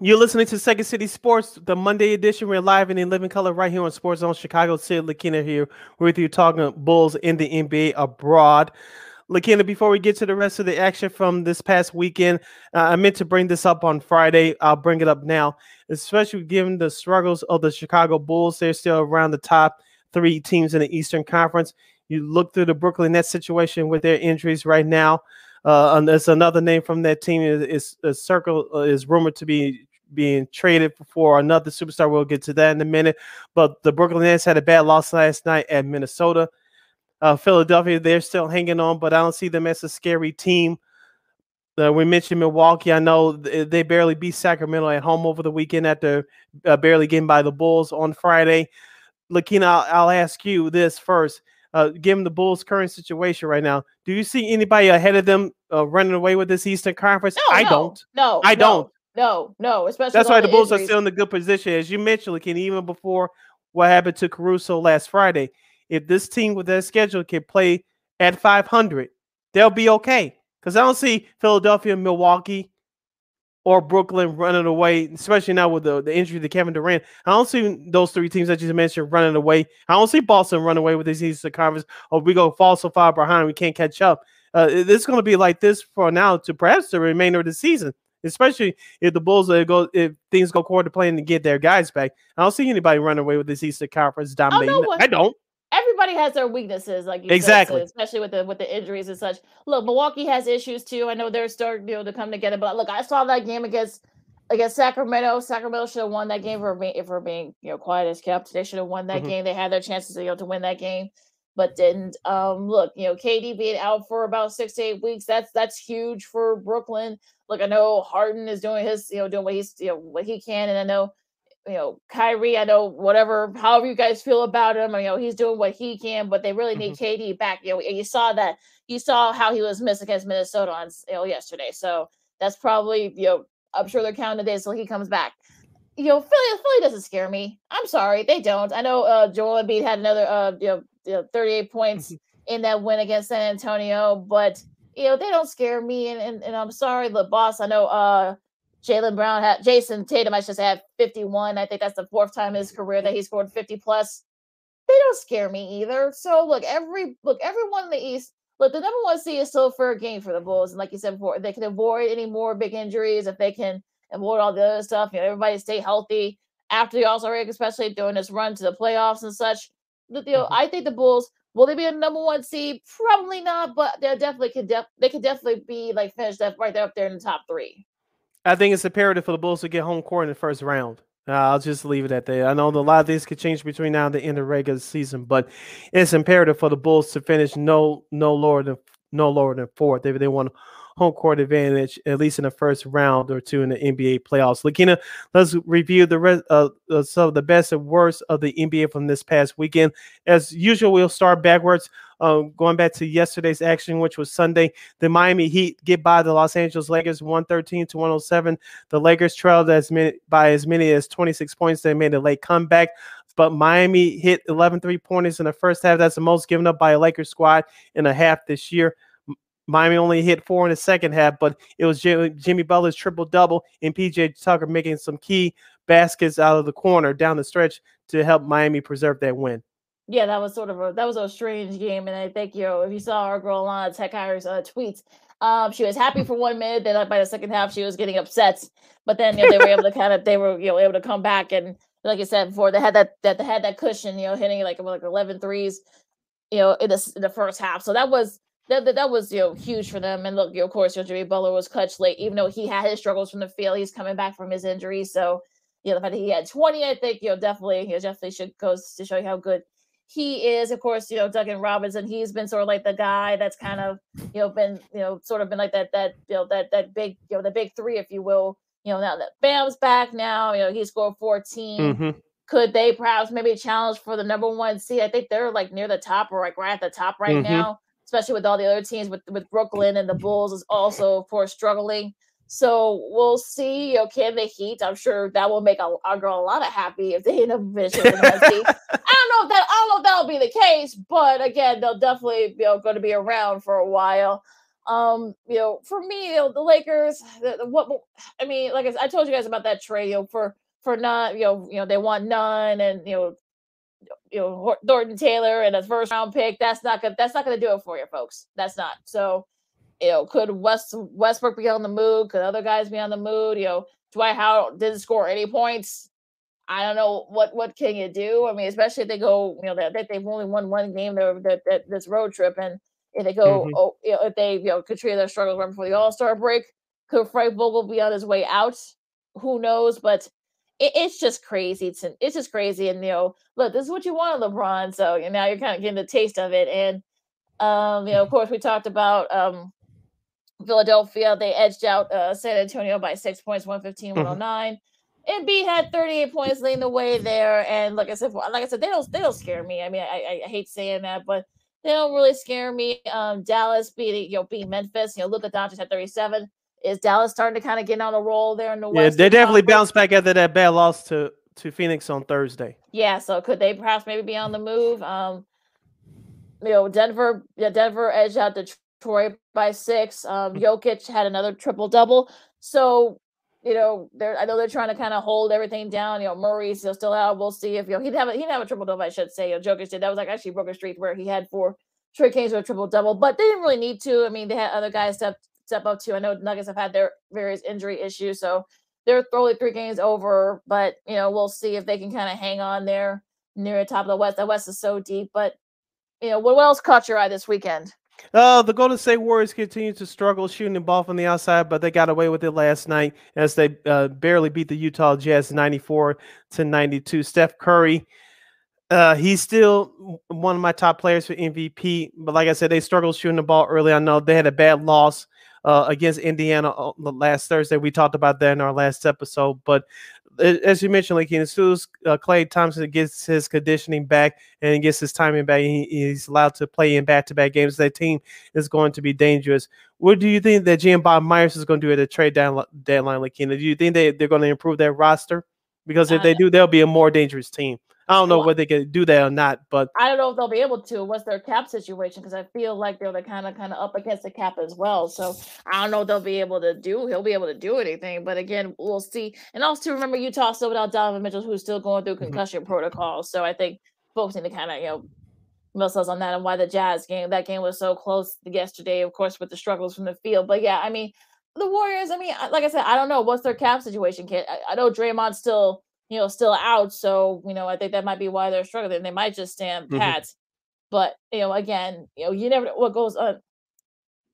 You're listening to Second City Sports, the Monday edition. We're live and in living color right here on Sports Zone Chicago. Sid Lakina here with you talking Bulls in the NBA abroad. Lakina, before we get to the rest of the action from this past weekend, uh, I meant to bring this up on Friday. I'll bring it up now, especially given the struggles of the Chicago Bulls. They're still around the top three teams in the Eastern Conference. You look through the Brooklyn Nets situation with their injuries right now. Uh, there's another name from that team is, is, is Circle uh, is rumored to be being traded for another superstar. We'll get to that in a minute. But the Brooklyn Nets had a bad loss last night at Minnesota. Uh, Philadelphia, they're still hanging on, but I don't see them as a scary team. Uh, we mentioned Milwaukee. I know th- they barely beat Sacramento at home over the weekend after uh, barely getting by the Bulls on Friday. Lakina, I'll, I'll ask you this first. Uh, given the Bulls' current situation right now, do you see anybody ahead of them uh, running away with this Eastern Conference? No, I no, don't. No, I no, don't. No, no. Especially That's why all the Bulls are still in a good position. As you mentioned, Lakina, even before what happened to Caruso last Friday, if this team with their schedule can play at 500, they'll be okay. Because I don't see Philadelphia, Milwaukee, or Brooklyn running away, especially now with the, the injury to Kevin Durant. I don't see those three teams that you mentioned running away. I don't see Boston running away with this Eastern Conference. Or we go fall so far behind we can't catch up. Uh, it's going to be like this for now to perhaps the remainder of the season, especially if the Bulls uh, go if things go according to plan to get their guys back. I don't see anybody running away with this Eastern Conference dominating. Oh, no I don't. Everybody has their weaknesses, like Exactly. said, so especially with the with the injuries and such. Look, Milwaukee has issues too. I know they're starting you know, to come together, but look, I saw that game against against Sacramento. Sacramento should have won that game for being for being you know quiet as kept. They should have won that Mhm. game. They had their chances you know to win that game, but didn't. Um, look, you know, KD being out for about six to eight weeks. That's that's huge for Brooklyn. Look, I know Harden is doing his you know doing what he's you know what he can, and I know you know, Kyrie, I know whatever, however you guys feel about him, you know, he's doing what he can, but they really need KD back. You know, you saw that, you saw how he was missed against Minnesota on you know, yesterday. So that's probably, you know, I'm sure they're counting the days till he comes back. You know, Philly, Philly doesn't scare me. I'm sorry, they don't. I know uh Joel Embiid had another uh you know, you know 38 points in that win against San Antonio, but you know, they don't scare me. And and, and I'm sorry, the boss. I know uh Jaylen Brown had Jayson Tatum, I should say, had 51. I think that's the fourth time in his career that he scored 50 plus. They don't scare me either. So look, every look, everyone in the East, look, the number one seed is still a fair game for the Bulls. And like you said before, they can avoid any more big injuries, if they can avoid all the other stuff, you know, everybody stay healthy after the All-Star break, especially during this run to the playoffs and such. You know, Mhm. I think the Bulls will they be a number one seed? Probably not, but they definitely could. Def- they could definitely be like finished up right there up there in the top three. I think it's imperative for the Bulls to get home court in the first round. Uh, I'll just leave it at that. I know a lot of things could change between now and the end of regular season, but it's imperative for the Bulls to finish no no lower than no lower than fourth. If they want home court advantage, at least in the first round or two in the NBA playoffs. Lakina, let's review the rest uh, uh, some of the best and worst of the NBA from this past weekend. As usual, we'll start backwards. Um, going back to yesterday's action, which was Sunday, the Miami Heat get by the Los Angeles Lakers 113 to 107. The Lakers trailed as many by as many as 26 points. They made a late comeback, but Miami hit 11 three pointers in the first half. That's the most given up by a Lakers squad in a half this year. Miami only hit four in the second half, but it was Jimmy, Jimmy Butler's triple double and PJ Tucker making some key baskets out of the corner down the stretch to help Miami preserve that win. yeah, that was sort of a that was a strange game, and I think you know if you saw our girl Lana Tech Hires uh, tweets, um, she was happy for one minute, then by the second half she was getting upset, but then you know they were able to kind of they were you know able to come back and like I said before they had that that they had that cushion you know hitting like like 11 threes, you know in the in the first half, so that was. That, that, that was you know huge for them and look you know, of course you know, Jimmy Butler was clutch late even though he had his struggles from the field he's coming back from his injury so you know the fact that he had 20 I think you know definitely you know, definitely should goes to show you how good he is, of course, you know, Duncan Robinson. He's been sort of like the guy that's kind of, you know, been, you know, sort of been like that, that, you know, that, that big, you know, the big three, if you will. You know, now that Bam's back now, you know, he scored 14. hmm Could they perhaps maybe challenge for the number one seed? I think they're like near the top or like right at the top right Mhm. now, especially with all the other teams with, with Brooklyn and the Bulls is also, of course, struggling. So we'll see. You know, can the Heat? I'm sure that will make a, our girl a lot of happy if they end up finishing the. I don't know if that I don't know if that'll be the case, but again, they'll definitely you know going to be around for a while. Um, you know, for me, you know, the Lakers, the, the- what I mean, like I told you guys about that trade, you know, for for not, you know, you know, they want none, and you know, you know, Hor- Thornton Taylor and a first round pick. That's not gonna that's not gonna do it for you, folks. That's not so. You know, could West Westbrook be on the mood? Could other guys be on the mood? You know, Dwight Howard didn't score any points. I don't know what what can you do. I mean, especially if they go, you know, that that they've only won one game there that, that this road trip, and if they go, Mhm. oh, you know, if they you know continue their struggles right before the All Star break, could Frank Vogel be on his way out? Who knows? But it, it's just crazy. It's it's just crazy. And you know, look, this is what you want, LeBron. So you now you're kind of getting the taste of it. And um, you know, of course, we talked about um Philadelphia. They edged out uh, San Antonio by six points, 115, Mhm. 109. Embiid had 38 points leading the way there. And like I said, like I said, they don't they don't scare me. I mean, I, I, I hate saying that, but they don't really scare me. Um, Dallas beating you know beating Memphis. You know, look, Luka Doncic had 37. Is Dallas starting to kind of get on a roll there in the Yeah, West? they definitely bounced back after that bad loss to to Phoenix on Thursday. Yeah, so could they perhaps maybe be on the move? Um, you know, Denver, yeah, Denver edged out Detroit by six. Um, Jokic had another triple double. So, you know, they're I know they're trying to kind of hold everything down. You know, Murray's still still out. We'll see if you know he'd have a, he didn't have a triple double. I should say. You know, Jokic did. That was like actually broke a streak where he had four Trey Kings with a triple double, but they didn't really need to. I mean, they had other guys step step up too. I know Nuggets have had their various injury issues, so they're throwing three games over. But you know, we'll see if they can kind of hang on there near the top of the West. The West is so deep, but you know, what, what else caught your eye this weekend? Uh, the Golden State Warriors continue to struggle shooting the ball from the outside, but they got away with it last night as they uh, barely beat the Utah Jazz 94 to 92. Steph Curry, uh, he's still one of my top players for MVP, but like I said, they struggled shooting the ball early. I know they had a bad loss uh, against Indiana uh, last Thursday. We talked about that in our last episode, but as you mentioned, like as soon as uh, Klay Thompson gets his conditioning back and gets his timing back, he, he's allowed to play in back-to-back games. That team is going to be dangerous. What do you think that GM Bob Myers is going to do at the trade down, deadline, Lakina? Do you think they, they're going to improve their roster? Because if uh, they do, they'll be a more dangerous team. I don't know well, whether they can do that or not, but I don't know if they'll be able to. What's their cap situation? Because I feel like they're kind of kind of up against the cap as well. So I don't know if they'll be able to do. He'll be able to do anything, but again, we'll see. And also remember, Utah still without Donovan Mitchell, who's still going through mm-hmm. concussion mm-hmm. protocol. So I think folks need to kind of you know muscles on that and why the Jazz game that game was so close yesterday. Of course, with the struggles from the field, but yeah, I mean the Warriors. I mean, like I said, I don't know what's their cap situation. Kid, I, I know Draymond's still you know, still out. So, you know, I think that might be why they're struggling. They might just stand mm-hmm. pat. But, you know, again, you know, you never know what goes on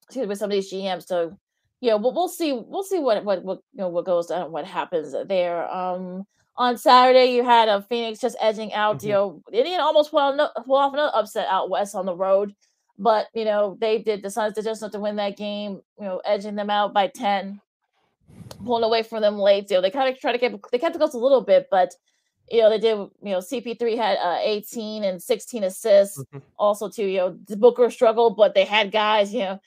excuse me, with some of these GMs. So, you know, we'll, we'll see, we'll see what, what, what, you know, what goes on, what happens there. Um, on Saturday, you had a Phoenix just edging out, mm-hmm. you know, Indiana almost pull, pull off another upset out west on the road. But, you know, they did, the Suns did just not to win that game, you know, edging them out by 10 pulling away from them late. You know, they kind of tried to get they kept the goals a little bit, but you know, they did, you know, CP3 had uh, 18 and 16 assists. Mm-hmm. Also, too, you know, Booker struggled, but they had guys, you know.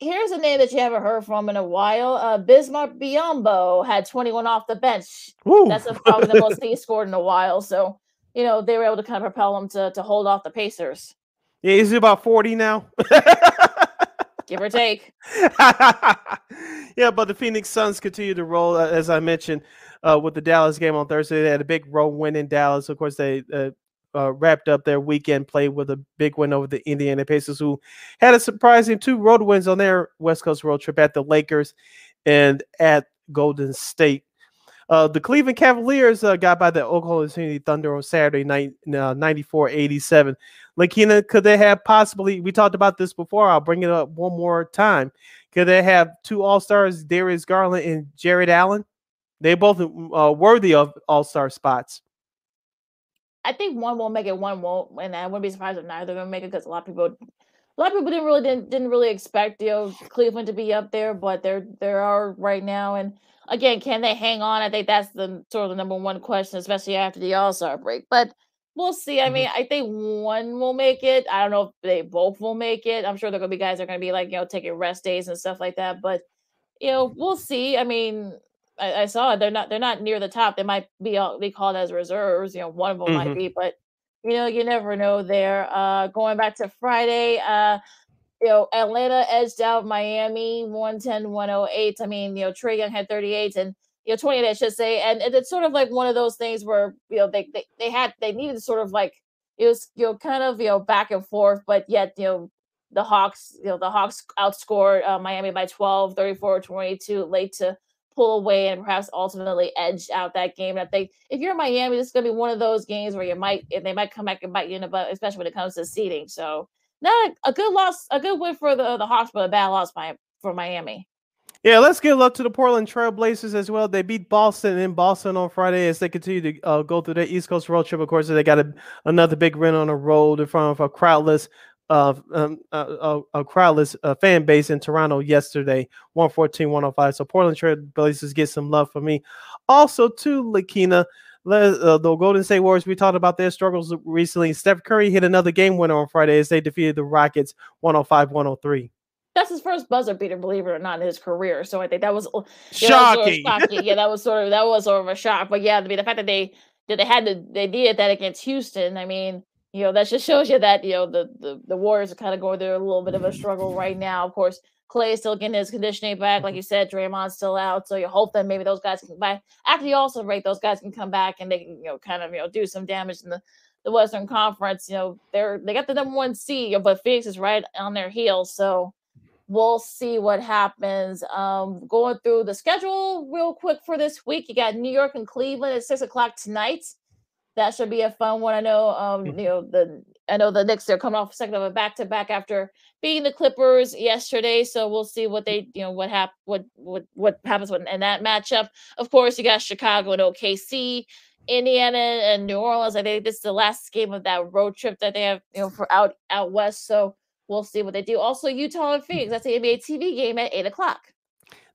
Here's a name that you haven't heard from in a while. Uh, Bismack Biyombo had 21 off the bench. Woo. That's probably the most he scored in a while. So, you know, they were able to kind of propel him to, to hold off the Pacers. Yeah, he's about 40 now. give or take. yeah, but the Phoenix Suns continue to roll, uh, as I mentioned, uh, with the Dallas game on Thursday. They had a big road win in Dallas. Of course, they uh, uh, wrapped up their weekend play with a big win over the Indiana Pacers, who had a surprising two road wins on their West Coast road trip at the Lakers and at Golden State. Uh, the Cleveland Cavaliers uh, got by the Oklahoma City Thunder on Saturday night, uh, 94 87. Lakina, could they have possibly? We talked about this before. I'll bring it up one more time. Could they have two All Stars, Darius Garland and Jarrett Allen? They both uh, worthy of All Star spots. I think one won't make it, one won't, and I wouldn't be surprised if neither of them make it because a lot of people, a lot of people didn't really didn't, didn't really expect you know Cleveland to be up there, but they're there are right now, and again, can they hang on? I think that's the sort of the number one question, especially after the All Star break. But we'll see. I mm-hmm. mean, I think one will make it. I don't know if they both will make it. I'm sure there are gonna be guys that are gonna be like, you know, taking rest days and stuff like that. But you know, we'll see. I mean, I, I saw it. They're not they're not near the top. They might be all, be called as reserves. You know, one of them mm-hmm. might be, but you know, you never know there. Uh going back to Friday, uh you know, Atlanta edged out Miami 110 108. I mean, you know, Trae Young had 38 and you know 28 I should say. And, and it's sort of like one of those things where you know they, they they had they needed to sort of like it was you know kind of you know back and forth, but yet you know the Hawks, you know, the Hawks outscored uh, Miami by 12, 34 22, late to pull away and perhaps ultimately edge out that game. And I think if you're in Miami, this is going to be one of those games where you might, they might come back and bite you in the butt, especially when it comes to seeding. So not a, a, good loss, a good win for the the Hawks, but a bad loss by for Miami. Yeah, let's give love to the Portland Trailblazers as well. They beat Boston in Boston on Friday as they continue to uh, go through their East Coast road trip. Of course, they got a, another big win on the road in front of a crowdless, uh, um, uh, a crowdless uh, fan base in Toronto yesterday, 114-105. So Portland Trailblazers get some love for me. Also, to Lakina, uh, the Golden State Warriors, we talked about their struggles recently. Steph Curry hit another game winner on Friday as they defeated the Rockets 105 103. That's his first buzzer beater, believe it or not, in his career. So I think that was shocking. That was sort of shocking. yeah, that was sort of that was sort of a shock. But yeah, I mean, the fact that they that they had to they did that against Houston, I mean, you know, that just shows you that you know the the, the Warriors are kind of going through a little bit of a struggle right now. Of course, Klay is still getting his conditioning back, like you said. Draymond's still out, so you hope that maybe those guys can back after you also rate those guys can come back and they can you know kind of you know do some damage in the the Western Conference. You know, they're they got the number one seed, but Phoenix is right on their heels. So we'll see what happens. Um, going through the schedule real quick for this week, you got New York and Cleveland at six o'clock tonight. That should be a fun one. I know, um, Mm-hmm. you know the I know the Knicks they're coming off a second of a back to back after beating the Clippers yesterday. So we'll see what they you know what hap- what what what happens with, in that matchup. Of course, you got Chicago and OKC. Indiana and New Orleans. I think this is the last game of that road trip that they have, you know, for out out west. So we'll see what they do. Also, Utah and Phoenix. That's the NBA TV game at eight o'clock.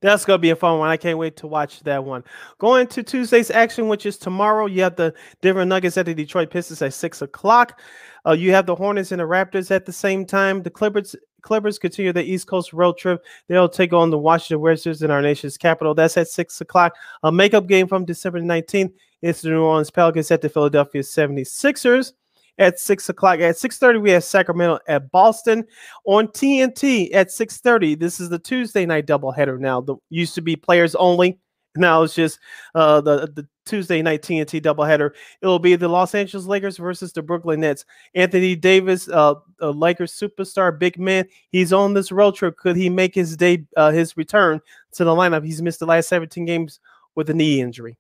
That's gonna be a fun one. I can't wait to watch that one. Going to Tuesday's action, which is tomorrow. You have the Denver Nuggets at the Detroit Pistons at six o'clock. Uh, you have the Hornets and the Raptors at the same time. The Clippers Clippers continue their East Coast road trip. They'll take on the Washington Wizards in our nation's capital. That's at six o'clock. A makeup game from December 19th is the New Orleans Pelicans at the Philadelphia 76ers at six o'clock. At 6:30, we have Sacramento at Boston on TNT at 6:30. This is the Tuesday night doubleheader now. The used to be players only. Now it's just uh, the the Tuesday night TNT doubleheader. It will be the Los Angeles Lakers versus the Brooklyn Nets. Anthony Davis, uh, a Lakers superstar, big man. He's on this road trip. Could he make his day uh, his return to the lineup? He's missed the last 17 games with a knee injury.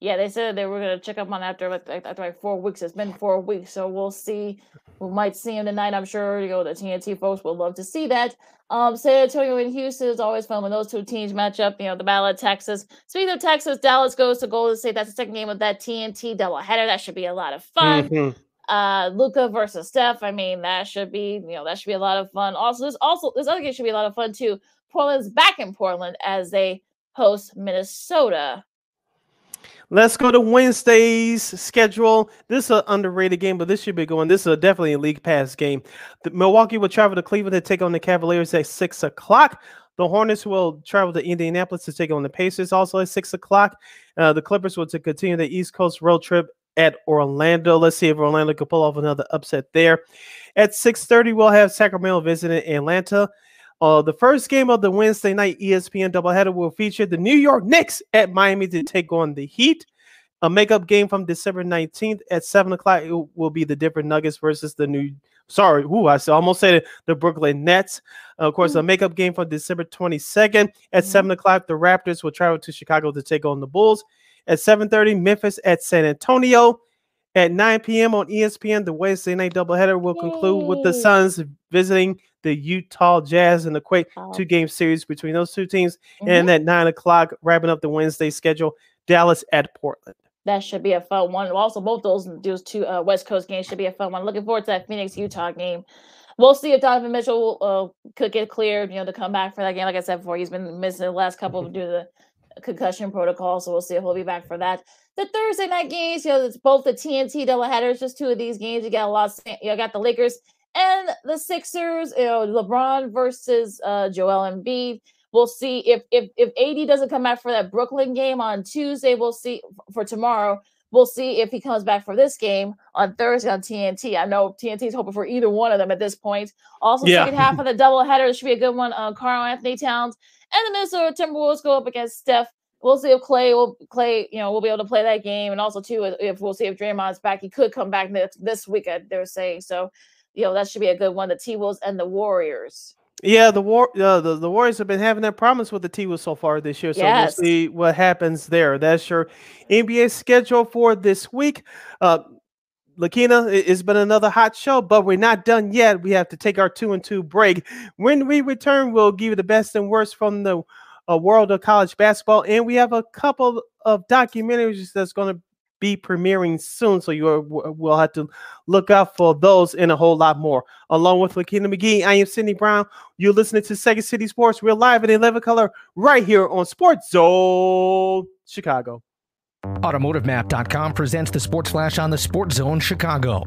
Yeah, they said they were gonna check up on after like, after like four weeks. It's been four weeks, so we'll see. We might see him tonight. I'm sure you know the TNT folks would love to see that. Um, San Antonio and Houston is always fun when those two teams match up. You know the battle of Texas. Speaking of Texas, Dallas goes to Golden State. That's the second game of that TNT doubleheader. That should be a lot of fun. Mhm. uh Luka versus Steph. I mean, that should be, you know, that should be a lot of fun. Also, this also this other game should be a lot of fun too. Portland's back in Portland as they host Minnesota. Let's go to Wednesday's schedule. This is an underrated game, but this should be going. This is a definitely a league pass game. The Milwaukee will travel to Cleveland to take on the Cavaliers at six o'clock. The Hornets will travel to Indianapolis to take on the Pacers also at six o'clock. Uh, the Clippers will to continue the East Coast road trip at Orlando. Let's see if Orlando can pull off another upset there. At 6:30, we'll have Sacramento visiting Atlanta. Uh, the first game of the Wednesday night ESPN doubleheader will feature the New York Knicks at Miami to take on the Heat. A makeup game from December 19th at 7 o'clock it will be the Denver Nuggets versus the New. Sorry, who I almost said it, the Brooklyn Nets. of course, a makeup game from December 22nd at Mhm. 7 o'clock. The Raptors will travel to Chicago to take on the Bulls. At 7:30, Memphis at San Antonio. At 9 p.m. on ESPN, the Wednesday night doubleheader will conclude with the Suns visiting the Utah Jazz in the quick Wow. two game series between those two teams. Mhm. And at nine o'clock, wrapping up the Wednesday schedule, Dallas at Portland. That should be a fun one. Also, both those those two uh, West Coast games should be a fun one. Looking forward to that Phoenix Utah game. We'll see if Donovan Mitchell uh, could get cleared, you know, to come back for that game. Like I said before, he's been missing the last couple due to the concussion protocol. So we'll see if he'll be back for that. The Thursday night games, you know, it's both the TNT doubleheaders, just two of these games. You got a lot. You got the Lakers and the Sixers. You know, LeBron versus uh, Joel Embiid. We'll see if if if AD doesn't come back for that Brooklyn game on Tuesday. We'll see for tomorrow. We'll see if he comes back for this game on Thursday on TNT. I know TNT is hoping for either one of them at this point. Also, Yeah. second half of the doubleheader should be a good one. Uh, Karl-Anthony Towns and the Minnesota Timberwolves go up against Steph. We'll see if Klay will Klay, you know, will be able to play that game, and also too if we'll see if Draymond's back. He could come back next this week. uh, They're saying so. You know that should be a good one. The T Wolves and the Warriors. Yeah, the war uh, the, the Warriors have been having their problems with the T Wolves so far this year. So Yes. we'll see what happens there. That's your NBA schedule for this week. Uh Lakina, it- it's been another hot show, but we're not done yet. We have to take our two and two break. When we return, we'll give you the best and worst from the uh, world of college basketball, and we have a couple of documentaries that's going to be premiering soon. So you will have to look out for those and a whole lot more. Along with Lakina McGee, I am Sidney Brown. You're listening to Second City Sports. We're live in 11 color right here on Sports Zone Chicago. AutomotiveMap.com presents the Sports Flash on the Sports Zone Chicago.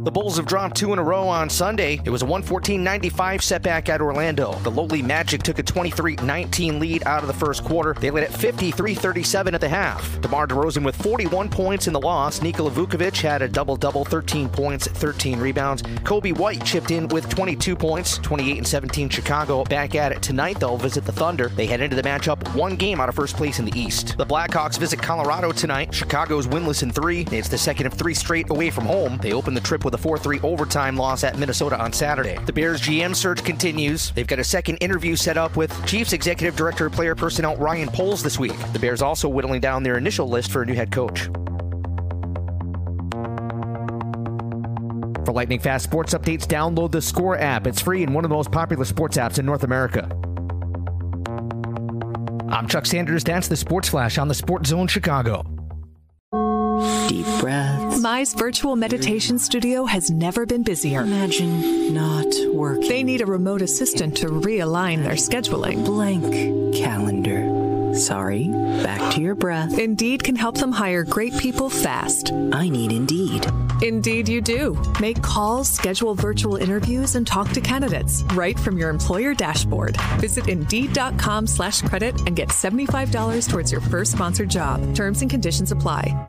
The Bulls have dropped two in a row on Sunday. It was a 114-95 setback at Orlando. The lowly Magic took a 23-19 lead out of the first quarter. They led at 53-37 at the half. DeMar DeRozan with 41 points in the loss. Nikola Vucevic had a double-double, 13 points, 13 rebounds. Coby White chipped in with 22 points, 28 and 17 Chicago. Back at it tonight, they'll visit the Thunder. They head into the matchup one game out of first place in the East. The Blackhawks visit Colorado tonight. Chicago's winless in three. It's the second of three straight away from home. They open the trip with a 4 3 overtime loss at Minnesota on Saturday. The Bears GM search continues. They've got a second interview set up with Chiefs Executive Director of Player Personnel Ryan Poles this week. The Bears also whittling down their initial list for a new head coach. For lightning fast sports updates, download the Score app. It's free and one of the most popular sports apps in North America. I'm Chuck Sanders. That's the Sports Flash on the Sports Zone Chicago. Deep breaths. Mize virtual meditation studio has never been busier. Imagine not working. They need a remote assistant to realign their scheduling. Blank calendar. Sorry. Back to your breath. Indeed can help them hire great people fast. I need Indeed. Indeed, you do. Make calls, schedule virtual interviews, and talk to candidates right from your employer dashboard. Visit Indeed.com slash credit and get $75 towards your first sponsored job. Terms and conditions apply.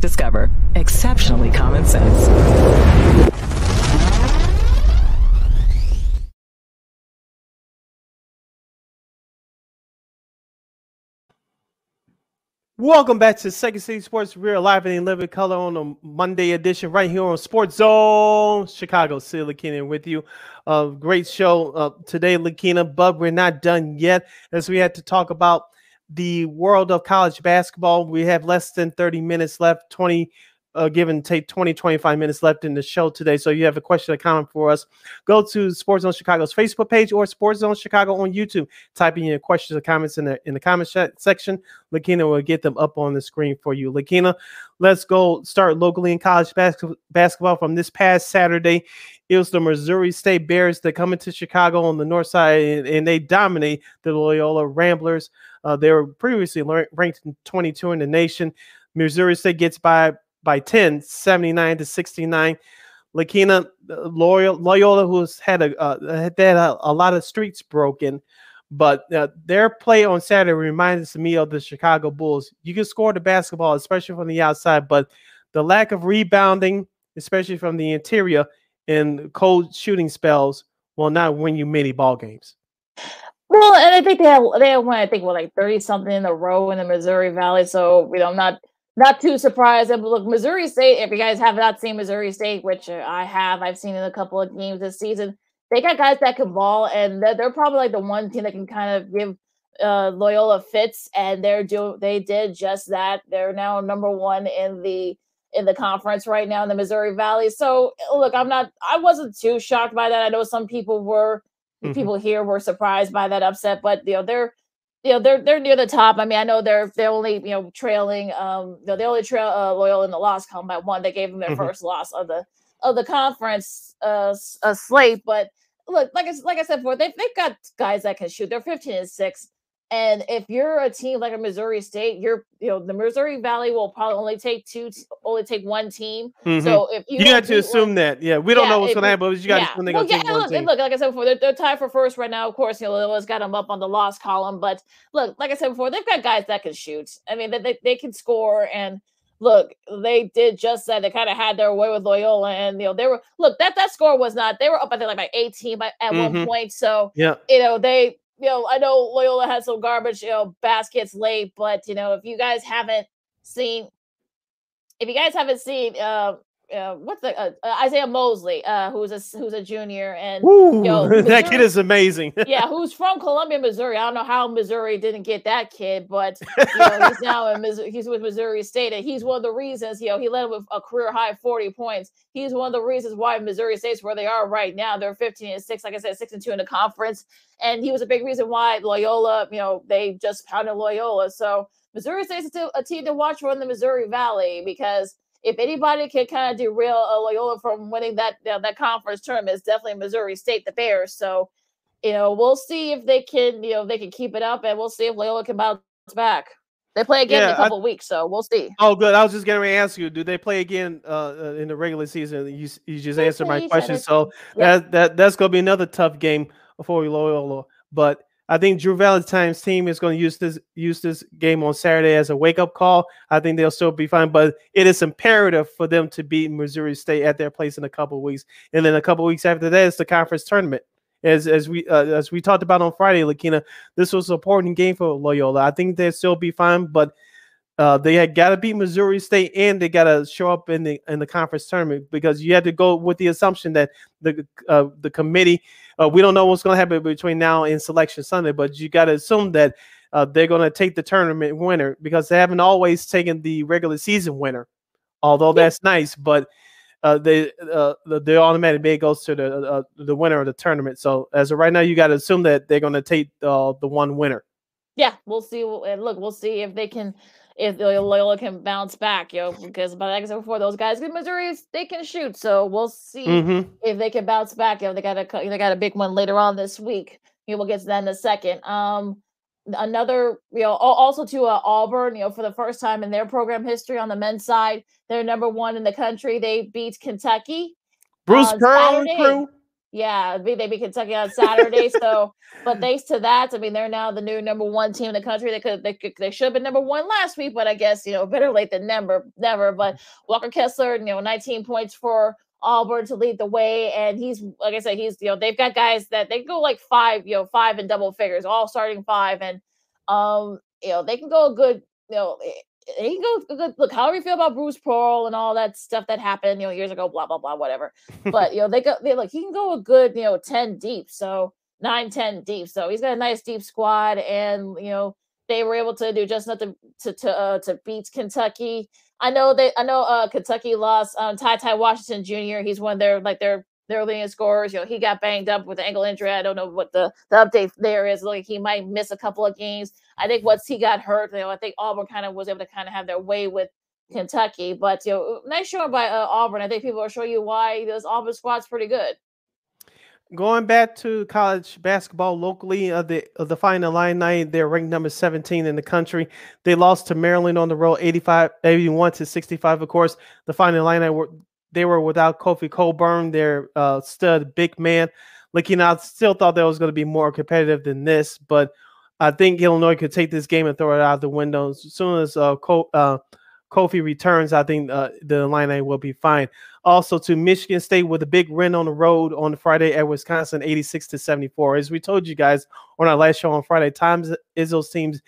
Discover exceptionally common sense. Welcome back to Second City Sports. We're live and in living color on a Monday edition right here on Sports Zone Chicago. Sid Lakina with you. Uh, great show uh, today, Lakina, but we're not done yet as we had to talk about the world of college basketball. We have less than 30 minutes left, 20 uh, give and take 20, 25 minutes left in the show today. So you have a question or comment for us, go to Sports Zone Chicago's Facebook page or Sports Zone Chicago on YouTube. Type in your questions or comments in the in the comment section. Lakina will get them up on the screen for you. Lakina, let's go start locally in college bas- basketball from this past Saturday. It was the Missouri State Bears that come into Chicago on the north side and, and they dominate the Loyola Ramblers. Uh, they were previously ranked 22 in the nation. Missouri State gets by by 10, 79 to 69. Lakina Loyola, Loyola who's had a uh, had a, a, lot of streets broken, but uh, their play on Saturday reminds me of the Chicago Bulls. You can score the basketball, especially from the outside, but the lack of rebounding, especially from the interior, and cold shooting spells will not win you many ball games. Well, and I think they have they have won I think what like thirty something in a row in the Missouri Valley. So you know, I'm not not too surprised. But look, Missouri State. If you guys have not seen Missouri State, which uh, I have, I've seen in a couple of games this season. They got guys that can ball, and they're, they're probably like the one team that can kind of give uh, Loyola fits, and they're do they did just that. They're now number one in the in the conference right now in the Missouri Valley. So look, I'm not I wasn't too shocked by that. I know some people were mm-hmm. people here were surprised by that upset, but you know, they're you know they're they're near the top. I mean, I know they're they're only you know trailing um you know, they only trail uh, Loyola in the loss column by one. They gave them their mm-hmm. first loss of the of the conference uh, uh slate, but look like I like I said before, they've they've got guys that can shoot. They're 15 and six. And if you're a team like a Missouri State, you're you know the Missouri Valley will probably only take two, only take one team. Mm-hmm. So if you, you got to assume one, that, yeah, we don't yeah, know what's going to happen, but you got to yeah. assume they're well, yeah, look, look, like I said before, they're, they're, tied for first right now. Of course, you know Loyola's got them up on the loss column, but look, like I said before, they've got guys that can shoot. I mean, they they, they can score and look, they did just that. They kind of had their way with Loyola, and you know they were look that that score was not. They were up I think like by 18 by, at mm-hmm. one point. So yeah, you know they you know, I know Loyola has some garbage, you know, baskets late, but you know, if you guys haven't seen, if you guys haven't seen, uh, uh, what's the uh, uh, Isiaih Mosley, uh, who's a who's a junior, and Woo, yo, that kid is amazing. yeah, who's from Columbia, Missouri. I don't know how Missouri didn't get that kid, but you know, he's now in Missouri, he's with Missouri State, and he's one of the reasons. You know, he led with a career high forty points. He's one of the reasons why Missouri State's where they are right now. They're fifteen and six, like I said, six and two in the conference, and he was a big reason why Loyola. You know, they just pounded Loyola. So Missouri State's a team to watch for in the Missouri Valley because if anybody can kind of derail uh, Loyola from winning that uh, that conference tournament, it's definitely Missouri State, the Bears. So, you know, we'll see if they can, you know, they can keep it up, and we'll see if Loyola can bounce back. They play again in Yeah, a I- couple weeks, so we'll see. Oh, good. I was just ready to ask you, do they play again uh, uh, in the regular season? You you just They answered my question. So Yeah. that that that's gonna be another tough game for Loyola. But I think Drew Valentine's team is going to use this use this game on Saturday as a wake up call. I think they'll still be fine, but it is imperative for them to beat Missouri State at their place in a couple weeks, and then a couple weeks after that, it's the conference tournament. As as we uh, as we talked about on Friday, Lakina, this was an important game for Loyola. I think they'll still be fine, but uh, they had got to beat Missouri State and they got to show up in the in the conference tournament because you had to go with the assumption that the uh, the committee. Uh, we don't know what's going to happen between now and Selection Sunday, but you got to assume that uh, they're going to take the tournament winner because they haven't always taken the regular season winner. Although Yeah. that's nice, but uh, they uh, the, the automatic bid goes to the uh, the winner of the tournament. So as of right now, you got to assume that they're going to take uh, the one winner. Yeah, we'll see. And look, we'll see if they can, if the Loyola can bounce back, you know, because but like I said before, those guys in Missouri they can shoot, so we'll see. hmm if they can bounce back, you know, they got a they got a big one later on this week. You know, we'll get to that in a second. Um, another, you know, also to uh, Auburn, you know, for the first time in their program history on the men's side, they're number one in the country. They beat Kentucky. Bruce on Pearl Saturday. crew. Yeah, be they be Kentucky on Saturday. so, but thanks to that, I mean, they're now the new number one team in the country. They could they could they should have been number one last week, but I guess you know better late than never. Never. But Walker Kessler, you know, 19 points for Auburn to lead the way, and he's like I said, he's you know they've got guys that they go like five, you know, five in double figures, all starting five, and um, you know, they can go a good, you know. They can go a good look. However you feel about Bruce Pearl and all that stuff that happened, you know, years ago, blah blah blah, whatever. But you know they go they like he can go a good you know 10 deep so 9 10 deep. So he's got a nice deep squad and you know they were able to do just enough to to to, uh, to beat kentucky. I know they i know uh kentucky lost um ty ty washington jr he's one of their like their their leading scorers you know he got banged up with an ankle injury i don't know what the the update there is like he might miss a couple of games i think once he got hurt you know i think auburn kind of was able to kind of have their way with Kentucky. But you know, nice showing by uh, Auburn. I think people will show you why this Auburn squad's pretty good. Going back to college basketball locally, uh, the uh, the Fighting Illini, they're ranked number 17 in the country. They lost to Maryland on the road 85 81 to 65. Of course, the Fighting Illini they were without Kofi Cockburn, their uh, stud big man. Looking I still thought that was going to be more competitive than this, but I think Illinois could take this game and throw it out the window. As soon as uh, Co- uh, Kofi returns, I think uh, the Illini will be fine. Also to Michigan State with a big win on the road on Friday at Wisconsin, 86 to 74. As we told you guys on our last show on Friday, times Izzo's teams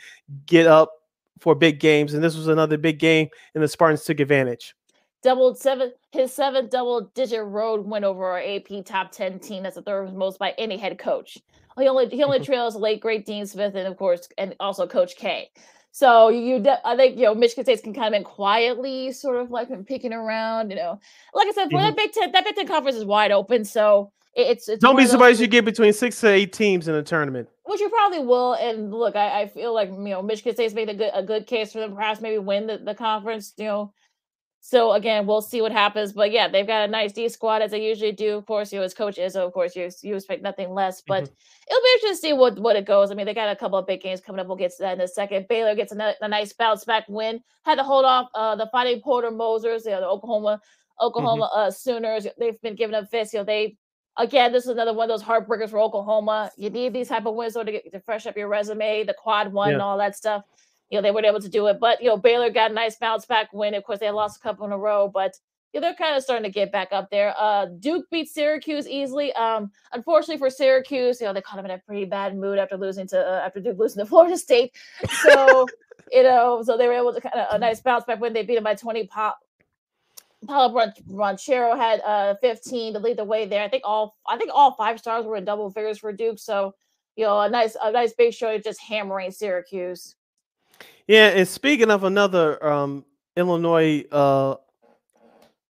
get up for big games, and this was another big game, and the Spartans took advantage. Doubled seven, his seventh double-digit road win over our AP top ten team. That's the third most by any head coach. He only he only mm-hmm. trails late great Dean Smith and of course and also Coach K. So you, de- I think you know Michigan State's can kind of been quietly sort of like been peeking around. You know, like I said, for mm-hmm. that Big Ten, that Big Ten conference is wide open. So it- it's, it's Don't be surprised you get between six to eight teams in the tournament. which you probably will. And look, I, I feel like you know Michigan State's made a good a good case for them, perhaps maybe win the, the conference. You know, so again, we'll see what happens. But yeah, they've got a nice D squad as they usually do. Of course, you know, as coach is, of course, you you expect nothing less. But it'll be interesting to see what what it goes. I mean, they got a couple of big games coming up. We'll get to that in a second. Baylor gets a, a nice bounce back win. Had to hold off uh, the Fighting Porter Mosers, you know, the Oklahoma Oklahoma uh, Sooners. They've been giving them fists. You know, they again, this is another one of those heartbreakers for Oklahoma. You need these type of wins though to get to fresh up your resume, the quad one and all that stuff. You know, they weren't able to do it. But you know, Baylor got a nice bounce back win. Of course, they lost a couple in a row, but you know, they're kind of starting to get back up there. Uh Duke beat Syracuse easily. Um, unfortunately for Syracuse, you know, they caught them in a pretty bad mood after losing to uh, after Duke losing to Florida State. So you know, so they were able to kind of a nice bounce back when they beat them by 20 pop Paolo Banchero had uh 15 to lead the way there. I think all I think all five stars were in double figures for Duke. So, you know, a nice a nice big show just hammering Syracuse. Yeah, and speaking of another um Illinois uh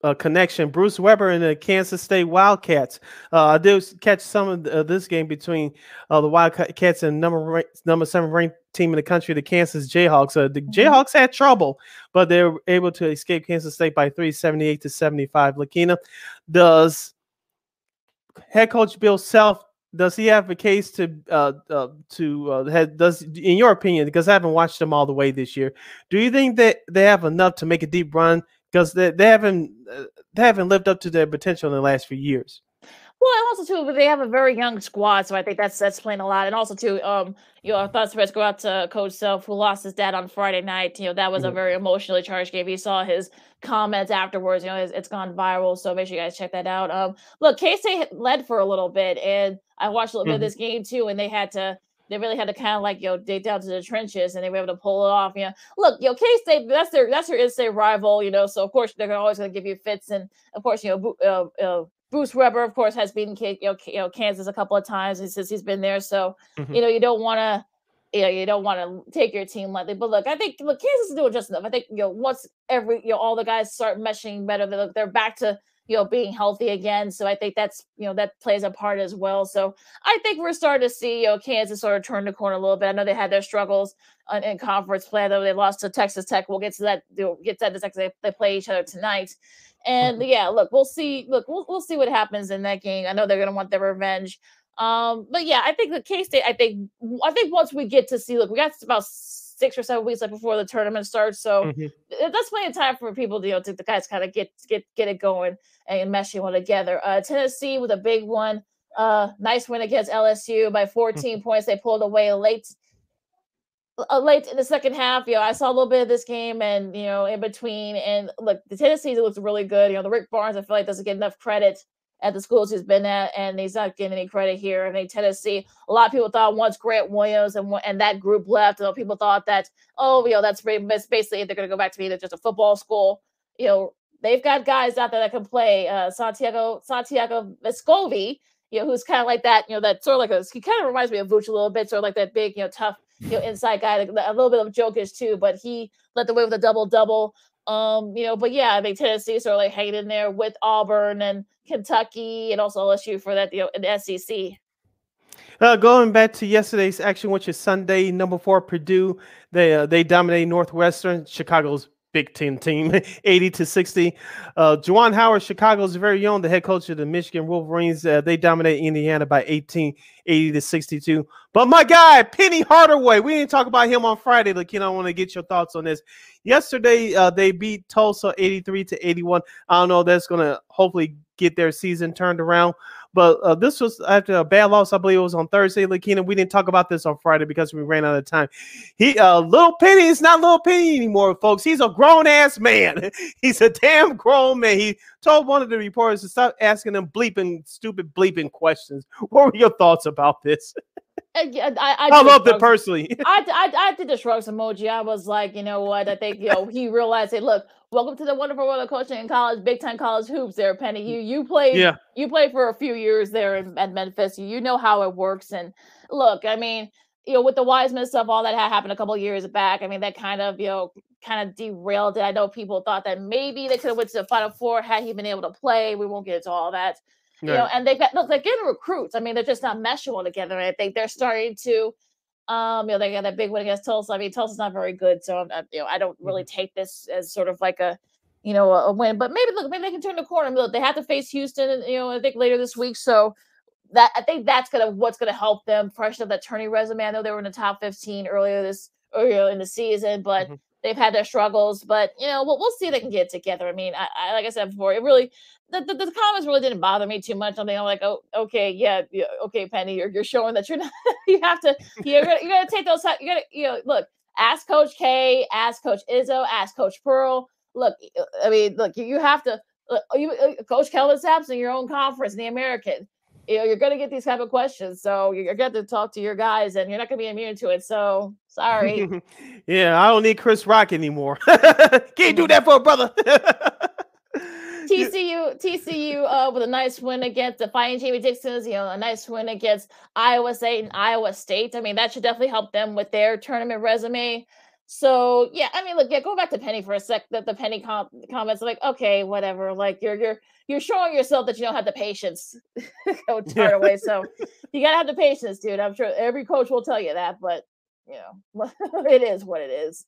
uh, connection. Bruce Weber and the Kansas State Wildcats. Uh, I did catch some of uh, this game between uh, the Wildcats and number number seven ranked team in the country, the Kansas Jayhawks. Uh, the mm-hmm. Jayhawks had trouble, but they were able to escape Kansas State by three, 78 to 75. Lakina, does head coach Bill Self does he have a case to uh, uh to uh, have, does in your opinion because I haven't watched them all the way this year do you think that they have enough to make a deep run because they, they haven't uh, they haven't lived up to their potential in the last few years. Well, and also too, they have a very young squad, so I think that's that's playing a lot. And also too, um, you know, our thoughts first go out to Coach Self, who lost his dad on Friday night. You know, that was mm-hmm. a very emotionally charged game. He saw his comments afterwards. You know, it's, it's gone viral, so make sure you guys check that out. Um, look, K State led for a little bit, and I watched a little mm-hmm. bit of mm-hmm. this game too, and they had to they really had to kind of like yo dig down to the trenches and they were able to pull it off. You know, look, yo, K State that's their that's their their rival. You know, so of course they're always going to give you fits, and of course you know uh, uh, Bruce Weber, of course, has been you know, you know Kansas a couple of times since he's been there. So mm-hmm. you know you don't want to you know, you don't want to take your team lightly. But look, I think look, Kansas is doing just enough. I think you know once every you know all the guys start meshing better, they look they're back to you know, being healthy again. So I think that's, you know, that plays a part as well. So I think we're starting to see, you know, Kansas sort of turn the corner a little bit. I know they had their struggles in, in conference play, though they lost to Texas Tech. We'll get to that, we'll get to that next they, they play each other tonight. And mm-hmm. yeah, look, we'll see. Look, we'll, we'll see what happens in that game. I know they're going to want their revenge. Um, but yeah, I think the K State, I think, I think once we get to see, look, we got about six or seven weeks like before the tournament starts. So mm-hmm. that's plenty of time for people to, you know, to the guys kind of get get get it going and meshing one together. Uh, Tennessee with a big one. Uh, nice win against LSU by 14 mm-hmm. points. They pulled away late uh, late in the second half, you know, I saw a little bit of this game and, you know, in between. And look, the Tennessee looks really good. You know, the Rick Barnes, I feel like doesn't get enough credit at the schools he's been at, and he's not getting any credit here. I think Tennessee, a lot of people thought once Grant Williams and and that group left, you know, people thought that, oh, you know, that's basically they're going to go back to being just a football school. You know, they've got guys out there that can play. Uh, Santiago Santiago Vescovi, you know, who's kind of like that, you know, that sort of like a, he kind of reminds me of Vooch a little bit, sort of like that big, you know, tough, you know, inside guy, a little bit of jokish too, but he led the way with a double double. Um, you know, but yeah, I think Tennessee sort of like hanging in there with Auburn and Kentucky and also LSU for that, you know, in SEC. Uh, going back to yesterday's action, which is Sunday, number four Purdue, they uh, they dominate Northwestern. Chicago's Big Ten team, 80 to 60. Uh, Juwan Howard, Chicago's very own, the head coach of the Michigan Wolverines. Uh, they dominate Indiana by 18, 80 to 62. But my guy, Penny Hardaway, we didn't talk about him on Friday. Look, you know, I want to get your thoughts on this. Yesterday, uh, they beat Tulsa 83 to 81. I don't know, that's going to hopefully get their season turned around. But uh, this was after a bad loss. I believe it was on Thursday. Lakina, we didn't talk about this on Friday because we ran out of time. He, uh, little Penny is not little Penny anymore, folks. He's a grown ass man. He's a damn grown man. He told one of the reporters to stop asking them bleeping, stupid bleeping questions. What were your thoughts about this? I, I, I, I loved it personally. I, I, I did the shrugs emoji. I was like, you know what? I think you know he realized. Hey, look, welcome to the wonderful world of coaching in college, big time college hoops. There, Penny. You you played. Yeah. You played for a few years there in, at Memphis. You know how it works. And look, I mean, you know, with the Wiseman stuff, all that had happened a couple years back. I mean, that kind of you know kind of derailed it. I know people thought that maybe they could have went to the Final Four had he been able to play. We won't get into all that you know, and they've got look, they're getting recruits. I mean, they're just not meshing well together. I think they're starting to, um, you know, they got that big win against Tulsa. I mean, Tulsa's not very good, so I'm, you know, I don't really mm-hmm. take this as sort of like a, you know, a, a win. But maybe look, maybe they can turn the corner. I mean, look, they have to face Houston, you know, I think later this week. So that I think that's gonna what's gonna help them freshen up that tourney resume. I know they were in the top 15 earlier this earlier in the season, but mm-hmm they've had their struggles, but you know, we'll, we'll see if they can get together. I mean, I, I like I said before, it really the, the, the, comments really didn't bother me too much. I'm like, oh, okay, yeah, yeah okay, Penny, you're, you're showing that you're not. you have to. You're gonna, you're gonna take those. You gotta, you know, look. Ask Coach K. Ask Coach Izzo. Ask Coach Pearl. Look, I mean, look, you, you have to. Look, you, uh, Coach Kelvin Sampson, your own conference, in the American. You know, you're gonna get these type of questions, so you're gonna talk to your guys, and you're not gonna be immune to it. So sorry. yeah, I don't need Chris Rock anymore. Can't do that for a brother. TCU, TCU, uh, with a nice win against the Fighting Jamie Dixons. You know, a nice win against Iowa State and Iowa State. I mean, that should definitely help them with their tournament resume. So yeah, I mean, look, yeah, go back to Penny for a sec. That the Penny com- comments like, okay, whatever. Like you're you're you're showing yourself that you don't have the patience. go turn away. So you gotta have the patience, dude. I'm sure every coach will tell you that, but you know, it is what it is.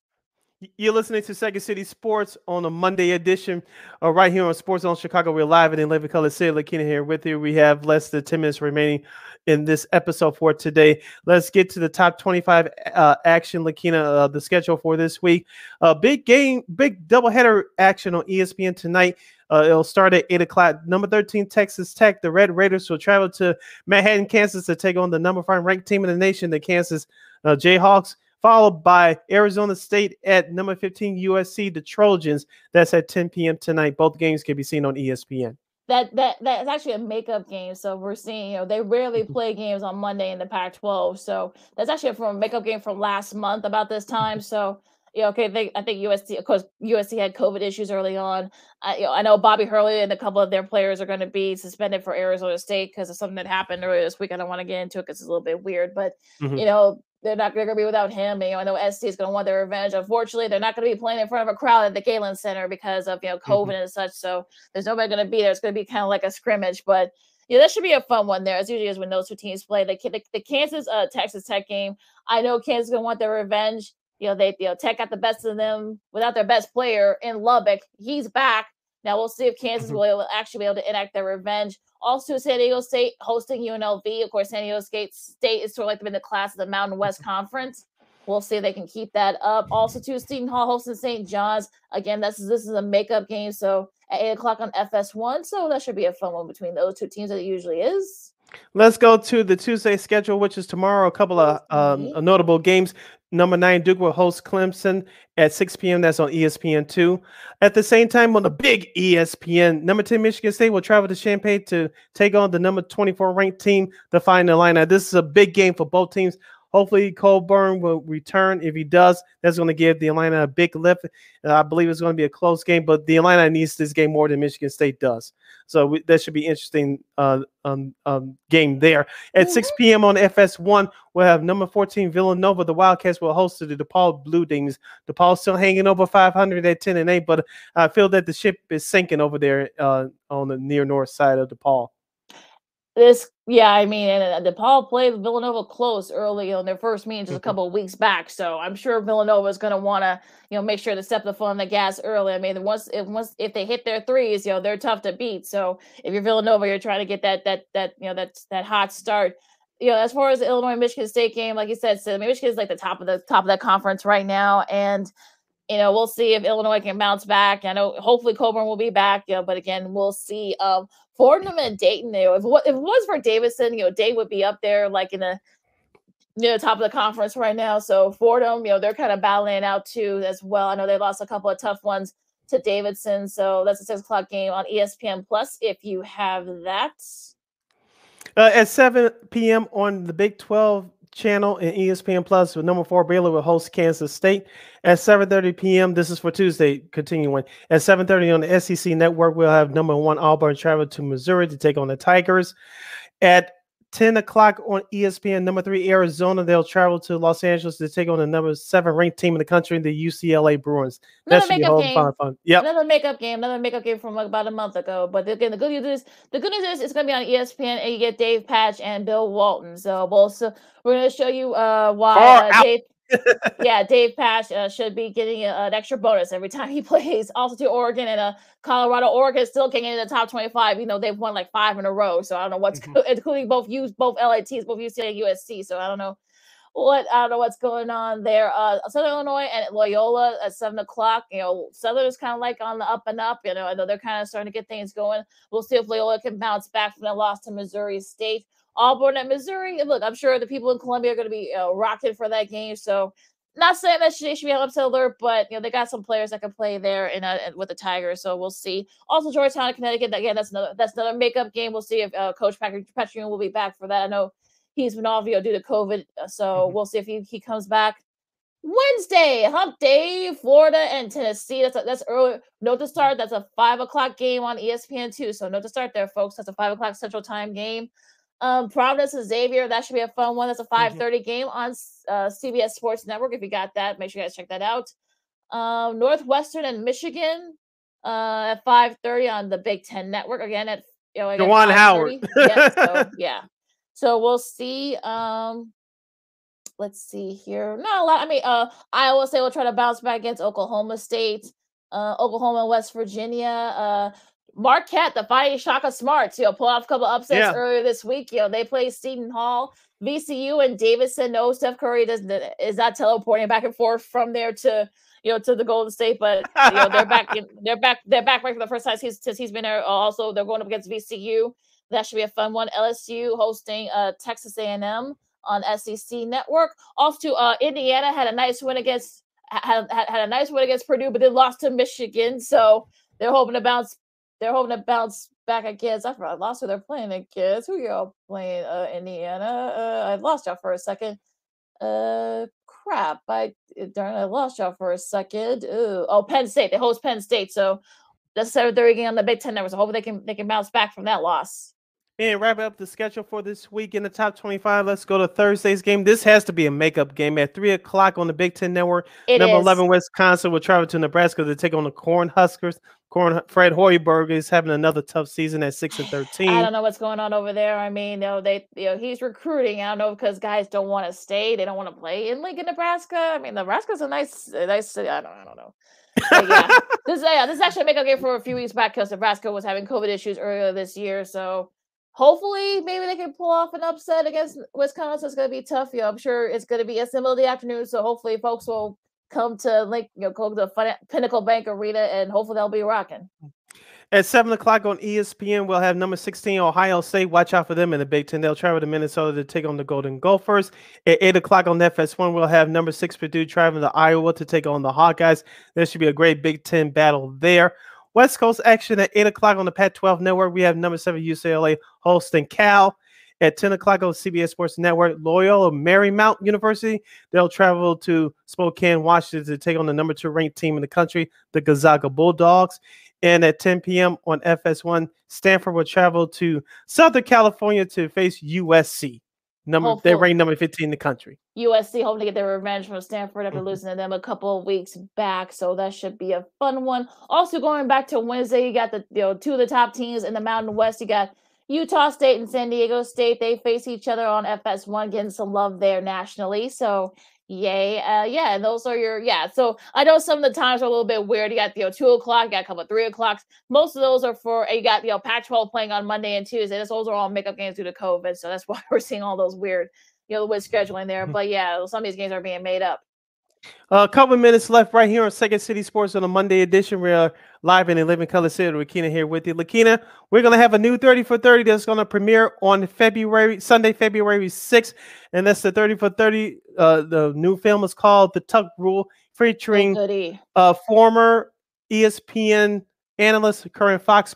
You're listening to Second City Sports on a Monday edition, uh, right here on Sports Zone Chicago. We're live and in Living Color City. Lakina here with you. We have less than 10 minutes remaining in this episode for today. Let's get to the top 25 uh, action, Lakina, uh, the schedule for this week. A uh, big game, big doubleheader action on ESPN tonight. Uh, it'll start at 8 o'clock. Number 13, Texas Tech. The Red Raiders will travel to Manhattan, Kansas to take on the number five ranked team in the nation, the Kansas uh, Jayhawks followed by Arizona State at number 15 USC, the Trojans. That's at 10 p.m. tonight. Both games can be seen on ESPN. That that that's actually a makeup game. So we're seeing, you know, they rarely mm-hmm. play games on Monday in the Pac-12. So that's actually from a makeup game from last month about this time. So yeah, okay. They, I think USC, of course, USC had COVID issues early on. I, you know, I know Bobby Hurley and a couple of their players are going to be suspended for Arizona State because of something that happened earlier this week. I don't want to get into it because it's a little bit weird, but mm-hmm. you know, they're not going to be without him. You know, I know SC is going to want their revenge. Unfortunately, they're not going to be playing in front of a crowd at the Galen Center because of you know COVID mm-hmm. and such. So there's nobody going to be there. It's going to be kind of like a scrimmage, but yeah, that should be a fun one there. As usually is when those two teams play. The the, the Kansas uh, Texas Tech game. I know Kansas is going to want their revenge. You know, they you know Tech got the best of them without their best player in Lubbock. He's back. Now we'll see if Kansas mm-hmm. will actually be able to enact their revenge. Also, San Diego State hosting UNLV. Of course, San Diego State State is sort of like them in the class of the Mountain West mm-hmm. Conference. We'll see if they can keep that up. Also, to Seton Hall hosting St. John's. Again, this is this is a makeup game, so at eight o'clock on FS1. So that should be a fun one between those two teams. That it usually is. Let's go to the Tuesday schedule, which is tomorrow. A couple of um, notable games. Number nine, Duke will host Clemson at 6 p.m. That's on ESPN2. At the same time, on the big ESPN, number 10, Michigan State will travel to Champaign to take on the number 24 ranked team the Illini. Now, this is a big game for both teams. Hopefully, Cockburn will return. If he does, that's going to give the Illini a big lift. I believe it's going to be a close game, but the Illini needs this game more than Michigan State does. So we, that should be interesting uh, um, um, game there. At 6 p.m. on FS1, we'll have number 14 Villanova. The Wildcats will host the DePaul Blue Dings. DePaul still hanging over 500 at 10 and 8, but I feel that the ship is sinking over there uh, on the near north side of DePaul this yeah i mean and DePaul played villanova close early on their first meeting just a mm-hmm. couple of weeks back so i'm sure villanova is going to want to you know make sure to step the foot on the gas early i mean once if once if they hit their threes you know they're tough to beat so if you're villanova you're trying to get that that that you know that that hot start you know as far as the illinois michigan state game like you said so michigan is like the top of the top of that conference right now and you know, we'll see if Illinois can bounce back. I know hopefully Cockburn will be back, you know, but again, we'll see. Um, Fordham and Dayton, you know, if, if it was for Davidson, you know, Dayton would be up there like in the you know, top of the conference right now. So Fordham, you know, they're kind of battling out too as well. I know they lost a couple of tough ones to Davidson. So that's a six o'clock game on ESPN Plus if you have that. Uh, at 7 p.m. on the Big 12 channel and ESPN Plus with number four Baylor will host Kansas State at 7:30 p.m. This is for Tuesday. Continuing at 7:30 on the SEC Network, we'll have number one Auburn travel to Missouri to take on the Tigers. At 10 o'clock on ESPN. Number three, Arizona. They'll travel to Los Angeles to take on the number seven ranked team in the country, the UCLA Bruins. Another makeup game. Fun, fun. Yep. Another makeup game. Another makeup game from about a month ago. But again, the good news is the good news is it's going to be on ESPN, and you get Dave Pasch and Bill Walton. So we'll so we're going to show you uh, why uh, Dave yeah, Dave Pasch uh, should be getting a, an extra bonus every time he plays. Also to Oregon and uh, Colorado. Oregon still getting in the top 25. You know, they've won like five in a row. So I don't know what's mm-hmm. including both use both LATs, both UCLA and USC. So I don't know what I don't know what's going on there. Uh, Southern Illinois and Loyola at seven o'clock. You know, Southern is kind of like on the up and up. You know, I know they're kind of starting to get things going. We'll see if Loyola can bounce back from the loss to Missouri State. Auburn at Missouri. And Look, I'm sure the people in Columbia are going to be uh, rocking for that game. So, not saying that they should be on upset alert, but you know they got some players that can play there in a, with the Tigers. So we'll see. Also, Georgetown, Connecticut. Again, that's another that's another makeup game. We'll see if uh, Coach Patrick Patrick will be back for that. I know he's been off you know, due to COVID, uh, so mm-hmm. we'll see if he, he comes back. Wednesday, Hump Day, Florida and Tennessee. That's a, that's early. Note to start. That's a five o'clock game on ESPN two. So note to start there, folks. That's a five o'clock Central Time game. Um, Providence and Xavier. That should be a fun one. That's a five thirty mm-hmm. game on uh, CBS Sports Network. If you got that, make sure you guys check that out. Um, Northwestern and Michigan uh, at five thirty on the Big Ten Network. Again at you know, Juwan Howard. yeah, so, yeah. So we'll see. Um, let's see here. Not a lot. I mean, uh, Iowa State will try to bounce back against Oklahoma State, uh, Oklahoma and West Virginia. Uh, Marquette, the Fighting Shaka Smarts, you know, pull off a couple upsets yeah. earlier this week. You know, they play Seton Hall, VCU, and Davidson. No, Steph Curry does is not teleporting back and forth from there to you know to the Golden State, but you know they're back. In, they're back. They're back right for the first time since, since he's been there. Also, they're going up against VCU. That should be a fun one. LSU hosting uh, Texas A&M on SEC Network. Off to uh, Indiana had a nice win against had, had, had a nice win against Purdue, but they lost to Michigan. So they're hoping to bounce. They're hoping to bounce back against. I forgot I lost who they're playing against. Who y'all playing? Uh, Indiana. Uh, I lost y'all for a second. Uh, crap. I darn, I lost y'all for a second. Ooh. Oh, Penn State. They host Penn State, so that's seven thirty game on the Big Ten Network. So hopefully they can they can bounce back from that loss. And wrap up the schedule for this week in the top 25. Let's go to Thursday's game. This has to be a makeup game at 3 o'clock on the Big Ten Network. It Number is. 11, Wisconsin will travel to Nebraska to take on the Corn Huskers. Corn Fred Hoiberg is having another tough season at 6 and 13. I don't know what's going on over there. I mean, you know, they you know, he's recruiting. I don't know because guys don't want to stay. They don't want to play in Lincoln, Nebraska. I mean, Nebraska's a nice a nice city. I don't I don't know. yeah, this yeah, this is actually a makeup game for a few weeks back because Nebraska was having COVID issues earlier this year. So hopefully maybe they can pull off an upset against Wisconsin. It's going to be tough. You know, I'm sure it's going to be a similar the afternoon. So hopefully folks will come to like you know go to the Pinnacle Bank Arena and hopefully they'll be rocking. At seven o'clock on ESPN, we'll have number 16 Ohio State. Watch out for them in the Big Ten. They'll travel to Minnesota to take on the Golden Gophers. At eight o'clock on FS1, we'll have number six Purdue traveling to Iowa to take on the Hawkeyes. There should be a great Big Ten battle there. West Coast action at 8 o'clock on the Pac 12 network. We have number seven UCLA hosting Cal. At 10 o'clock on CBS Sports Network, Loyola Marymount University. They'll travel to Spokane, Washington to take on the number two ranked team in the country, the Gonzaga Bulldogs. And at 10 p.m. on FS1, Stanford will travel to Southern California to face USC. Number Hopefully. they rank number 15 in the country. USC hoping to get their revenge from Stanford after mm-hmm. losing to them a couple of weeks back. So that should be a fun one. Also going back to Wednesday, you got the you know two of the top teams in the Mountain West. You got Utah State and San Diego State. They face each other on FS1, getting some love there nationally. So Yay. Uh, yeah, and those are your yeah. So I know some of the times are a little bit weird. You got you know two o'clock, you got a couple of three o'clocks. Most of those are for you got you know Pac-12 playing on Monday and Tuesday. Those are all makeup games due to COVID, so that's why we're seeing all those weird you know with scheduling there. Mm-hmm. But yeah, some of these games are being made up. A couple minutes left right here on Second City Sports on a Monday edition. We're live in the Living Color City. Lakina here with you. Lakina, we're going to have a new 30 for 30 that's going to premiere on February, Sunday, February 6th. And that's the 30 for 30. Uh, the new film is called The Tuck Rule, featuring uh, former ESPN analyst, current Fox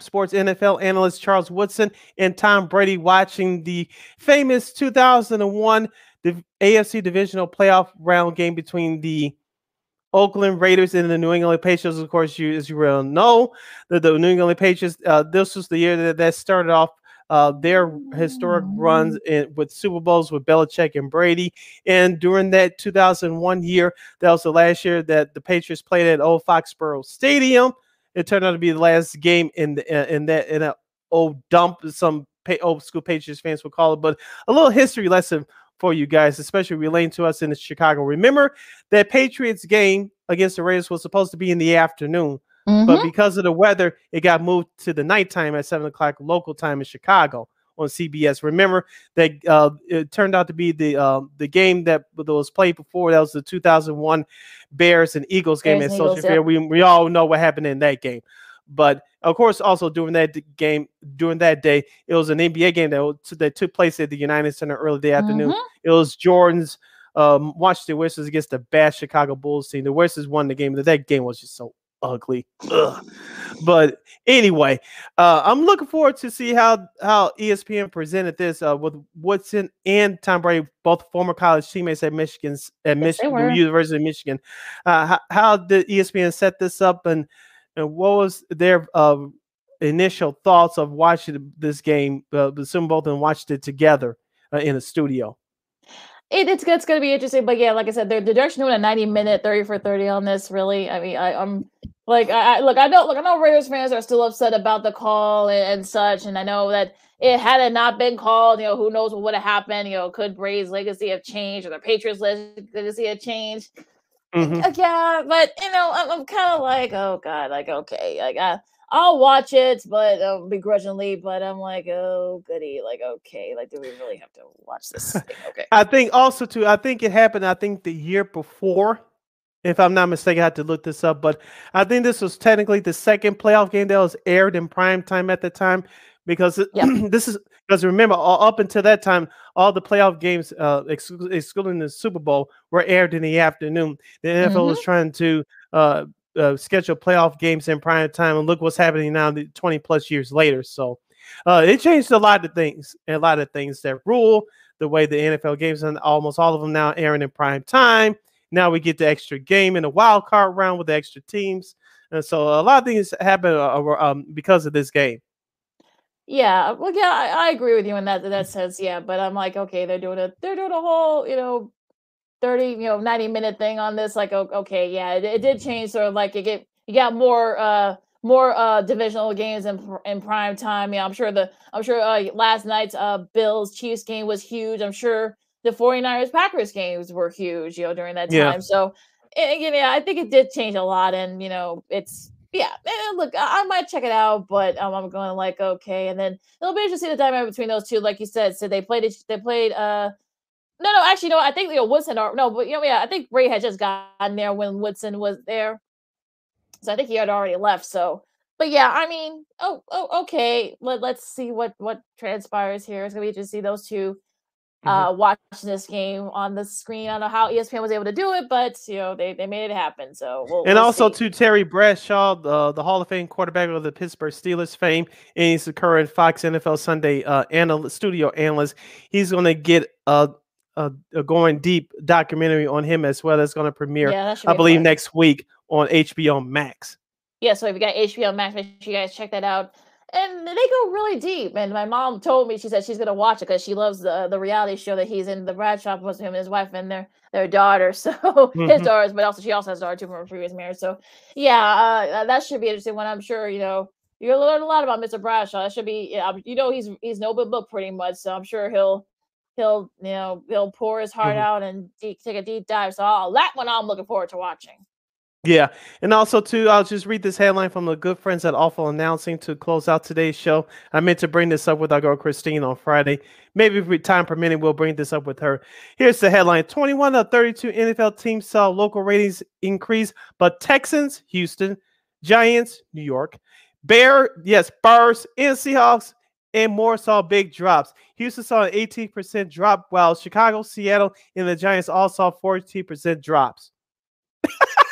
Sports NFL analyst Charles Woodson, and Tom Brady watching the famous 2001 the AFC divisional playoff round game between the Oakland Raiders and the New England Patriots. Of course, you as you well know, the, the New England Patriots. Uh, this was the year that, that started off uh, their historic runs in, with Super Bowls with Belichick and Brady. And during that 2001 year, that was the last year that the Patriots played at Old Foxborough Stadium. It turned out to be the last game in the, in that in an old dump. Some old school Patriots fans would call it, but a little history lesson for you guys, especially relating to us in Chicago. Remember that Patriots game against the Raiders was supposed to be in the afternoon, mm-hmm. but because of the weather, it got moved to the nighttime at seven o'clock local time in Chicago on CBS. Remember that uh, it turned out to be the uh, the game that was played before. That was the 2001 Bears and Eagles game Bears at Soldier Field. We we all know what happened in that game. But of course, also during that game, during that day, it was an NBA game that, that took place at the United Center early the afternoon. Mm-hmm. It was Jordan's um, Washington Wizards against the bad Chicago Bulls team. The Wizards won the game. That game was just so ugly. Ugh. But anyway, uh, I'm looking forward to see how how ESPN presented this uh, with Woodson and Tom Brady, both former college teammates at Michigan's at Yes, Michigan. University of Michigan. Uh, how, how did ESPN set this up, and, and what was their uh, initial thoughts of watching this game, uh, the Super Bowl, and watched it together uh, in a studio? It, it's it's going to be interesting, but yeah, like I said, they're, they're actually doing a ninety minute thirty for thirty on this. Really, I mean, I, I'm like, I, I look, I know, look, I know Raiders fans are still upset about the call and, and such, and I know that it had it not been called, you know, who knows what would have happened? You know, could Brady's legacy have changed or the Patriots' legacy have changed? Mhm. Uh, yeah, but you know, I'm, I'm kind of like, oh god, like okay, like I, I'll watch it, but uh, begrudgingly. But I'm like, oh goody, like okay, like do we really have to watch this? thing? Okay. I think also too. I think it happened. I think the year before, if I'm not mistaken, I had to look this up. But I think this was technically the second playoff game that was aired in prime time at the time, because Yep. this is because remember all, up until that time, all the playoff games, uh, exclu- excluding the Super Bowl, were aired in the afternoon. The NFL was trying to uh, uh, schedule playoff games in prime time, and look what's happening now, the 20 plus years later. So. Uh, it changed a lot of things, a lot of things that rule the way the NFL games and almost all of them now airing in prime time. Now we get the extra game in the wild card round with the extra teams, and so a lot of things happen uh, uh, um, because of this game. Yeah, well, yeah, I, I agree with you in that that sense. Yeah, but I'm like, okay, they're doing a they're doing a whole, you know, thirty, you know, ninety minute thing on this. Like, okay, yeah, it, it did change. Sort of like you get you got more uh more uh divisional games in in prime time. Yeah, I'm sure the I'm sure uh, last night's uh Bills Chiefs game was huge. I'm sure the 49ers Packers games were huge, you know, during that Yeah. time. So a- again, yeah, I think it did change a lot, and you know, it's yeah. Look, I, might check it out, but um, I'm going like okay, and then it'll be interesting to see the dynamic between those two. Like you said, so they played. They played. Uh, no, no, actually, no. I think you know Woodson. Or, no, but you know, yeah, I think Ray had just gotten there when Woodson was there, so I think he had already left. So, but yeah, I mean, oh, oh okay. Let Let's see what what transpires here. It's gonna be interesting to see those 2 uh watching this game on the screen. I don't know how ESPN was able to do it, but you know they they made it happen. So we'll, And we'll also see. to Terry Bradshaw, the, the Hall of Fame quarterback of the Pittsburgh Steelers fame, and he's the current Fox NFL Sunday uh, analyst, studio analyst. He's going to get a, a, a going deep documentary on him as well. That's going to premiere, yeah, I be believe, fun. next week on HBO Max. yeah, so if you got HBO Max, make sure you guys check that out. And they go really deep. And my mom told me she said she's gonna watch it because she loves the the reality show that he's in. The Bradshaw was him and his wife and their their daughter. So his Mhm. daughters, but also she also has a daughter too from her previous marriage. So yeah, uh, that should be interesting. One I'm sure you know you're gonna learn a lot about Mr. Bradshaw. That should be yeah, you know he's he's no open book pretty much. So I'm sure he'll he'll you know he'll pour his heart Mhm. out and deep, take a deep dive. So I'll, that one I'm looking forward to watching. Yeah, and also too, I'll just read this headline from the good friends at Awful Announcing to close out today's show. I meant to bring this up with our girl Christine on Friday. Maybe if we time permitting, we'll bring this up with her. Here's the headline: 21 of 32 NFL teams saw local ratings increase, but Texans, Houston, Giants, New York, Bear, yes, Bears, and Seahawks, and more saw big drops. Houston saw an 18% drop, while Chicago, Seattle, and the Giants all saw 14% drops.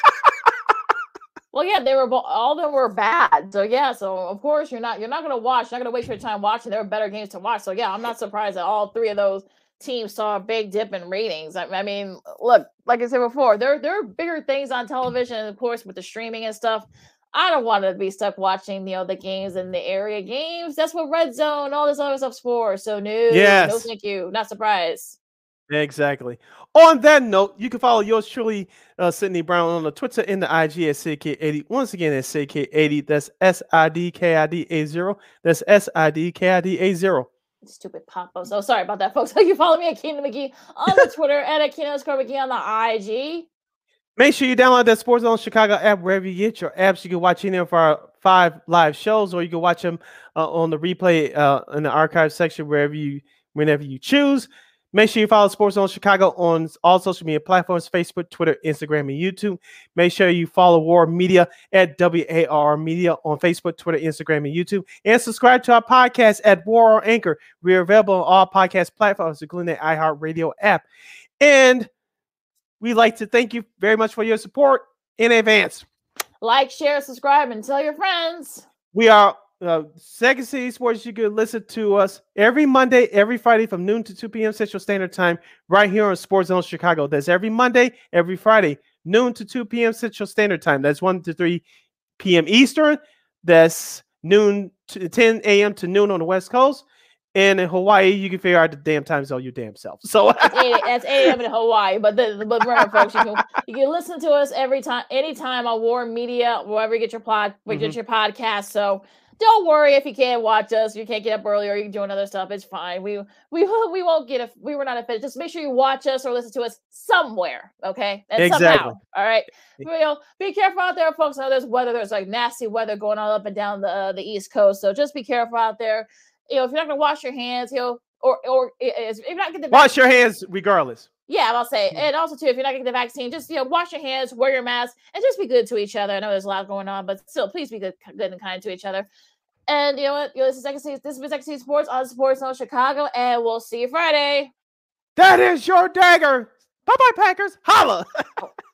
Well, yeah, they were bo- all of them were bad. So yeah, so of course you're not you're not gonna watch, you're not gonna waste your time watching. There are better games to watch. So yeah, I'm not surprised that all three of those teams saw a big dip in ratings. I, I mean, look, like I said before, there there are bigger things on television, and of course with the streaming and stuff. I don't want to be stuck watching, you know, the games in the area games. That's what Red Zone, all this other stuff's for. So no, no, Yes. thank you. Not surprised. Exactly. On that note, you can follow yours truly, uh, Sydney Brown, on the Twitter and the IG at CK80. Once again, at CK80. That's S I D K I D A 0. That's S I D K I D A 0. Stupid pop. So sorry about that, folks. You can follow me at Keenan McGee on the Twitter and at Keenan underscore McGee on the IG. Make sure you download that Sports Zone Chicago app wherever you get your apps. You can watch any of our five live shows, or you can watch them uh, on the replay uh, in the archive section wherever you, whenever you choose. Make sure you follow Sports Zone Chicago on all social media platforms: Facebook, Twitter, Instagram, and YouTube. Make sure you follow War Media at WAR Media on Facebook, Twitter, Instagram, and YouTube, and subscribe to our podcast at War or Anchor. We are available on all podcast platforms, including the iHeartRadio app. And we'd like to thank you very much for your support in advance. like, share, subscribe, and tell your friends. We are uh, Second City Sports. You can listen to us every Monday, every Friday from noon to 2 p.m. Central Standard Time, right here on Sports Zone Chicago. That's every Monday, every Friday, noon to 2 p.m. Central Standard Time. That's 1 to 3 p.m. Eastern. That's noon to 10 a.m. to noon on the West Coast. And in Hawaii, you can figure out the damn time zone your damn self. So That's 8, a.m. in Hawaii, but the, but remember, folks, you can you can listen to us every time, anytime on War Media, wherever you get your pod, you get your podcast. So don't worry if you can't watch us, you can't get up early, or you can do other stuff. It's fine. We we we won't get if we were not offended. Just make sure you watch us or listen to us somewhere, okay? And Exactly. somehow, all right. You know, be careful out there, folks. I know there's weather. There's like nasty weather going on up and down the uh, the East Coast, so just be careful out there. You know, if you're not gonna wash your hands, you know, or or if you're not the wash your hands regardless. Yeah, I'll say, Mm. and also too, if you're not getting the vaccine, just you know, wash your hands, wear your mask, and just be good to each other. I know there's a lot going on, but still, please be good, good and kind to each other. And you know what? You know, this is Second City, this is Second City Sports on Sports Zone Chicago, and we'll see you Friday. That is your dagger. Bye bye, Packers. Holla.